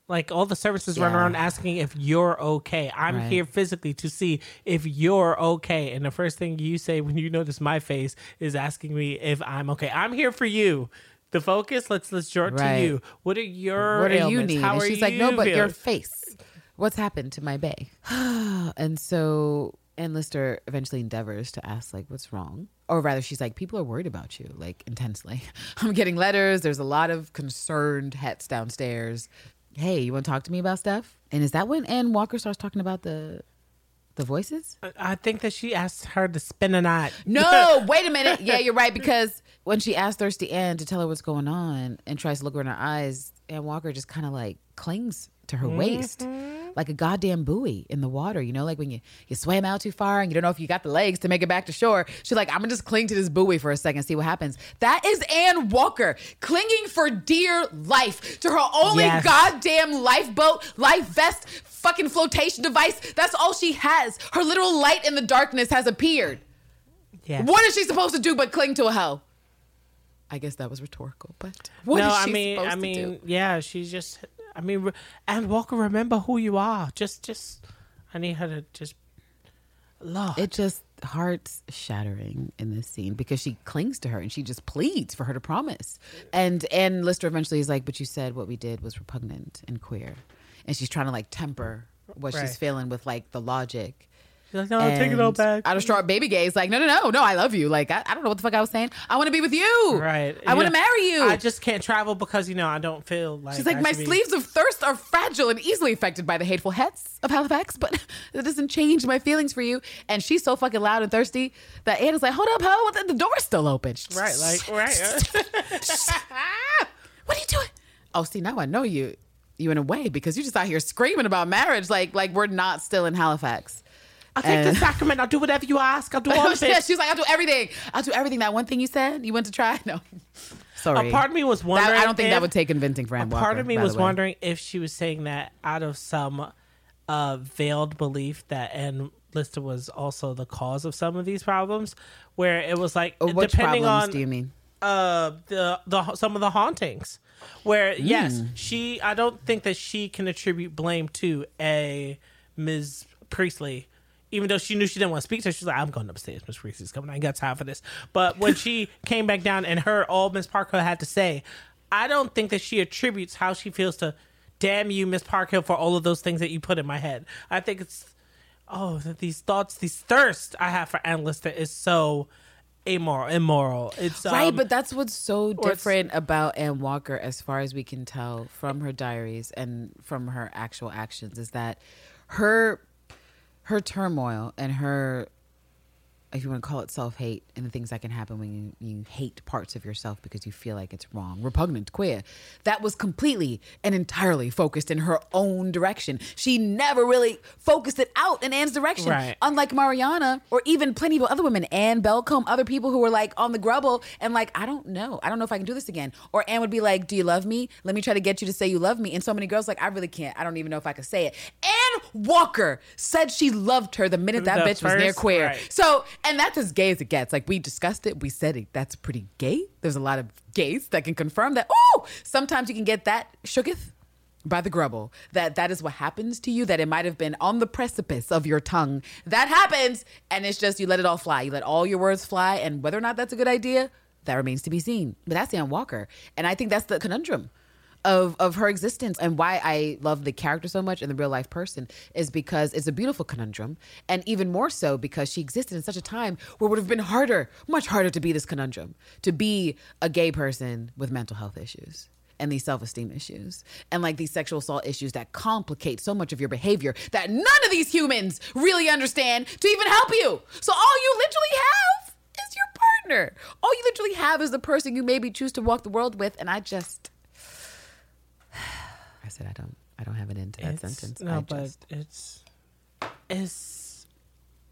Like all the services run around asking if you're okay. I'm Right. here physically to see if you're okay. And the first thing you say when you notice my face is asking me if I'm okay. I'm here for you. The focus, let's let's draw Right. to you. What are your what do you ailments? need? How and are she's like, no, you but your face. What's happened to my bay? and so and Lister eventually endeavors to ask like what's wrong or rather she's like people are worried about you like intensely i'm getting letters there's a lot of concerned hets downstairs hey you want to talk to me about stuff? And is that when ann walker starts talking about the the voices? I- I think that she asked her to spend a night. no wait a minute. Yeah you're right because when she asked thirsty ann to tell her what's going on and tries to look her in her eyes ann walker just kind of like clings to her waist mm-hmm. like a goddamn buoy in the water you know like when you you swam out too far and you don't know if you got the legs to make it back to shore she's like i'm gonna just cling to this buoy for a second see what happens that is ann walker clinging for dear life to her only Yes. goddamn lifeboat life vest fucking flotation device that's all she has her literal light in the darkness has appeared Yeah. what is she supposed to do but cling to a hoe? I guess that was rhetorical, but what is no, she I mean, supposed I to mean, do? yeah, she's just. I mean, re- and Walker, remember who you are. Just, just. I need her to just. Lord. It just hearts shattering in this scene because she clings to her and she just pleads for her to promise. And and Lister eventually is like, "But you said what we did was repugnant and queer," and she's trying to like temper what Right. she's feeling with like the logic. She's like, no, take it all back. Out of strong baby gaze, like, no, no, no, no, I love you. Like, I, I don't know what the fuck I was saying. I want to be with you. Right. I want to marry you. I just can't travel because you know I don't feel like. She's like, I my should be-" sleeves of thirst are fragile and easily affected by the hateful hets of Halifax, but that doesn't change my feelings for you. And she's so fucking loud and thirsty that Anna's like, hold up, ho, the, the door's still open. Right, like, right. what are you doing? Oh, see, now I know you. You in a way because you just out here screaming about marriage, like like we're not still in Halifax. I'll take the sacrament. I'll do whatever you ask. I'll do all of it. she was like, I'll do everything. I'll do everything. That one thing you said you went to try. No, sorry. A part of me was That- wondering. I don't think that would take convincing for A part Walker, of me was wondering if she was saying that out of some uh, veiled belief that Anne Lister was also the cause of some of these problems, where it was like Or which depending problems on do you mean? uh the the some of the hauntings where yes Hmm. she i don't think that she can attribute blame to a ms priestley even though she knew she didn't want to speak to her she's like i'm going upstairs. Miss priestley's coming. I ain't got time for this. But when she came back down and heard all miss parker had to say i don't think that she attributes how she feels to damn you miss parker for all of those things that you put in my head. I think it's oh that these thoughts these thirst i have for Anne Lister is so amoral immoral. It's Right, um, but that's what's so different about Ann Walker, as far as we can tell from her diaries and from her actual actions, is that her her turmoil and her if you want to call it self hate and the things that can happen when you, you hate parts of yourself because you feel like it's wrong, repugnant, queer, that was completely and entirely focused in her own direction. She never really focused it out in Anne's direction. Right. Unlike Mariana or even plenty of other women, Anne Belcombe, other people who were like on the grubble and like, I don't know. I don't know if I can do this again. Or Anne would be like, Do you love me? Let me try to get you to say you love me. And so many girls like, I really can't. I don't even know if I could say it. Ann Walker said she loved her the minute that The bitch was near queer. right. So, and that's as gay as it gets. Like we discussed it, we said it. That's pretty gay. There's a lot of gays that can confirm that. Oh, sometimes you can get that shooketh by the grubble. That that is what happens to you. That it might have been on the precipice of your tongue. That happens, and it's just you let it all fly. You let all your words fly, and whether or not that's a good idea, that remains to be seen. But that's Ann Walker, and I think that's the conundrum of of her existence and why I love the character so much and the real life person is because it's a beautiful conundrum and even more so because she existed in such a time where it would have been harder, much harder to be this conundrum, to be a gay person with mental health issues and these self-esteem issues and like these sexual assault issues that complicate so much of your behavior that none of these humans really understand to even help you. So all you literally have is your partner. All you literally have is the person you maybe choose to walk the world with and I just I said I don't I don't have an end to that It's- sentence. No, I but just, it's it's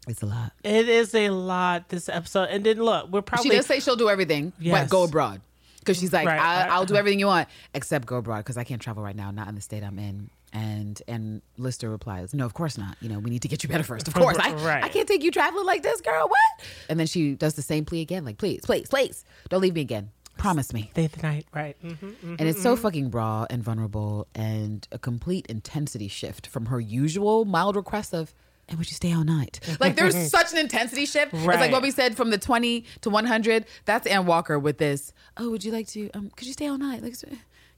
it's a lot. it is a lot this episode. And then look, we're probably She does say she'll do everything, but go abroad. Because she's like, Right. I, I- I'll do everything you want except go abroad because I can't travel right now, not in the state I'm in. And and Lister replies, No, of course not. You know, we need to get you better first. Of course, I, Right. I can't take you traveling like this, girl. What? And then she does the same plea again, like, please, please, please, don't leave me again. Promise me. day the night, right? hmm And it's so fucking raw and vulnerable and a complete intensity shift from her usual mild request of, and would you stay all night? Like there's such an intensity shift. It's like what we said from the 20 to 100. That's Ann Walker with this. Oh, would you like to, um, could you stay all night? Like,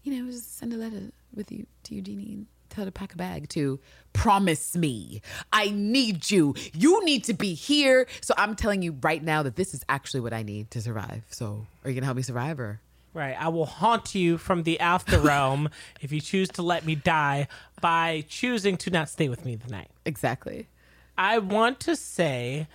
you know, just send a letter with you to Eugenie her to pack a bag to promise me. I need you. You need to be here. So I'm telling you right now that this is actually what I need to survive. So are you gonna help me survive or Right. I will haunt you from the after realm if you choose to let me die by choosing to not stay with me the night. exactly? I want to say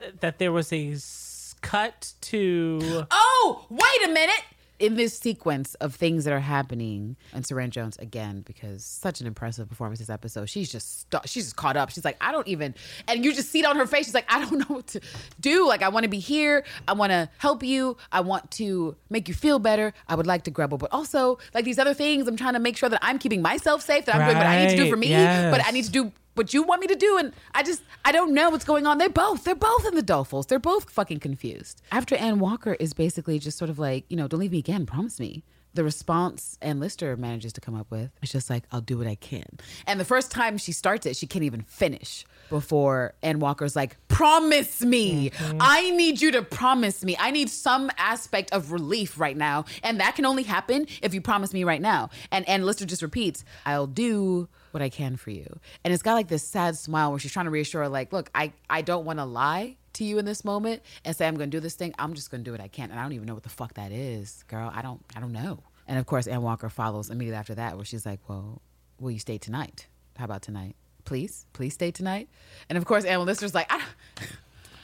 th- that there was a s- cut to Oh, wait a minute. In this sequence of things that are happening, and Suranne Jones again, because such an impressive performance this episode, she's just stu- she's just caught up. She's like, I don't even, and you just see it on her face. She's like, I don't know what to do. Like, I want to be here. I want to help you. I want to make you feel better. I would like to grumble, but also like these other things. I'm trying to make sure that I'm keeping myself safe. That I'm doing what I need to do for me, yes. but I need to do what you want me to do and i just i don't know what's going on they're both they're both in the dolefuls they're both fucking confused after ann walker is basically just sort of like you know don't leave me again promise me the response Anne Lister manages to come up with is just like, I'll do what I can. And the first time she starts it, she can't even finish before Ann Walker's like, Promise me. Mm-hmm. I need you to promise me. I need some aspect of relief right now. And that can only happen if you promise me right now. And Anne Lister just repeats, I'll do what I can for you. And it's got like this sad smile where she's trying to reassure, her, like, look, I, I don't want to lie to you in this moment and say I'm going to do this thing. I'm just going to do what I can, and I don't even know what the fuck that is, girl. I don't, I don't know. And of course, Ann Walker follows immediately after that, where she's like, "Well, will you stay tonight? How about tonight? Please, please stay tonight." And of course, Anne Lister's like, "I,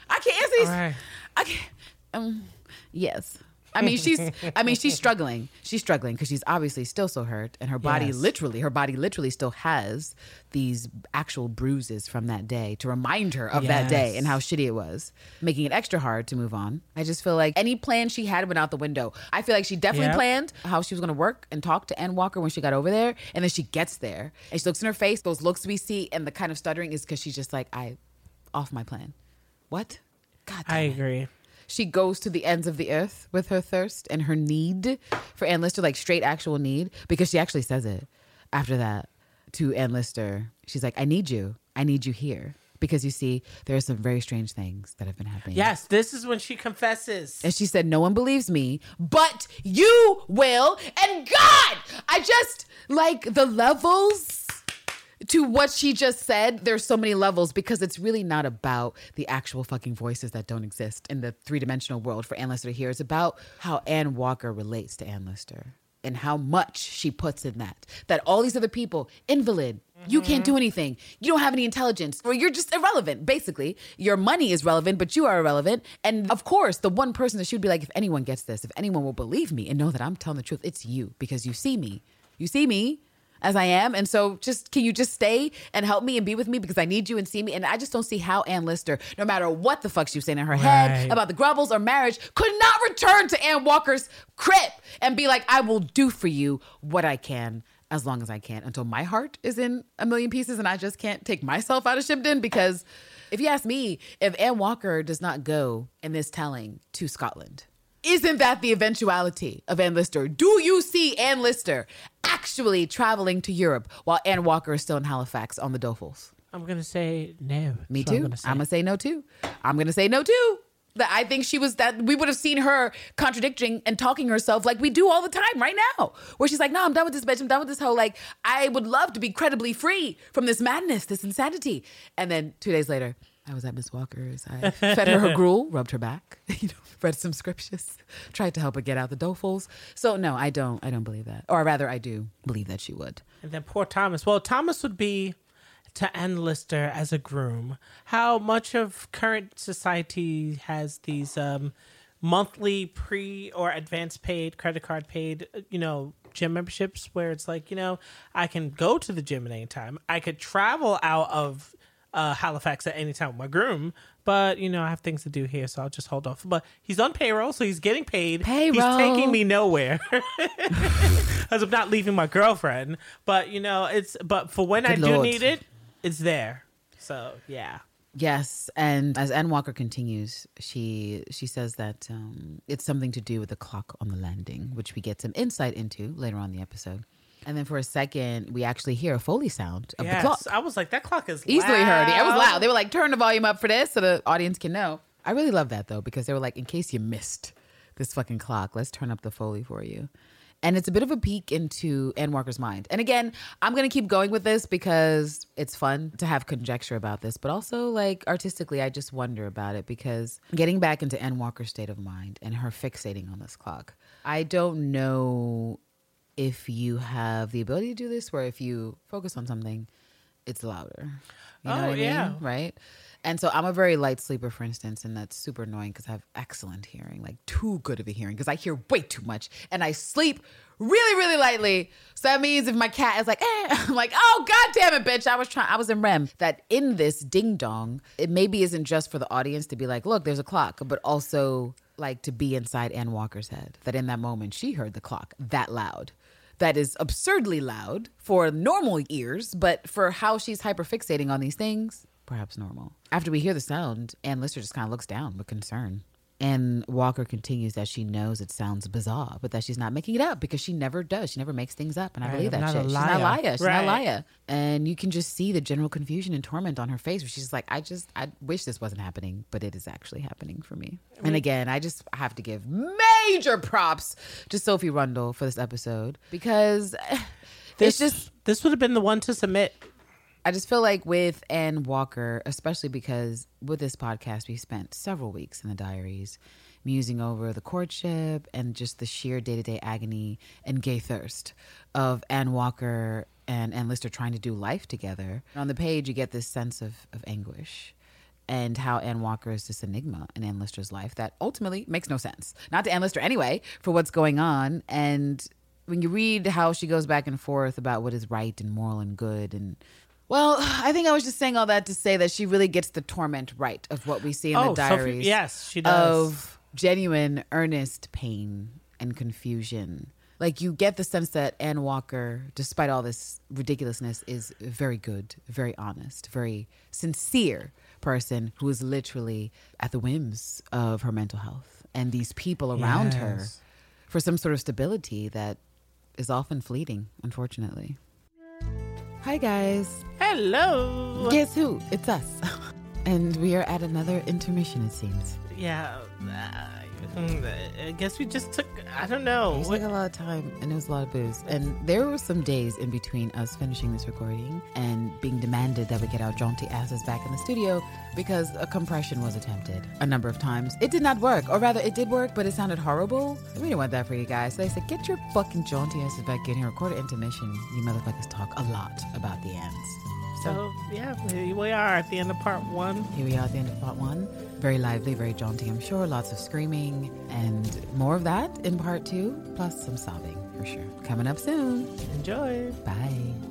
I can't answer these. Right. I can't." Um, yes. I mean, she's. I mean, she's struggling. She's struggling because she's obviously still so hurt, and her body Yes. literally, her body literally still has these actual bruises from that day to remind her of that day and how shitty it was, making it extra hard to move on. I just feel like any plan she had went out the window. I feel like she definitely Yep. planned how she was going to work and talk to Ann Walker when she got over there, and then she gets there and she looks in her face. Those looks we see and the kind of stuttering is because she's just like, I, off my plan. What? God, damn I it. She goes to the ends of the earth with her thirst and her need for Anne Lister, like straight actual need, because she actually says it after that to Anne Lister. She's like, I need you. I need you here. Because you see, there are some very strange things that have been happening. Yes, this is when she confesses. And she said, No one believes me, but you will. And God, I just like the levels to what she just said. There's so many levels because it's really not about the actual fucking voices that don't exist in the three dimensional world for Anne Lister here. It's about how Ann Walker relates to Anne Lister and how much she puts in that. That all these other people, invalid, you can't do mm-hmm. anything. You don't have any intelligence, or you're just irrelevant, basically. Your money is relevant, but you are irrelevant. And of course, the one person that she would be like, if anyone gets this, if anyone will believe me and know that I'm telling the truth, it's you because you see me. You see me as I am. And so just can you just stay and help me and be with me because I need you and see me. And I just don't see how Anne Lister, no matter what the fuck she was saying in her head about the grubbles or marriage, could not return to Ann Walker's crib and be like, I will do for you what I can as long as I can until my heart is in a million pieces and I just can't take myself out of Shibden because if you ask me, if Ann Walker does not go in this telling to Scotland, isn't that the eventuality of Anne Lister? Do you see Anne Lister actually traveling to Europe while Ann Walker is still in Halifax on the dolefuls? I'm gonna say no. Me too. I'm gonna say. I'm gonna say no too. I'm gonna say no too. That I think she was that we would have seen her contradicting and talking herself like we do all the time right now. Where she's like, no, I'm done with this bitch. I'm done with this whole like I would love to be credibly free from this madness, this insanity. And then two days later, I was at Miss Walker's. I fed her her gruel, rubbed her back, you know, read some scriptures, tried to help her get out the dolefuls. So no, I don't. I don't believe that, or rather, I do believe that she would. And then poor Thomas. Well, Thomas would be to Anne Lister as a groom. How much of current society has these um, monthly pre or advance paid, credit card paid, uh, you know, gym memberships where it's like, you know, I can go to the gym at any time. I could travel out of uh, Halifax at any time with my groom, but you know, I have things to do here, so I'll just hold off. But he's on payroll, so he's getting paid. Payroll. He's taking me nowhere. because I'm not leaving my girlfriend. But you know, it's but for when I Good do need it, it's there. So yeah, Yes, and as Ann Walker continues, she she says that um, it's something to do with the clock on the landing, which we get some insight into later on in the episode. And then for a second, we actually hear a foley sound of yes. the clock. I was like, that clock is Easily heard. It was loud. loud. They were like, "Turn the volume up for this, so the audience can know." I really love that though because they were like, "In case you missed this fucking clock, let's turn up the foley for you." And it's a bit of a peek into Ann Walker's mind. And again, I'm going to keep going with this because it's fun to have conjecture about this, but also like artistically, I just wonder about it because getting back into Ann Walker's state of mind and her fixating on this clock, I don't know if you have the ability to do this where if you focus on something, it's louder. You know Oh, what I mean? yeah. Right? And so I'm a very light sleeper, for instance, and that's super annoying because I have excellent hearing, like too good of a hearing because I hear way too much and I sleep really, really lightly. So that means if my cat is like, eh, I'm like, oh god damn it, bitch. I was trying I was in REM. That in this ding dong, it maybe isn't just for the audience to be like, look, there's a clock, but also like to be inside Ann Walker's head. That in that moment she heard the clock that loud that is absurdly loud for normal ears, but for how she's hyperfixating on these things, perhaps normal. After we hear the sound, Anne Lister just kind of looks down with concern. Ann Walker continues that she knows it sounds bizarre, but that she's not making it up because she never does. She never makes things up. And I Right, believe I'm that a shit. She's not a liar. She's Right. not liar. And you can just see the general confusion and torment on her face where she's just like, I just, I wish this wasn't happening, but it is actually happening for me. And again, I just have to give major props to Sophie Rundle for this episode because This it's just, this would have been the one to submit. I just feel like with Ann Walker, especially because with this podcast, we spent several weeks in the diaries musing over the courtship and just the sheer day to day agony and gay thirst of Ann Walker and Anne Lister trying to do life together. On the page, you get this sense of, of anguish and how Ann Walker is this enigma in Anne Lister's life that ultimately makes no sense. Not to Anne Lister anyway, for what's going on. And when you read how she goes back and forth about what is right and moral and good and well, I think I was just saying all that to say that she really gets the torment right of what we see in Oh, the Sophie- diaries. yes, she does. Of genuine, earnest pain and confusion. Like you get the sense that Ann Walker, despite all this ridiculousness, is very good, very honest, very sincere person who is literally at the whims of her mental health and these people around her for some sort of stability that is often fleeting, unfortunately. Hi, guys. Hello. Guess who? It's us. and we are at another intermission, it seems. Yeah. uh, Mm, I guess we just took. I don't know. It took a lot of time and it was a lot of booze. And there were some days in between us finishing this recording and being demanded that we get our jaunty asses back in the studio because a compression was attempted a number of times. It did not work, or rather, it did work, but it sounded horrible. We didn't want that for you guys. So they said, get your fucking jaunty asses back in here, record an intermission. You motherfuckers talk a lot about the ends. So So yeah, here we are at the end of part one. Here we are at the end of part one. Very lively, very jaunty, I'm sure. Lots of screaming and more of that in part two, plus some sobbing for sure. Coming up soon. Enjoy. Bye.